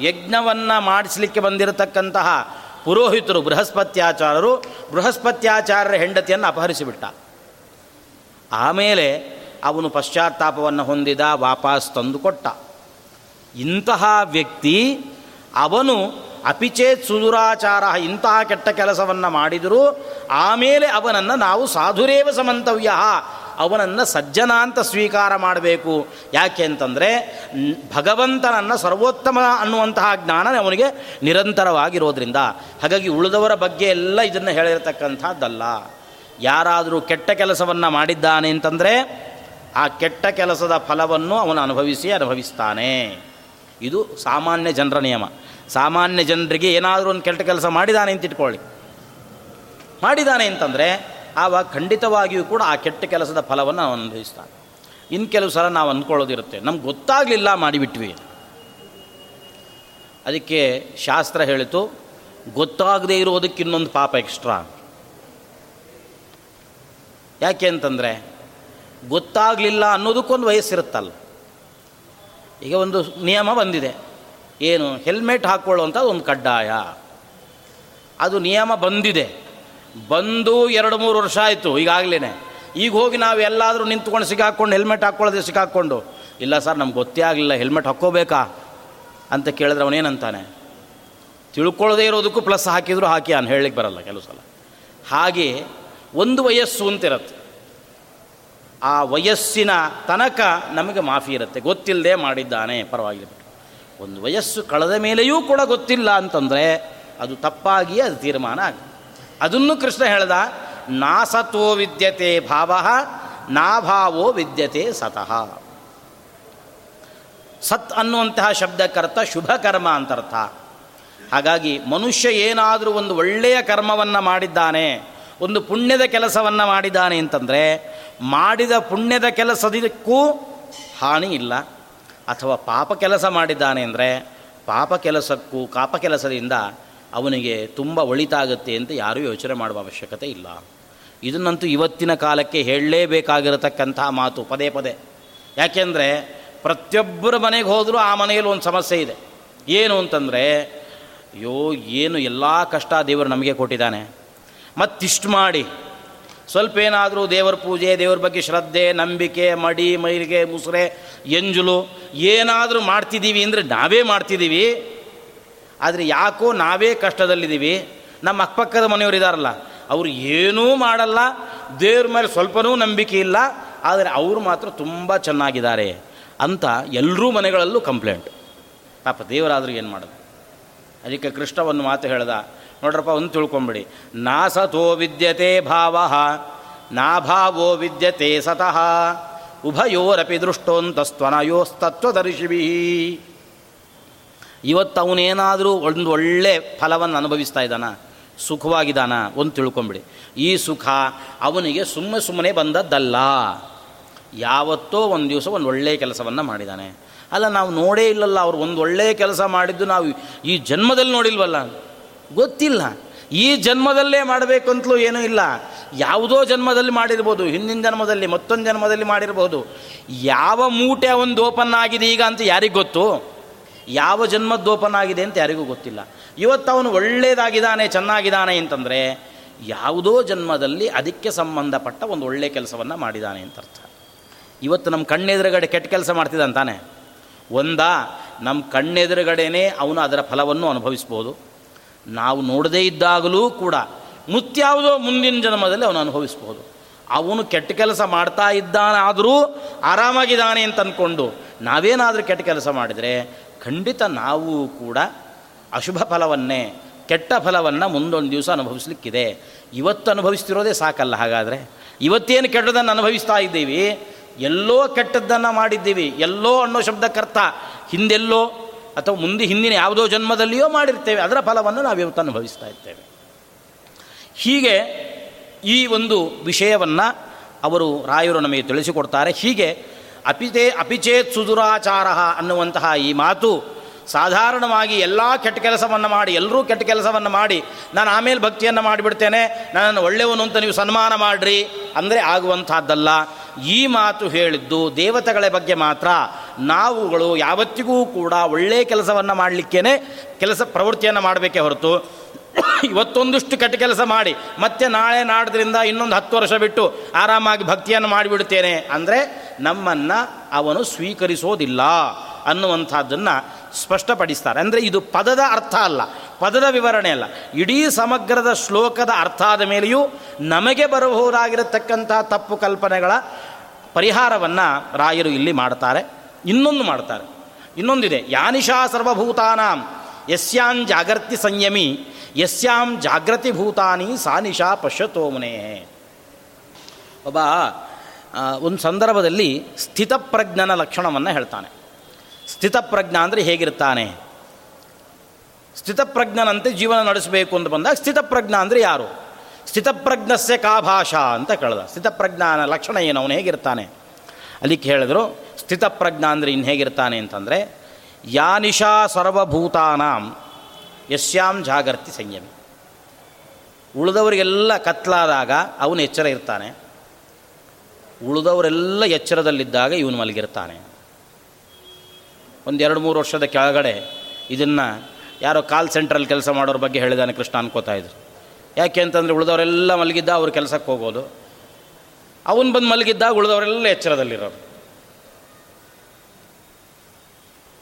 ಯಜ್ಞವನ್ನು ಮಾಡಿಸಲಿಕ್ಕೆ ಬಂದಿರತಕ್ಕಂತಹ ಪುರೋಹಿತರು, ಬೃಹಸ್ಪತ್ಯಾಚಾರರು ಬೃಹಸ್ಪತ್ಯಾಚಾರ್ಯರ ಹೆಂಡತಿಯನ್ನು ಅಪಹರಿಸಿಬಿಟ್ಟ. ಆಮೇಲೆ ಅವನು ಪಶ್ಚಾತ್ತಾಪವನ್ನು ಹೊಂದಿದ ವಾಪಸ್ ತಂದುಕೊಟ್ಟ. ಇಂತಹ ವ್ಯಕ್ತಿ ಅವನು ಅಪಿಚೇತ್ ಸುದುರಾಚಾರ ಇಂತಹ ಕೆಟ್ಟ ಕೆಲಸವನ್ನು ಮಾಡಿದರೂ ಆಮೇಲೆ ಅವನನ್ನು ನಾವು ಸಾಧುರೇವ ಸಮಂತವ್ಯ ಅವನನ್ನು ಸಜ್ಜನ ಅಂತ ಸ್ವೀಕಾರ ಮಾಡಬೇಕು. ಯಾಕೆ ಅಂತಂದರೆ ಭಗವಂತನನ್ನು ಸರ್ವೋತ್ತಮ ಅನ್ನುವಂತಹ ಜ್ಞಾನ ಅವನಿಗೆ ನಿರಂತರವಾಗಿರೋದ್ರಿಂದ. ಹಾಗಾಗಿ ಉಳಿದವರ ಬಗ್ಗೆ ಎಲ್ಲ ಇದನ್ನು ಹೇಳಿರತಕ್ಕಂಥದ್ದಲ್ಲ. ಯಾರಾದರೂ ಕೆಟ್ಟ ಕೆಲಸವನ್ನು ಮಾಡಿದ್ದಾನೆ ಅಂತಂದರೆ ಆ ಕೆಟ್ಟ ಕೆಲಸದ ಫಲವನ್ನು ಅವನು ಅನುಭವಿಸಿ ಅನುಭವಿಸ್ತಾನೆ. ಇದು ಸಾಮಾನ್ಯ ಜನರ ನಿಯಮ. ಸಾಮಾನ್ಯ ಜನರಿಗೆ ಏನಾದರೂ ಒಂದು ಕೆಟ್ಟ ಕೆಲಸ ಮಾಡಿದಾನೆ ಅಂತ ಇಟ್ಕೊಳ್ಳಿ. ಮಾಡಿದ್ದಾನೆ ಅಂತಂದರೆ ಆವಾಗ ಖಂಡಿತವಾಗಿಯೂ ಕೂಡ ಆ ಕೆಟ್ಟ ಕೆಲಸದ ಫಲವನ್ನು ಅವನು ಅನುಭವಿಸ್ತಾನೆ. ಇನ್ನು ಕೆಲವು ಸಲ ನಾವು ಅಂದ್ಕೊಳ್ಳೋದಿರುತ್ತೆ. ನಮ್ಗೆ ಗೊತ್ತಾಗಲಿಲ್ಲ ಮಾಡಿಬಿಟ್ವಿ ಅದಕ್ಕೆ ಶಾಸ್ತ್ರ ಹೇಳಿತು, ಗೊತ್ತಾಗದೇ ಇರೋದಕ್ಕೆ ಇನ್ನೊಂದು ಪಾಪ ಎಕ್ಸ್ಟ್ರಾ ಯಾಕೆ ಅಂತಂದರೆ ಗೊತ್ತಾಗಲಿಲ್ಲ ಅನ್ನೋದಕ್ಕೊಂದು ವಯಸ್ಸಿರುತ್ತಲ್ಲ. ಈಗ ಒಂದು ನಿಯಮ ಬಂದಿದೆ. ಏನು ಹೆಲ್ಮೆಟ್ ಹಾಕ್ಕೊಳ್ಳುವಂಥದ್ದು ಒಂದು ಕಡ್ಡಾಯ. ಅದು ನಿಯಮ ಬಂದಿದೆ. ಬಂದು ಎರಡು ಮೂರು ವರ್ಷ ಆಯಿತು ಈಗಾಗಲೇ ಈಗ ಹೋಗಿ ನಾವು ಎಲ್ಲಾದರೂ ನಿಂತ್ಕೊಂಡು ಸಿಕ್ಕಾಕ್ಕೊಂಡು ಹೆಲ್ಮೆಟ್ ಹಾಕ್ಕೊಳ್ಳೋದೇ ಸಿಕ್ಕಾಕ್ಕೊಂಡು ಇಲ್ಲ ಸರ್, ನಮ್ಗೆ ಗೊತ್ತೇ ಆಗಲಿಲ್ಲ ಹೆಲ್ಮೆಟ್ ಹಾಕ್ಕೋಬೇಕಾ? ಅಂತ ಕೇಳಿದ್ರೆ ಅವನೇನಂತಾನೆ ತಿಳ್ಕೊಳ್ಳೋದೇ ಇರೋದಕ್ಕೂ ಪ್ಲಸ್ ಹಾಕಿದ್ರು ಹಾಕಿ ಅನ್ ಹೇಳಲಿಕ್ಕೆ ಬರಲ್ಲ ಕೆಲವು ಸಲ. ಹಾಗೆ ಒಂದು ವಯಸ್ಸು ಅಂತಿರತ್ತೆ ಆ ವಯಸ್ಸಿನ ತನಕ ನಮಗೆ ಮಾಫಿ ಇರುತ್ತೆ. ಗೊತ್ತಿಲ್ಲದೆ ಮಾಡಿದ್ದಾನೆ, ಪರವಾಗಿಲ್ಲ ಒಂದು ವಯಸ್ಸು ಕಳೆದ ಮೇಲೆಯೂ ಕೂಡ ಗೊತ್ತಿಲ್ಲ ಅಂತಂದರೆ ಅದು ತಪ್ಪಾಗಿ ಅದು ತೀರ್ಮಾನ ಆಗ ಅದನ್ನು ಕೃಷ್ಣ ಹೇಳ್ದ, ನಾ ಸತ್ವೋ ವಿದ್ಯತೆ ಭಾವ ನಾಭಾವೋ ವಿದ್ಯತೆ ಸತಃ. ಸತ್ ಅನ್ನುವಂತಹ ಶಬ್ದಕ್ಕರ್ಥ ಶುಭ ಕರ್ಮ ಅಂತರ್ಥ. ಹಾಗಾಗಿ ಮನುಷ್ಯ ಏನಾದರೂ ಒಂದು ಒಳ್ಳೆಯ ಕರ್ಮವನ್ನು ಮಾಡಿದ್ದಾನೆ ಒಂದು ಪುಣ್ಯದ ಕೆಲಸವನ್ನು ಮಾಡಿದ್ದಾನೆ ಅಂತಂದರೆ ಮಾಡಿದ ಪುಣ್ಯದ ಕೆಲಸದಕ್ಕೂ ಹಾನಿ ಇಲ್ಲ. ಅಥವಾ ಪಾಪ ಕೆಲಸ ಮಾಡಿದ್ದಾನೆ ಅಂದರೆ ಪಾಪ ಕೆಲಸಕ್ಕೂ ಕಾಪ ಕೆಲಸದಿಂದ ಅವನಿಗೆ ತುಂಬ ಒಳಿತಾಗುತ್ತೆ ಅಂತ ಯಾರೂ ಯೋಚನೆ ಮಾಡುವ ಅವಶ್ಯಕತೆ ಇಲ್ಲ. ಇದನ್ನಂತೂ ಇವತ್ತಿನ ಕಾಲಕ್ಕೆ ಹೇಳಲೇಬೇಕಾಗಿರತಕ್ಕಂಥ ಮಾತು ಪದೇ ಪದೇ. ಯಾಕೆಂದರೆ ಪ್ರತಿಯೊಬ್ಬರ ಮನೆಗೆ ಹೋದರೂ ಆ ಮನೆಯಲ್ಲಿ ಒಂದು ಸಮಸ್ಯೆ ಇದೆ. ಏನು ಅಂತಂದರೆ, ಅಯ್ಯೋ, ಏನು ಎಲ್ಲ ಕಷ್ಟ ದೇವರು ನಮಗೆ ಕೊಟ್ಟಿದ್ದಾನೆ. ಮತ್ತಿಷ್ಟು ಮಾಡಿ. ಸ್ವಲ್ಪ ಏನಾದರೂ ದೇವರ ಪೂಜೆ, ದೇವರ ಬಗ್ಗೆ ಶ್ರದ್ಧೆ, ನಂಬಿಕೆ, ಮಡಿ, ಮೈಲಿಗೆ, ಮುಸುರೆ, ಎಂಜುಲು ಏನಾದರೂ ಮಾಡ್ತಿದ್ದೀವಿ ಅಂದರೆ ನಾವೇ ಮಾಡ್ತಿದ್ದೀವಿ. ಆದರೆ ಯಾಕೋ ನಾವೇ ಕಷ್ಟದಲ್ಲಿದ್ದೀವಿ. ನಮ್ಮ ಅಕ್ಕಪಕ್ಕದ ಮನೆಯವರು ಇದ್ದಾರಲ್ಲ ಅವರು ಏನೂ ಮಾಡಲ್ಲ, ದೇವ್ರ ಮೇಲೆ ಸ್ವಲ್ಪನೂ ನಂಬಿಕೆ ಇಲ್ಲ, ಆದರೆ ಅವರು ಮಾತ್ರ ತುಂಬ ಚೆನ್ನಾಗಿದ್ದಾರೆ ಅಂತ ಎಲ್ಲರೂ ಮನೆಗಳಲ್ಲೂ ಕಂಪ್ಲೇಂಟ್. ಪಾಪ ದೇವರಾದರೂ ಏನು ಮಾಡೋದು? ಅದಕ್ಕೆ ಕೃಷ್ಣ ಒಂದು ಮಾತು ಹೇಳ್ದ ನೋಡ್ರಪ್ಪ, ಒಂದು ತಿಳ್ಕೊಂಬಿಡಿ. ನಾ ಸತೋ ವಿದ್ಯತೆ ಭಾವ, ನಾಭಾವೋ ವಿದ್ಯತೆ ಸತಃ, ಉಭಯೋರಪಿ ದೃಷ್ಟೋಂತಸ್ತ್ವನಯೋಸ್ತತ್ವದರ್ಶಿಭಿ ಇವತ್ತು ಅವನೇನಾದರೂ ಒಂದು ಒಳ್ಳೆ ಫಲವನ್ನು ಅನುಭವಿಸ್ತಾ ಇದ್ದಾನ? ಸುಖವಾಗಿದ್ದಾನ? ಒಂದು ತಿಳ್ಕೊಂಬಿಡಿ. ಈ ಸುಖ ಅವನಿಗೆ ಸುಮ್ಮನೆ ಸುಮ್ಮನೆ ಬಂದದ್ದಲ್ಲ. ಯಾವತ್ತೋ ಒಂದು ದಿವಸ ಒಂದು ಒಳ್ಳೆಯ ಕೆಲಸವನ್ನು ಮಾಡಿದ್ದಾನೆ ಅಲ್ಲ, ನಾವು ನೋಡೇ ಇಲ್ಲಲ್ಲ, ಅವ್ರು ಒಂದು ಒಳ್ಳೆಯ ಕೆಲಸ ಮಾಡಿದ್ದು ನಾವು ಈ ಜನ್ಮದಲ್ಲಿ ನೋಡಿಲ್ವಲ್ಲ. ಗೊತ್ತಿಲ್ಲ. ಈ ಜನ್ಮದಲ್ಲೇ ಮಾಡಬೇಕು ಅಂತಲೂ ಏನೂ ಇಲ್ಲ. ಯಾವುದೋ ಜನ್ಮದಲ್ಲಿ ಮಾಡಿರ್ಬೋದು, ಹಿಂದಿನ ಜನ್ಮದಲ್ಲಿ ಮತ್ತೊಂದು ಜನ್ಮದಲ್ಲಿ ಮಾಡಿರ್ಬೋದು. ಯಾವ ಮೂಟೆ ಒಂದು ಓಪನ್ ಆಗಿದೆ ಈಗ ಅಂತ ಯಾರಿಗೆ ಗೊತ್ತು? ಯಾವ ಜನ್ಮದ್ದು ಓಪನ್ ಆಗಿದೆ ಅಂತ ಯಾರಿಗೂ ಗೊತ್ತಿಲ್ಲ. ಇವತ್ತು ಅವನು ಒಳ್ಳೆಯದಾಗಿದ್ದಾನೆ ಚೆನ್ನಾಗಿದ್ದಾನೆ ಅಂತಂದರೆ ಯಾವುದೋ ಜನ್ಮದಲ್ಲಿ ಅದಕ್ಕೆ ಸಂಬಂಧಪಟ್ಟ ಒಂದು ಒಳ್ಳೆಯ ಕೆಲಸವನ್ನು ಮಾಡಿದ್ದಾನೆ ಅಂತ ಅರ್ಥ. ಇವತ್ತು ನಮ್ಮ ಕಣ್ಣೆದುರುಗಡೆ ಕೆಟ್ಟ ಕೆಲಸ ಮಾಡ್ತಿದ್ದಂತಾನೆ ಒಂದಾ ನಮ್ಮ ಕಣ್ಣೆದುರುಗಡೆನೇ ಅವನು ಅದರ ಫಲವನ್ನು ಅನುಭವಿಸ್ಬೋದು. ನಾವು ನೋಡದೇ ಇದ್ದಾಗಲೂ ಕೂಡ ಮುತ್ಯಾವುದೋ ಮುಂದಿನ ಜನ್ಮದಲ್ಲಿ ಅವನು ಅನುಭವಿಸ್ಬೋದು. ಅವನು ಕೆಟ್ಟ ಕೆಲಸ ಮಾಡ್ತಾ ಇದ್ದಾನಾದರೂ ಆರಾಮಾಗಿದ್ದಾನೆ ಅಂತ ಅಂದ್ಕೊಂಡು ನಾವೇನಾದರೂ ಕೆಟ್ಟ ಕೆಲಸ ಮಾಡಿದರೆ ಖಂಡಿತ ನಾವು ಕೂಡ ಅಶುಭ ಫಲವನ್ನೇ, ಕೆಟ್ಟ ಫಲವನ್ನು ಮುಂದೊಂದು ದಿವಸ ಅನುಭವಿಸ್ಲಿಕ್ಕಿದೆ. ಇವತ್ತು ಅನುಭವಿಸ್ತಿರೋದೇ ಸಾಕಲ್ಲ ಹಾಗಾದರೆ? ಇವತ್ತೇನು ಕೆಟ್ಟದನ್ನು ಅನುಭವಿಸ್ತಾ ಇದ್ದೀವಿ? ಎಲ್ಲೋ ಕೆಟ್ಟದ್ದನ್ನು ಮಾಡಿದ್ದೀವಿ, ಎಲ್ಲೋ ಅನ್ನೋ ಶಬ್ದಕ್ಕರ್ಥ ಹಿಂದೆಲ್ಲೋ ಅಥವಾ ಮುಂದೆ ಹಿಂದಿನ ಯಾವುದೋ ಜನ್ಮದಲ್ಲಿಯೋ ಮಾಡಿರ್ತೇವೆ, ಅದರ ಫಲವನ್ನು ನಾವು ಇವತ್ತು ಅನುಭವಿಸ್ತಾ ಇರ್ತೇವೆ. ಹೀಗೆ ಈ ಒಂದು ವಿಷಯವನ್ನು ಅವರು ರಾಯರು ನಮಗೆ ತಿಳಿಸಿಕೊಡ್ತಾರೆ. ಹೀಗೆ ಅಪಿತೇ ಅಪಿಚೇತ್ ಸುದುರಾಚಾರ ಅನ್ನುವಂತಹ ಈ ಮಾತು ಸಾಧಾರಣವಾಗಿ ಎಲ್ಲ ಕೆಟ್ಟ ಕೆಲಸವನ್ನು ಮಾಡಿ, ಎಲ್ಲರೂ ಕೆಟ್ಟ ಕೆಲಸವನ್ನು ಮಾಡಿ, ನಾನು ಆಮೇಲೆ ಭಕ್ತಿಯನ್ನು ಮಾಡಿಬಿಡ್ತೇನೆ, ನನ್ನನ್ನು ಒಳ್ಳೆಯವನು ಅಂತ ನೀವು ಸನ್ಮಾನ ಮಾಡಿರಿ, ಅಂದರೆ ಆಗುವಂಥದ್ದಲ್ಲ. ಈ ಮಾತು ಹೇಳಿದ್ದು ದೇವತೆಗಳ ಬಗ್ಗೆ ಮಾತ್ರ. ನಾವುಗಳು ಯಾವತ್ತಿಗೂ ಕೂಡ ಒಳ್ಳೆಯ ಕೆಲಸವನ್ನು ಮಾಡಲಿಕ್ಕೇ ಕೆಲಸ ಪ್ರವೃತ್ತಿಯನ್ನು ಮಾಡಬೇಕೇ ಹೊರತು. ಇವತ್ತೊಂದಿಷ್ಟು ಕೆಟ್ಟ ಕೆಲಸ ಮಾಡಿ, ಮತ್ತೆ ನಾಳೆ ನಾಡ್ದ್ರಿಂದ ಇನ್ನೊಂದು ಹತ್ತು ವರ್ಷ ಬಿಟ್ಟು ಆರಾಮಾಗಿ ಭಕ್ತಿಯನ್ನು ಮಾಡಿಬಿಡ್ತೇನೆ ಅಂದರೆ ನಮ್ಮನ್ನು ಅವನು ಸ್ವೀಕರಿಸೋದಿಲ್ಲ ಅನ್ನುವಂಥದ್ದನ್ನು ಸ್ಪಷ್ಟಪಡಿಸ್ತಾರೆ. ಅಂದರೆ ಇದು ಪದದ ಅರ್ಥ ಅಲ್ಲ, ಪದದ ವಿವರಣೆ ಅಲ್ಲ. ಇಡೀ ಸಮಗ್ರದ ಶ್ಲೋಕದ ಅರ್ಥ ಆದ ಮೇಲೆಯೂ ನಮಗೆ ಬರಬಹುದಾಗಿರತಕ್ಕಂಥ ತಪ್ಪು ಕಲ್ಪನೆಗಳ ಪರಿಹಾರವನ್ನು ರಾಯರು ಇಲ್ಲಿ ಮಾಡ್ತಾರೆ, ಇನ್ನೊಂದು ಮಾಡ್ತಾರೆ. ಇನ್ನೊಂದಿದೆ, ಯಾನಿಶಾ ಸರ್ವಭೂತಾನಾಂ, ಯಸ್ಯಾಂ ಜಾಗರ್ತಿ ಸಂಯಮಿ, ಯಸ್ಯಾಂ ಜಾಗೃತಿ ಭೂತಾನಿ ಸಾನಿಶಾ ಪಶ್ಯತೋಮನೆ ಒಬ್ಬ ಒಂದು ಸಂದರ್ಭದಲ್ಲಿ ಸ್ಥಿತಪ್ರಜ್ಞನ ಲಕ್ಷಣವನ್ನು ಹೇಳ್ತಾನೆ. ಸ್ಥಿತಪ್ರಜ್ಞ ಅಂದರೆ ಹೇಗಿರ್ತಾನೆ? ಸ್ಥಿತಪ್ರಜ್ಞನಂತೆ ಜೀವನ ನಡೆಸಬೇಕು ಅಂತ ಬಂದಾಗ ಸ್ಥಿತಪ್ರಜ್ಞ ಅಂದರೆ ಯಾರು? ಸ್ಥಿತಪ್ರಜ್ಞಸ್ಯ ಕಾ ಭಾಷಾ ಅಂತ ಕೇಳ್ದ. ಸ್ಥಿತಪ್ರಜ್ಞಾನ ಲಕ್ಷಣ ಏನು? ಅವನು ಹೇಗಿರ್ತಾನೆ? ಅಲ್ಲಿ ಹೇಳಿದ್ರು ಸ್ಥಿತಪ್ರಜ್ಞ ಅಂದರೆ ಇನ್ನು ಹೇಗಿರ್ತಾನೆ ಅಂತಂದರೆ, ಯಾನಿಶಾ ಸರ್ವಭೂತಾನಾಂ ಯಶ್ಯಾಂ ಜಾಗರ್ತಿ ಸಂಯಮಿ. ಉಳಿದವರಿಗೆಲ್ಲ ಕತ್ಲಾದಾಗ ಅವನು ಎಚ್ಚರ ಇರ್ತಾನೆ. ಉಳಿದವರೆಲ್ಲ ಎಚ್ಚರದಲ್ಲಿದ್ದಾಗ ಇವನು ಮಲಗಿರ್ತಾನೆ. ಒಂದು ಎರಡು ಮೂರು ವರ್ಷದ ಕೆಳಗಡೆ ಇದನ್ನು ಯಾರೋ ಕಾಲ್ ಸೆಂಟ್ರಲ್ಲಿ ಕೆಲಸ ಮಾಡೋರ ಬಗ್ಗೆ ಹೇಳಿದಾನೆ ಕೃಷ್ಣ ಅನ್ಕೋತಾ ಇದ್ರು. ಯಾಕೆ ಅಂತಂದರೆ ಉಳಿದವರೆಲ್ಲ ಮಲಗಿದ್ದ ಅವ್ರ ಕೆಲಸಕ್ಕೆ ಹೋಗೋದು. ಅವನು ಬಂದು ಮಲಗಿದ್ದಾಗ ಉಳಿದವರೆಲ್ಲ ಎಚ್ಚರದಲ್ಲಿರೋರು.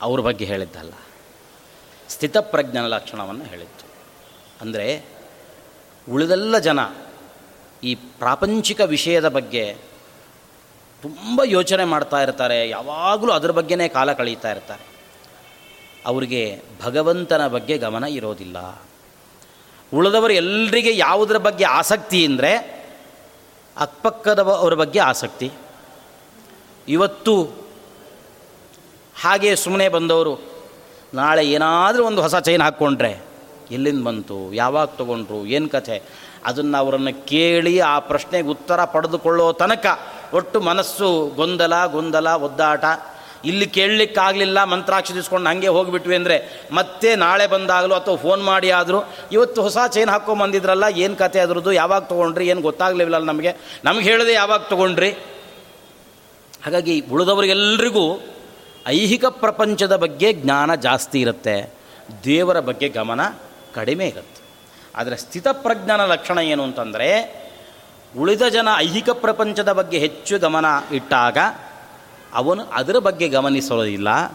ಅವ್ರ ಬಗ್ಗೆ ಹೇಳಿದ್ದಲ್ಲ. ಸ್ಥಿತಪ್ರಜ್ಞಾನ ಲಕ್ಷಣವನ್ನು ಹೇಳಿತ್ತು. ಅಂದರೆ ಉಳಿದೆಲ್ಲ ಜನ ಈ ಪ್ರಾಪಂಚಿಕ ವಿಷಯದ ಬಗ್ಗೆ ತುಂಬ ಯೋಚನೆ ಮಾಡ್ತಾ ಇರ್ತಾರೆ. ಯಾವಾಗಲೂ ಅದ್ರ ಬಗ್ಗೆನೇ ಕಾಲ ಕಳೀತಾ ಇರ್ತಾರೆ. ಅವರಿಗೆ ಭಗವಂತನ ಬಗ್ಗೆ ಗಮನ ಇರೋದಿಲ್ಲ. ಉಳಿದವರು ಎಲ್ಲರಿಗೆ ಯಾವುದರ ಬಗ್ಗೆ ಆಸಕ್ತಿ ಅಂದರೆ ಅಕ್ಕಪಕ್ಕದವರ ಬಗ್ಗೆ ಆಸಕ್ತಿ. ಇವತ್ತು ಹಾಗೆ ಸುಮ್ಮನೆ ಬಂದವರು, ನಾಳೆ ಏನಾದರೂ ಒಂದು ಹೊಸ ಚೈನ್ ಹಾಕ್ಕೊಂಡ್ರೆ ಎಲ್ಲಿಂದ ಬಂತು, ಯಾವಾಗ ತೊಗೊಂಡ್ರು, ಏನು ಕಥೆ, ಅದನ್ನು ಅವರನ್ನು ಕೇಳಿ ಆ ಪ್ರಶ್ನೆಗೆ ಉತ್ತರ ಪಡೆದುಕೊಳ್ಳೋ ತನಕ ಒಟ್ಟು ಮನಸ್ಸು ಗೊಂದಲ ಗೊಂದಲ, ಒದ್ದಾಟ. ಇಲ್ಲಿ ಕೇಳಲಿಕ್ಕಾಗಲಿಲ್ಲ, ಮಂತ್ರಾಕ್ಷಿ ತಿಸ್ಕೊಂಡು ಹಾಗೆ ಹೋಗಿಬಿಟ್ವಿ ಅಂದರೆ ಮತ್ತೆ ನಾಳೆ ಬಂದಾಗಲೂ ಅಥವಾ ಫೋನ್ ಮಾಡಿ ಆದರೂ ಇವತ್ತು ಹೊಸ ಚೈನ್ ಹಾಕ್ಕೊಂಬಂದಿದ್ರಲ್ಲ ಏನು ಕತೆ ಅದ್ರದ್ದು, ಯಾವಾಗ ತೊಗೊಂಡ್ರಿ, ಏನು ಗೊತ್ತಾಗಲಿಲ್ಲ ನಮಗೆ. ನಮ್ಗೆ ಹೇಳಿದೆ ಯಾವಾಗ ತೊಗೊಂಡ್ರಿ? ಹಾಗಾಗಿ ಉಳಿದವರಿಗೆಲ್ಲರಿಗೂ ಐಹಿಕ ಪ್ರಪಂಚದ ಬಗ್ಗೆ ಜ್ಞಾನ ಜಾಸ್ತಿ ಇರುತ್ತೆ. ದೇವರ ಬಗ್ಗೆ ಗಮನ ಕಡಿಮೆ ಇರುತ್ತೆ. ಆದರೆ ಸ್ಥಿತಪ್ರಜ್ಞಾನ ಲಕ್ಷಣ ಏನು ಅಂತಂದರೆ ಉಳಿದ ಜನ ಐಹಿಕ ಪ್ರಪಂಚದ ಬಗ್ಗೆ ಹೆಚ್ಚು ಗಮನ ಇಟ್ಟಾಗ ಅವನು ಅದರ ಬಗ್ಗೆ ಗಮನಿಸೋದಿಲ್ಲ.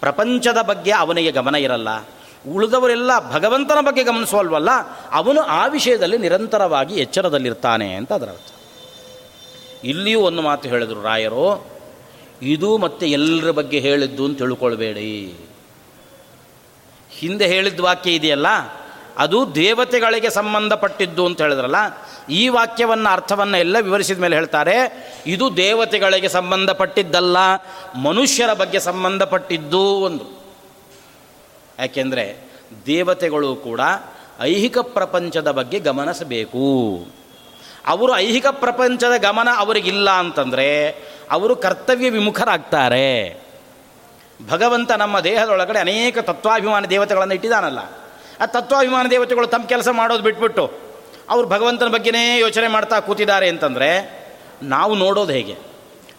ಪ್ರಪಂಚದ ಬಗ್ಗೆ ಅವನಿಗೆ ಗಮನ ಇರಲ್ಲ. ಉಳಿದವರೆಲ್ಲ ಭಗವಂತನ ಬಗ್ಗೆ ಗಮನಿಸೋಲ್ವಲ್ಲ ಅವನು ಆ ವಿಷಯದಲ್ಲಿ ನಿರಂತರವಾಗಿ ಎಚ್ಚರದಲ್ಲಿರ್ತಾನೆ ಅಂತ ಅದರ ಅರ್ಥ. ಇಲ್ಲಿಯೂ ಒಂದು ಮಾತು ಹೇಳಿದರು ರಾಯರು, ಇದು ಮತ್ತೆ ಎಲ್ಲರ ಬಗ್ಗೆ ಹೇಳಿದ್ದು ಅಂತ ತಿಳ್ಕೊಳ್ಬೇಡಿ. ಹಿಂದೆ ಹೇಳಿದ ವಾಕ್ಯ ಇದೆಯಲ್ಲ ಅದು ದೇವತೆಗಳಿಗೆ ಸಂಬಂಧಪಟ್ಟಿದ್ದು ಅಂತ ಹೇಳಿದ್ರಲ್ಲ, ಈ ವಾಕ್ಯವನ್ನು ಅರ್ಥವನ್ನು ಎಲ್ಲ ವಿವರಿಸಿದ ಮೇಲೆ ಹೇಳ್ತಾರೆ, ಇದು ದೇವತೆಗಳಿಗೆ ಸಂಬಂಧಪಟ್ಟಿದ್ದಲ್ಲ, ಮನುಷ್ಯರ ಬಗ್ಗೆ ಸಂಬಂಧಪಟ್ಟಿದ್ದು ಒಂದು. ಯಾಕೆಂದರೆ ದೇವತೆಗಳು ಕೂಡ ಐಹಿಕ ಪ್ರಪಂಚದ ಬಗ್ಗೆ ಗಮನಿಸಬೇಕು. ಅವರು ಐಹಿಕ ಪ್ರಪಂಚದ ಗಮನ ಅವರಿಗಿಲ್ಲ ಅಂತಂದರೆ ಅವರು ಕರ್ತವ್ಯ ವಿಮುಖರಾಗ್ತಾರೆ. ಭಗವಂತ ನಮ್ಮ ದೇಹದೊಳಗಡೆ ಅನೇಕ ತತ್ವಾಭಿಮಾನ ದೇವತೆಗಳನ್ನು ಇಟ್ಟಿದ್ದಾನಲ್ಲ. ಆ ತತ್ವಾಭಿಮಾನ ದೇವತೆಗಳು ತಮ್ಮ ಕೆಲಸ ಮಾಡೋದು ಬಿಟ್ಬಿಟ್ಟು ಅವರು ಭಗವಂತನ ಬಗ್ಗೆನೇ ಯೋಚನೆ ಮಾಡ್ತಾ ಕೂತಿದ್ದಾರೆ ಅಂತಂದರೆ ನಾವು ನೋಡೋದು ಹೇಗೆ?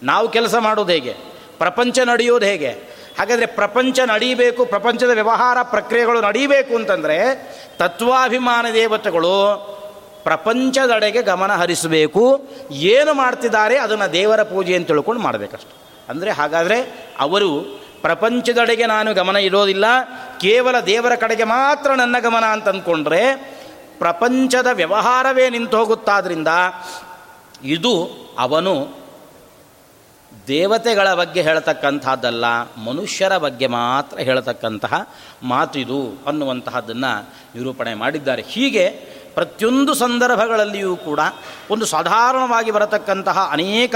ನಾವು ಕೆಲಸ ಮಾಡೋದು ಹೇಗೆ? ಪ್ರಪಂಚ ನಡೆಯೋದು ಹೇಗೆ? ಹಾಗಾದರೆ ಪ್ರಪಂಚ ನಡೀಬೇಕು, ಪ್ರಪಂಚದ ವ್ಯವಹಾರ ಪ್ರಕ್ರಿಯೆಗಳು ನಡೀಬೇಕು ಅಂತಂದರೆ ತತ್ವಾಭಿಮಾನ ದೇವತೆಗಳು ಪ್ರಪಂಚದೆಡೆಗೆ ಗಮನ ಹರಿಸಬೇಕು, ಏನು ಮಾಡ್ತಿದ್ದಾರೆ ಅದನ್ನು ದೇವರ ಪೂಜೆ ಅಂತ ತಿಳ್ಕೊಂಡು ಮಾಡಬೇಕಷ್ಟು. ಅಂದರೆ ಹಾಗಾದರೆ ಅವರು ಪ್ರಪಂಚದೆಡೆಗೆ ನಾನು ಗಮನ ಇರೋದಿಲ್ಲ ಕೇವಲ ದೇವರ ಕಡೆಗೆ ಮಾತ್ರ ನನ್ನ ಗಮನ ಅಂತ ಅಂದ್ಕೊಂಡ್ರೆ ಪ್ರಪಂಚದ ವ್ಯವಹಾರವೇ ನಿಂತು ಹೋಗುತ್ತಾದ್ರಿಂದ ಇದು ಅವನು ದೇವತೆಗಳ ಬಗ್ಗೆ ಹೇಳತಕ್ಕಂಥದ್ದಲ್ಲ, ಮನುಷ್ಯರ ಬಗ್ಗೆ ಮಾತ್ರ ಹೇಳತಕ್ಕಂತಹ ಮಾತಿದು ಅನ್ನುವಂತಹದ್ದನ್ನು ನಿರೂಪಣೆ ಮಾಡಿದ್ದಾರೆ. ಹೀಗೆ ಪ್ರತಿಯೊಂದು ಸಂದರ್ಭಗಳಲ್ಲಿಯೂ ಕೂಡ ಒಂದು ಸಾಧಾರಣವಾಗಿ ಬರತಕ್ಕಂತಹ ಅನೇಕ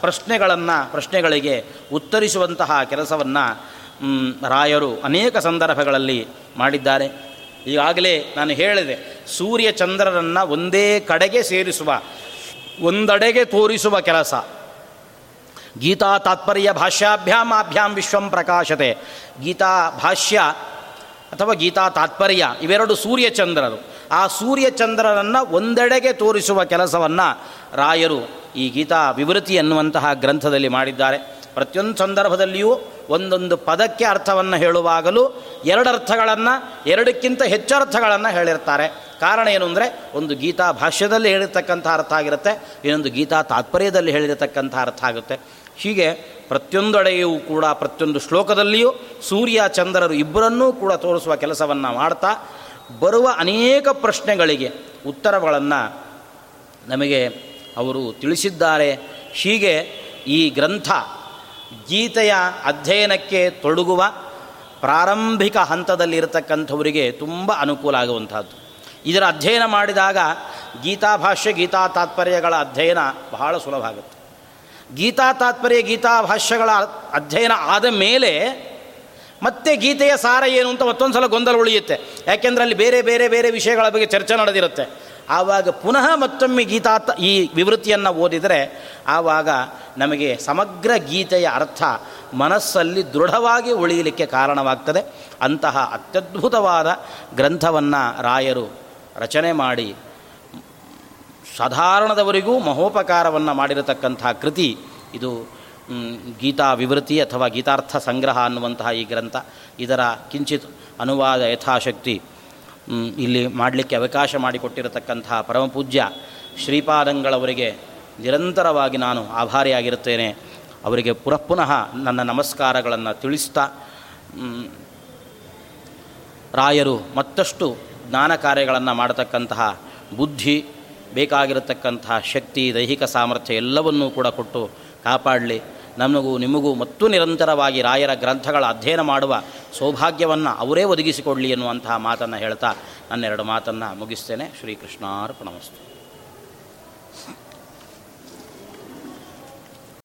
ಪ್ರಶ್ನೆಗಳನ್ನು ಪ್ರಶ್ನೆಗಳಿಗೆ ಉತ್ತರಿಸುವಂತಹ ಕೆಲಸವನ್ನು ರಾಯರು ಅನೇಕ ಸಂದರ್ಭಗಳಲ್ಲಿ ಮಾಡಿದ್ದಾರೆ. ಈಗಾಗಲೇ ನಾನು ಹೇಳಿದೆ, ಸೂರ್ಯ ಚಂದ್ರರನ್ನು ಒಂದೇ ಕಡೆಗೆ ಸೇರಿಸುವ, ಒಂದೆಡೆಗೆ ತೋರಿಸುವ ಕೆಲಸ. ಗೀತಾ ತಾತ್ಪರ್ಯ ಭಾಷ್ಯಾಭ್ಯಾಮ್ ಆಭ್ಯಾಂ ವಿಶ್ವಂ ಪ್ರಕಾಶತೆ. ಗೀತಾ ಭಾಷ್ಯ ಅಥವಾ ಗೀತಾ ತಾತ್ಪರ್ಯ ಇವೆರಡು ಸೂರ್ಯಚಂದ್ರರು ಆ ಸೂರ್ಯಚಂದ್ರರನ್ನು ಒಂದೆಡೆಗೆ ತೋರಿಸುವ ಕೆಲಸವನ್ನು ರಾಯರು ಈ ಗೀತಾ ವಿವೃತಿ ಎನ್ನುವಂತಹ ಗ್ರಂಥದಲ್ಲಿ ಮಾಡಿದ್ದಾರೆ. ಪ್ರತಿಯೊಂದು ಸಂದರ್ಭದಲ್ಲಿಯೂ ಒಂದೊಂದು ಪದಕ್ಕೆ ಅರ್ಥವನ್ನು ಹೇಳುವಾಗಲೂ ಎರಡರ್ಥಗಳನ್ನು, ಎರಡಕ್ಕಿಂತ ಹೆಚ್ಚು ಅರ್ಥಗಳನ್ನು ಹೇಳಿರ್ತಾರೆ. ಕಾರಣ ಏನು ಅಂದರೆ, ಒಂದು ಗೀತಾ ಭಾಷ್ಯದಲ್ಲಿ ಹೇಳಿರ್ತಕ್ಕಂಥ ಅರ್ಥ ಆಗಿರುತ್ತೆ, ಇನ್ನೊಂದು ಗೀತಾ ತಾತ್ಪರ್ಯದಲ್ಲಿ ಹೇಳಿರತಕ್ಕಂಥ ಅರ್ಥ ಆಗುತ್ತೆ. ಹೀಗೆ ಪ್ರತಿಯೊಂದೆಡೆಯೂ ಕೂಡ, ಪ್ರತಿಯೊಂದು ಶ್ಲೋಕದಲ್ಲಿಯೂ ಸೂರ್ಯ, ಚಂದ್ರರು ಇಬ್ಬರನ್ನೂ ಕೂಡ ತೋರಿಸುವ ಕೆಲಸವನ್ನು ಮಾಡ್ತಾ, ಬರುವ ಅನೇಕ ಪ್ರಶ್ನೆಗಳಿಗೆ ಉತ್ತರಗಳನ್ನು ನಮಗೆ ಅವರು ತಿಳಿಸಿದ್ದಾರೆ. ಹೀಗೆ ಈ ಗ್ರಂಥ ಗೀತೆಯ ಅಧ್ಯಯನಕ್ಕೆ ತೊಡಗುವ ಪ್ರಾರಂಭಿಕ ಹಂತದಲ್ಲಿರತಕ್ಕಂಥವರಿಗೆ ತುಂಬ ಅನುಕೂಲ ಆಗುವಂಥದ್ದು. ಇದರ ಅಧ್ಯಯನ ಮಾಡಿದಾಗ ಗೀತಾಭಾಷ್ಯ ಗೀತಾ ತಾತ್ಪರ್ಯಗಳ ಅಧ್ಯಯನ ಬಹಳ ಸುಲಭ ಆಗುತ್ತೆ. ಗೀತಾ ತಾತ್ಪರ್ಯ ಗೀತಾಭಾಷ್ಯಗಳ ಅಧ್ಯಯನ ಆದ ಮೇಲೆ ಮತ್ತೆ ಗೀತೆಯ ಸಾರ ಏನು ಅಂತ ಮತ್ತೊಂದು ಸಲ ಗೊಂದಲ ಉಳಿಯುತ್ತೆ. ಯಾಕೆಂದರೆ ಅಲ್ಲಿ ಬೇರೆ ಬೇರೆ ಬೇರೆ ವಿಷಯಗಳ ಬಗ್ಗೆ ಚರ್ಚೆ ನಡೆದಿರುತ್ತೆ. ಆವಾಗ ಪುನಃ ಮತ್ತೊಮ್ಮೆ ಗೀತಾ ಈ ವಿವೃತ್ತಿಯನ್ನು ಓದಿದರೆ ಆವಾಗ ನಮಗೆ ಸಮಗ್ರ ಗೀತೆಯ ಅರ್ಥ ಮನಸ್ಸಲ್ಲಿ ದೃಢವಾಗಿ ಉಳಿಯಲಿಕ್ಕೆ ಕಾರಣವಾಗ್ತದೆ. ಅಂತಹ ಅತ್ಯದ್ಭುತವಾದ ಗ್ರಂಥವನ್ನು ರಾಯರು ರಚನೆ ಮಾಡಿ, ಸಾಧಾರಣದವರಿಗೂ ಮಹೋಪಕಾರವನ್ನು ಮಾಡಿರತಕ್ಕಂಥ ಕೃತಿ ಇದು ಗೀತಾ ವಿವೃತಿ ಅಥವಾ ಗೀತಾರ್ಥ ಸಂಗ್ರಹ ಅನ್ನುವಂತಹ ಈ ಗ್ರಂಥ. ಇದರ ಕಿಂಚಿತ್ ಅನುವಾದ ಯಥಾಶಕ್ತಿ ಇಲ್ಲಿ ಮಾಡಲಿಕ್ಕೆ ಅವಕಾಶ ಮಾಡಿಕೊಟ್ಟಿರತಕ್ಕಂತಹ ಪರಮಪೂಜ್ಯ ಶ್ರೀಪಾದಂಗಳವರಿಗೆ ನಿರಂತರವಾಗಿ ನಾನು ಆಭಾರಿಯಾಗಿರುತ್ತೇನೆ. ಅವರಿಗೆ ಪುನಃ ನನ್ನ ನಮಸ್ಕಾರಗಳನ್ನು ತಿಳಿಸ್ತಾ ರಾಯರು ಮತ್ತಷ್ಟು ಜ್ಞಾನ ಕಾರ್ಯಗಳನ್ನು ಮಾಡತಕ್ಕಂತಹ ಬುದ್ಧಿ, ಬೇಕಾಗಿರತಕ್ಕಂತಹ ಶಕ್ತಿ, ದೈಹಿಕ ಸಾಮರ್ಥ್ಯ ಎಲ್ಲವನ್ನೂ ಕೂಡ ಕೊಟ್ಟು ಕಾಪಾಡಲಿ. ನಮಗೂ, ನಿಮಗೂ ಮತ್ತು ನಿರಂತರವಾಗಿ ರಾಯರ ಗ್ರಂಥಗಳ ಅಧ್ಯಯನ ಮಾಡುವ ಸೌಭಾಗ್ಯವನ್ನು ಅವರೇ ಒದಗಿಸಿಕೊಡಲಿ ಎನ್ನುವಂತಹ ಮಾತನ್ನು ಹೇಳ್ತಾ ನನ್ನೆರಡು ಮಾತನ್ನು ಮುಗಿಸ್ತೇನೆ. ಶ್ರೀಕೃಷ್ಣಾರ್ಪಣಮಸ್ತು.